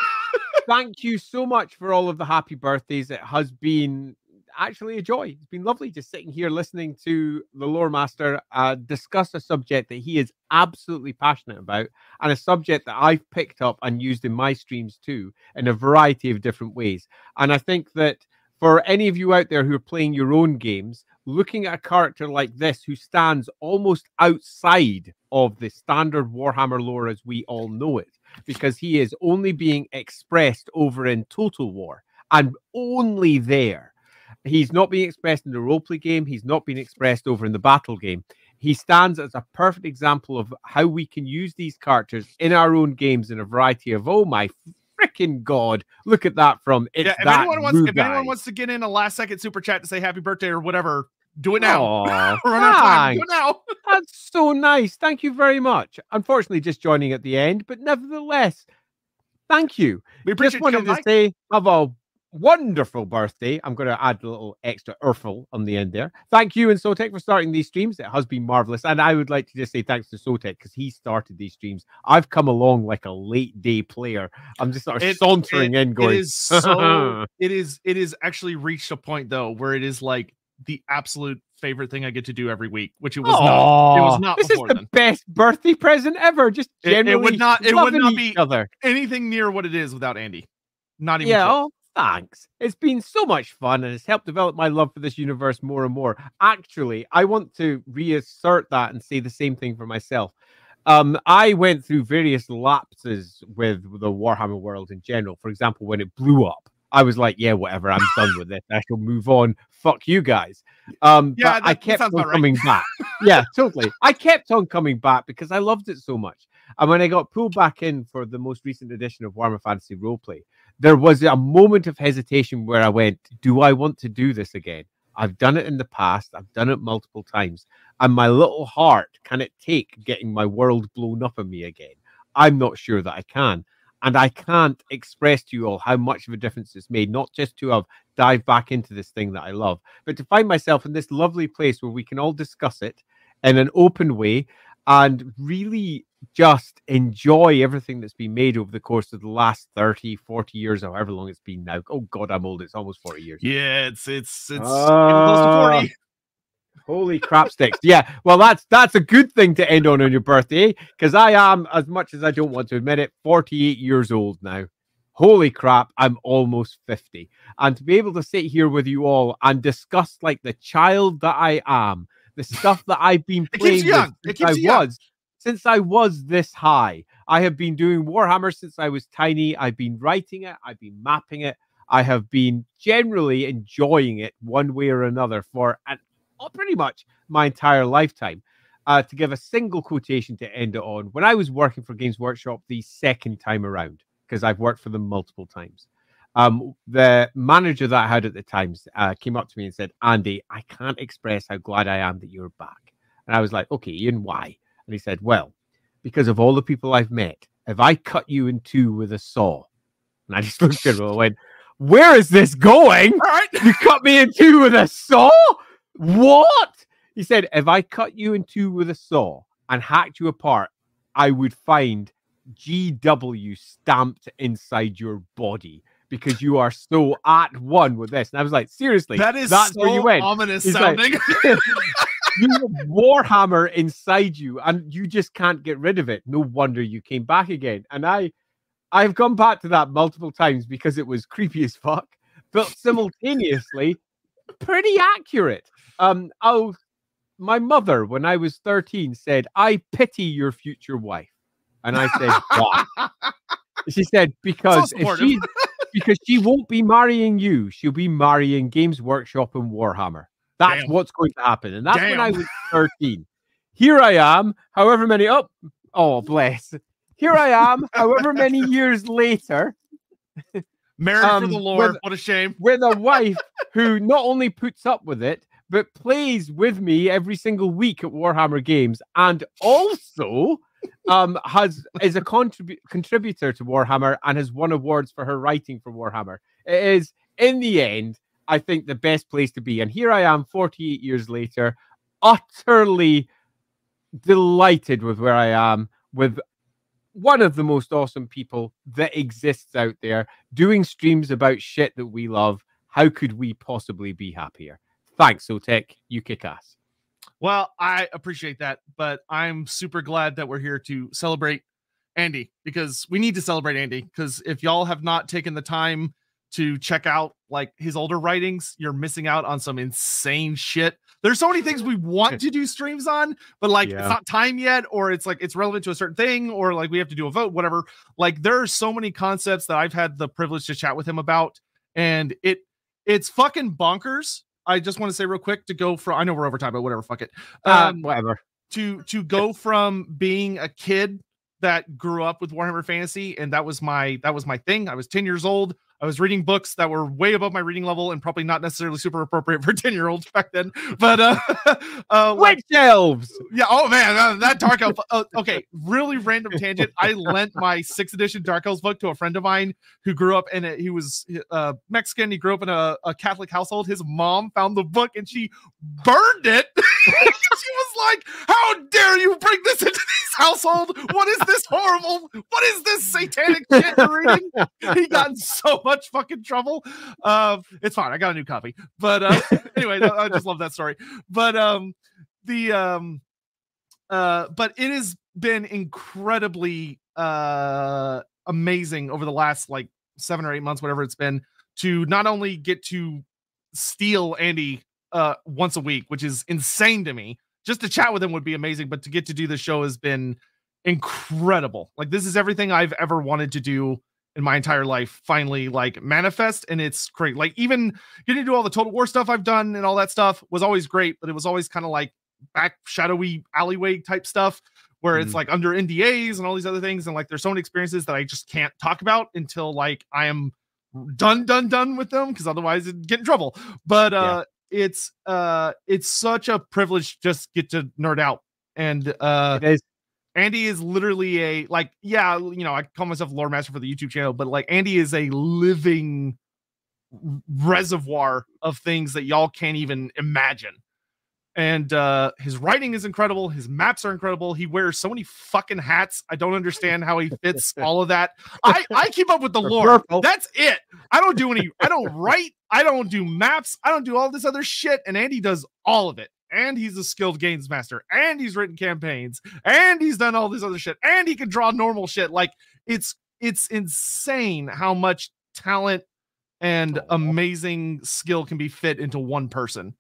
Thank you so much for all of the happy birthdays. It has been actually a joy. It's been lovely just sitting here listening to the lore master uh, discuss a subject that he is absolutely passionate about and a subject that I've picked up and used in my streams too in a variety of different ways. And I think that for any of you out there who are playing your own games, looking at a character like this who stands almost outside of the standard Warhammer lore as we all know it, because he is only being expressed over in Total War and only there. He's not being expressed in the roleplay game. He's not being expressed over in the battle game. He stands as a perfect example of how we can use these characters in our own games in a variety of. Oh my freaking god! Look at that from it's yeah, if that anyone wants, if anyone wants to get in a last second super chat to say happy birthday or whatever, do it now. We're running out time. Do it now. That's so nice. Thank you very much. Unfortunately, just joining at the end, but nevertheless, thank you. We Just wanted to by. say, have a wonderful birthday. I'm going to add a little extra urful on the end there. Thank you and Sotek for starting these streams. It has been marvelous. And I would like to just say thanks to Sotek because he started these streams. I've come along like a late day player. I'm just sort of It- sauntering in It going, is so. it is. It is actually reached a point though where it is like the absolute favorite thing I get to do every week, which it was not. It was not This is the then. best birthday present ever. Just It- it would not- it would not be- other. anything near what it is without Andy. Not even. Yeah, oh, thanks. It's been so much fun and it's helped develop my love for this universe more and more. Actually, I want to reassert that and say the same thing for myself. Um, I went through various lapses with the Warhammer world in general. For example, when it blew up, I was like, yeah, whatever, I'm done with this. I shall move on. Fuck you guys. Um, Yeah, but I kept on right. coming back. yeah, totally. I kept on coming back because I loved it so much. And when I got pulled back in for the most recent edition of Warhammer Fantasy Roleplay, there was a moment of hesitation where I went, Do I want to do this again? I've done it in the past, I've done it multiple times. And my little heart, can it take getting my world blown up on me again? I'm not sure that I can. And I can't express to you all how much of a difference it's made, not just to have dived back into this thing that I love, but to find myself in this lovely place where we can all discuss it in an open way and really just enjoy everything that's been made over the course of the last 30, 40 years, or however long it's been now. Oh God, I'm old. It's almost 40 years. Yeah, it's it's it's getting close to Ah. forty. Holy crap sticks. Yeah. Well, that's that's a good thing to end on on your birthday because I am, as much as I don't want to admit it, 48 years old now. Holy crap, I'm almost 50. And to be able to sit here with you all and discuss like the child that I am, the stuff that I've been playing you young. with It since I you young. was since I was this high. I have been doing Warhammer since I was tiny. I've been writing it, I've been mapping it. I have been generally enjoying it one way or another for an, oh, pretty much my entire lifetime. Uh, to give a single quotation to end it on, when I was working for Games Workshop the second time around, because I've worked for them multiple times, um, the manager that I had at the times uh, came up to me and said, Andy, I can't express how glad I am that you're back. And I was like, okay, Ian, why? And he said, well, because of all the people I've met, if I cut you in two with a saw, and I just looked at him and went, where is this going? Right. You cut me in two with a saw? What? He said, if I cut you in two with a saw and hacked you apart, I would find GW stamped inside your body because you are so at one with this. And I was like, seriously, That is that's so where you went. ominous He's like- sounding. you have Warhammer inside you, and you just can't get rid of it. No wonder you came back again. And I, I've gone back to that multiple times because it was creepy as fuck, but simultaneously pretty accurate. Um, oh, my mother, when I was thirteen, said, "I pity your future wife," and I said, "Why?" she said, "Because if supportive. Because she won't be marrying you, she'll be marrying Games Workshop and Warhammer." That's Damn. what's going to happen. And that's when I was 13. Here I am, however many oh, oh bless. Here I am, however many years later, Married for Um, the Lord. with- What a shame. with a wife who not only puts up with it, but plays with me every single week at Warhammer Games, and also um has is a contribu- contributor to Warhammer and has won awards for her writing for Warhammer. It is in the end, I think the best place to be. And here I am 48 years later, utterly delighted with where I am with one of the most awesome people that exists out there doing streams about shit that we love. How could we possibly be happier? Thanks, Sotek. You kick ass. Well, I appreciate that, but I'm super glad that we're here to celebrate Andy because we need to celebrate Andy because if y'all have not taken the time to check out like his older writings, you're missing out on some insane shit. There's so many things we want to do streams on, but like Yeah. it's not time yet, or it's like it's relevant to a certain thing, or like we have to do a vote, whatever. Like there are so many concepts that I've had the privilege to chat with him about, and it it's fucking bonkers. I just want to say real quick to go from I know we're over time, but whatever, fuck it. Uh, Um, whatever. to to go from being a kid that grew up with Warhammer Fantasy and that was my that was my thing. I was 10 years old. I was reading books that were way above my reading level and probably not necessarily super appropriate for 10 year olds back then. But uh, uh like, Witch elves. yeah, oh man, that, that Dark Elf. Uh, okay, really random tangent. I lent my sixth edition Dark Elves book to a friend of mine who grew up in a, he was uh, Mexican. He grew up in a, a Catholic household. His mom found the book and she burned it. she was like, "How dare you bring this into this household? What is this horrible? What is this satanic shit reading?" He got in so much fucking trouble. Uh, it's fine. I got a new copy. But uh, anyway, I just love that story. But um, the um uh but it has been incredibly uh amazing over the last like seven or eight months whatever it's been to not only get to steal andy uh once a week which is insane to me just to chat with him would be amazing but to get to do the show has been incredible like this is everything i've ever wanted to do in my entire life finally like manifest and it's great like even getting to do all the total war stuff i've done and all that stuff was always great but it was always kind of like back shadowy alleyway type stuff where it's Mm. like under NDAs and all these other things. And like there's so many experiences that I just can't talk about until like I am done, done, done with them because otherwise it'd get in trouble. But uh it's uh it's such a privilege to just get to nerd out. And uh is. Andy is literally a like, yeah, you know, I call myself lore master for the YouTube channel, but like Andy is a living reservoir of things that y'all can't even imagine. And uh his writing is incredible, his maps are incredible. He wears so many fucking hats. I don't understand how he fits all of that. I I keep up with the lore. That's it. I don't do any I don't write, I don't do maps, I don't do all this other shit and Andy does all of it. And he's a skilled games master, and he's written campaigns, and he's done all this other shit, and he can draw normal shit. Like it's it's insane how much talent and amazing skill can be fit into one person.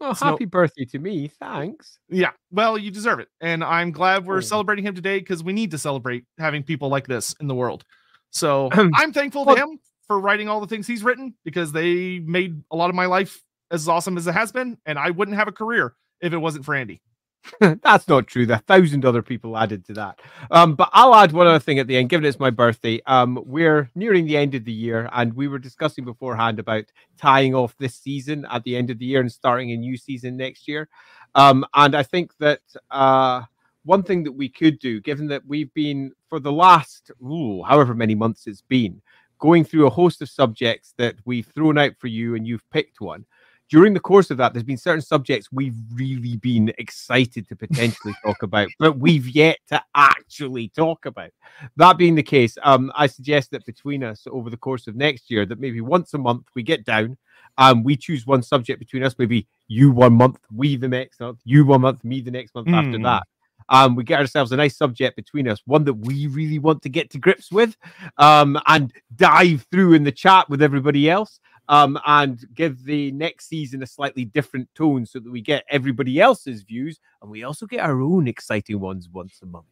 Well, So- happy birthday to me. Thanks. Yeah, well, you deserve it, and I'm glad we're Oh. celebrating him today because we need to celebrate having people like this in the world. So I'm thankful to him for writing all the things he's written because they made a lot of my life as awesome as it has been, and I wouldn't have a career if it wasn't for Andy. That's not true. A thousand other people added to that. Um, but I'll add one other thing at the end, given it's my birthday. Um, we're nearing the end of the year, and we were discussing beforehand about tying off this season at the end of the year and starting a new season next year. Um, and I think that uh, one thing that we could do, given that we've been for the last ooh, however many months it's been, going through a host of subjects that we've thrown out for you, and you've picked one. During the course of that, there's been certain subjects we've really been excited to potentially talk about, but we've yet to actually talk about. That being the case, um, I suggest that between us over the course of next year, that maybe once a month we get down um, we choose one subject between us, maybe you one month, we the next month, you one month, me the next month after Hmm. that. Um, we get ourselves a nice subject between us, one that we really want to get to grips with, um, and dive through in the chat with everybody else, um, and give the next season a slightly different tone so that we get everybody else's views and we also get our own exciting ones once a month.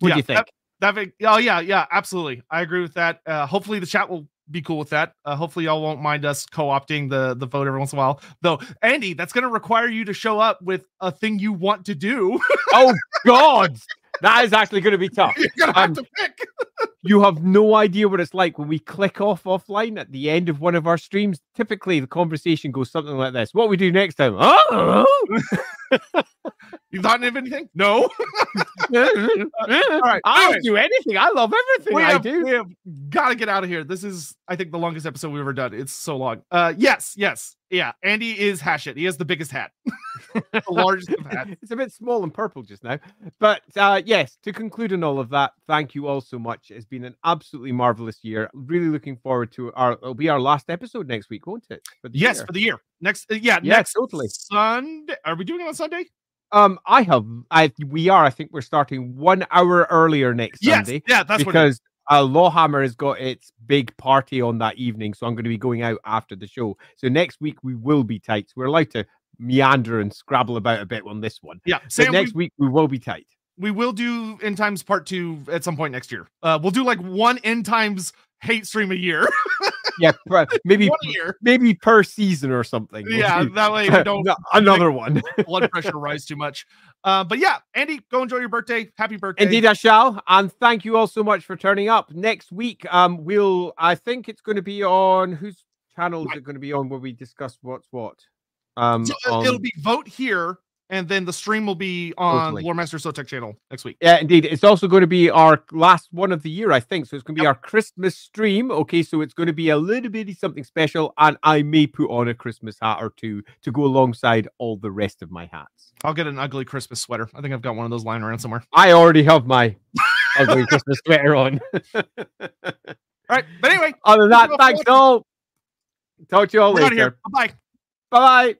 What Yeah, do you think? That make, oh yeah, yeah, absolutely. I agree with that. Uh, hopefully the chat will be cool with that. Uh, hopefully y'all won't mind us co-opting the the vote every once in a while. Though, Andy, that's going to require you to show up with a thing you want to do. oh God, that is actually going to be tough. You're going to have Um, to pick. you have no idea what it's like when we click off offline at the end of one of our streams. Typically, the conversation goes something like this: "What we do next time?" Oh, You thought of anything? No. all right, I'll anyway. do anything. I love everything we I have, do. we have got to get out of here. This is, I think, the longest episode we've ever done. It's so long. Uh, yes, yes, yeah. Andy is hash it. He has the biggest hat, the largest of hats. it's a bit small and purple just now. But uh, yes, to conclude on all of that, thank you all so much. It's been an absolutely marvelous year. Really looking forward to our. It'll be our last episode next week, won't it? for the Yes, year? for the year. Next, uh, yeah, Yeah, next totally. Sunday. Are we doing it on Sunday? Um, I have. I we are. I think we're starting one hour earlier next Yes, Sunday yeah, that's what. Because uh, Lawhammer has got its big party on that evening, so I'm going to be going out after the show. So next week we will be tight. So we're allowed to meander and scrabble about a bit on this one. yeah, so next we, week we will be tight. we will do end times part two at some point next year. Uh, we'll do like one end times hate stream a year. Yeah, maybe one year. maybe per season or something. Yeah, that way we don't No, another one. blood pressure rise too much. Uh, but yeah, Andy, go enjoy your birthday. Happy birthday. Indeed, I shall. And thank you all so much for turning up. Next week, um, we'll. I think it's going to be on whose channel is it going to be on where we discuss what's what. Um, So, uh, on- it'll be vote here, and then the stream will be on Totally. Lore Master Sotek channel next week. Yeah, indeed. It's also going to be our last one of the year, I think. So it's going to be our Christmas stream. Okay, so it's going to be a little bitty something special, and I may put on a Christmas hat or two to go alongside all the rest of my hats. I'll get an ugly Christmas sweater. I think I've got one of those lying around somewhere. I already have my ugly Christmas sweater on. All right, but anyway, Other than that, thanks all. Talk to you all we're later. here. Bye. Bye bye.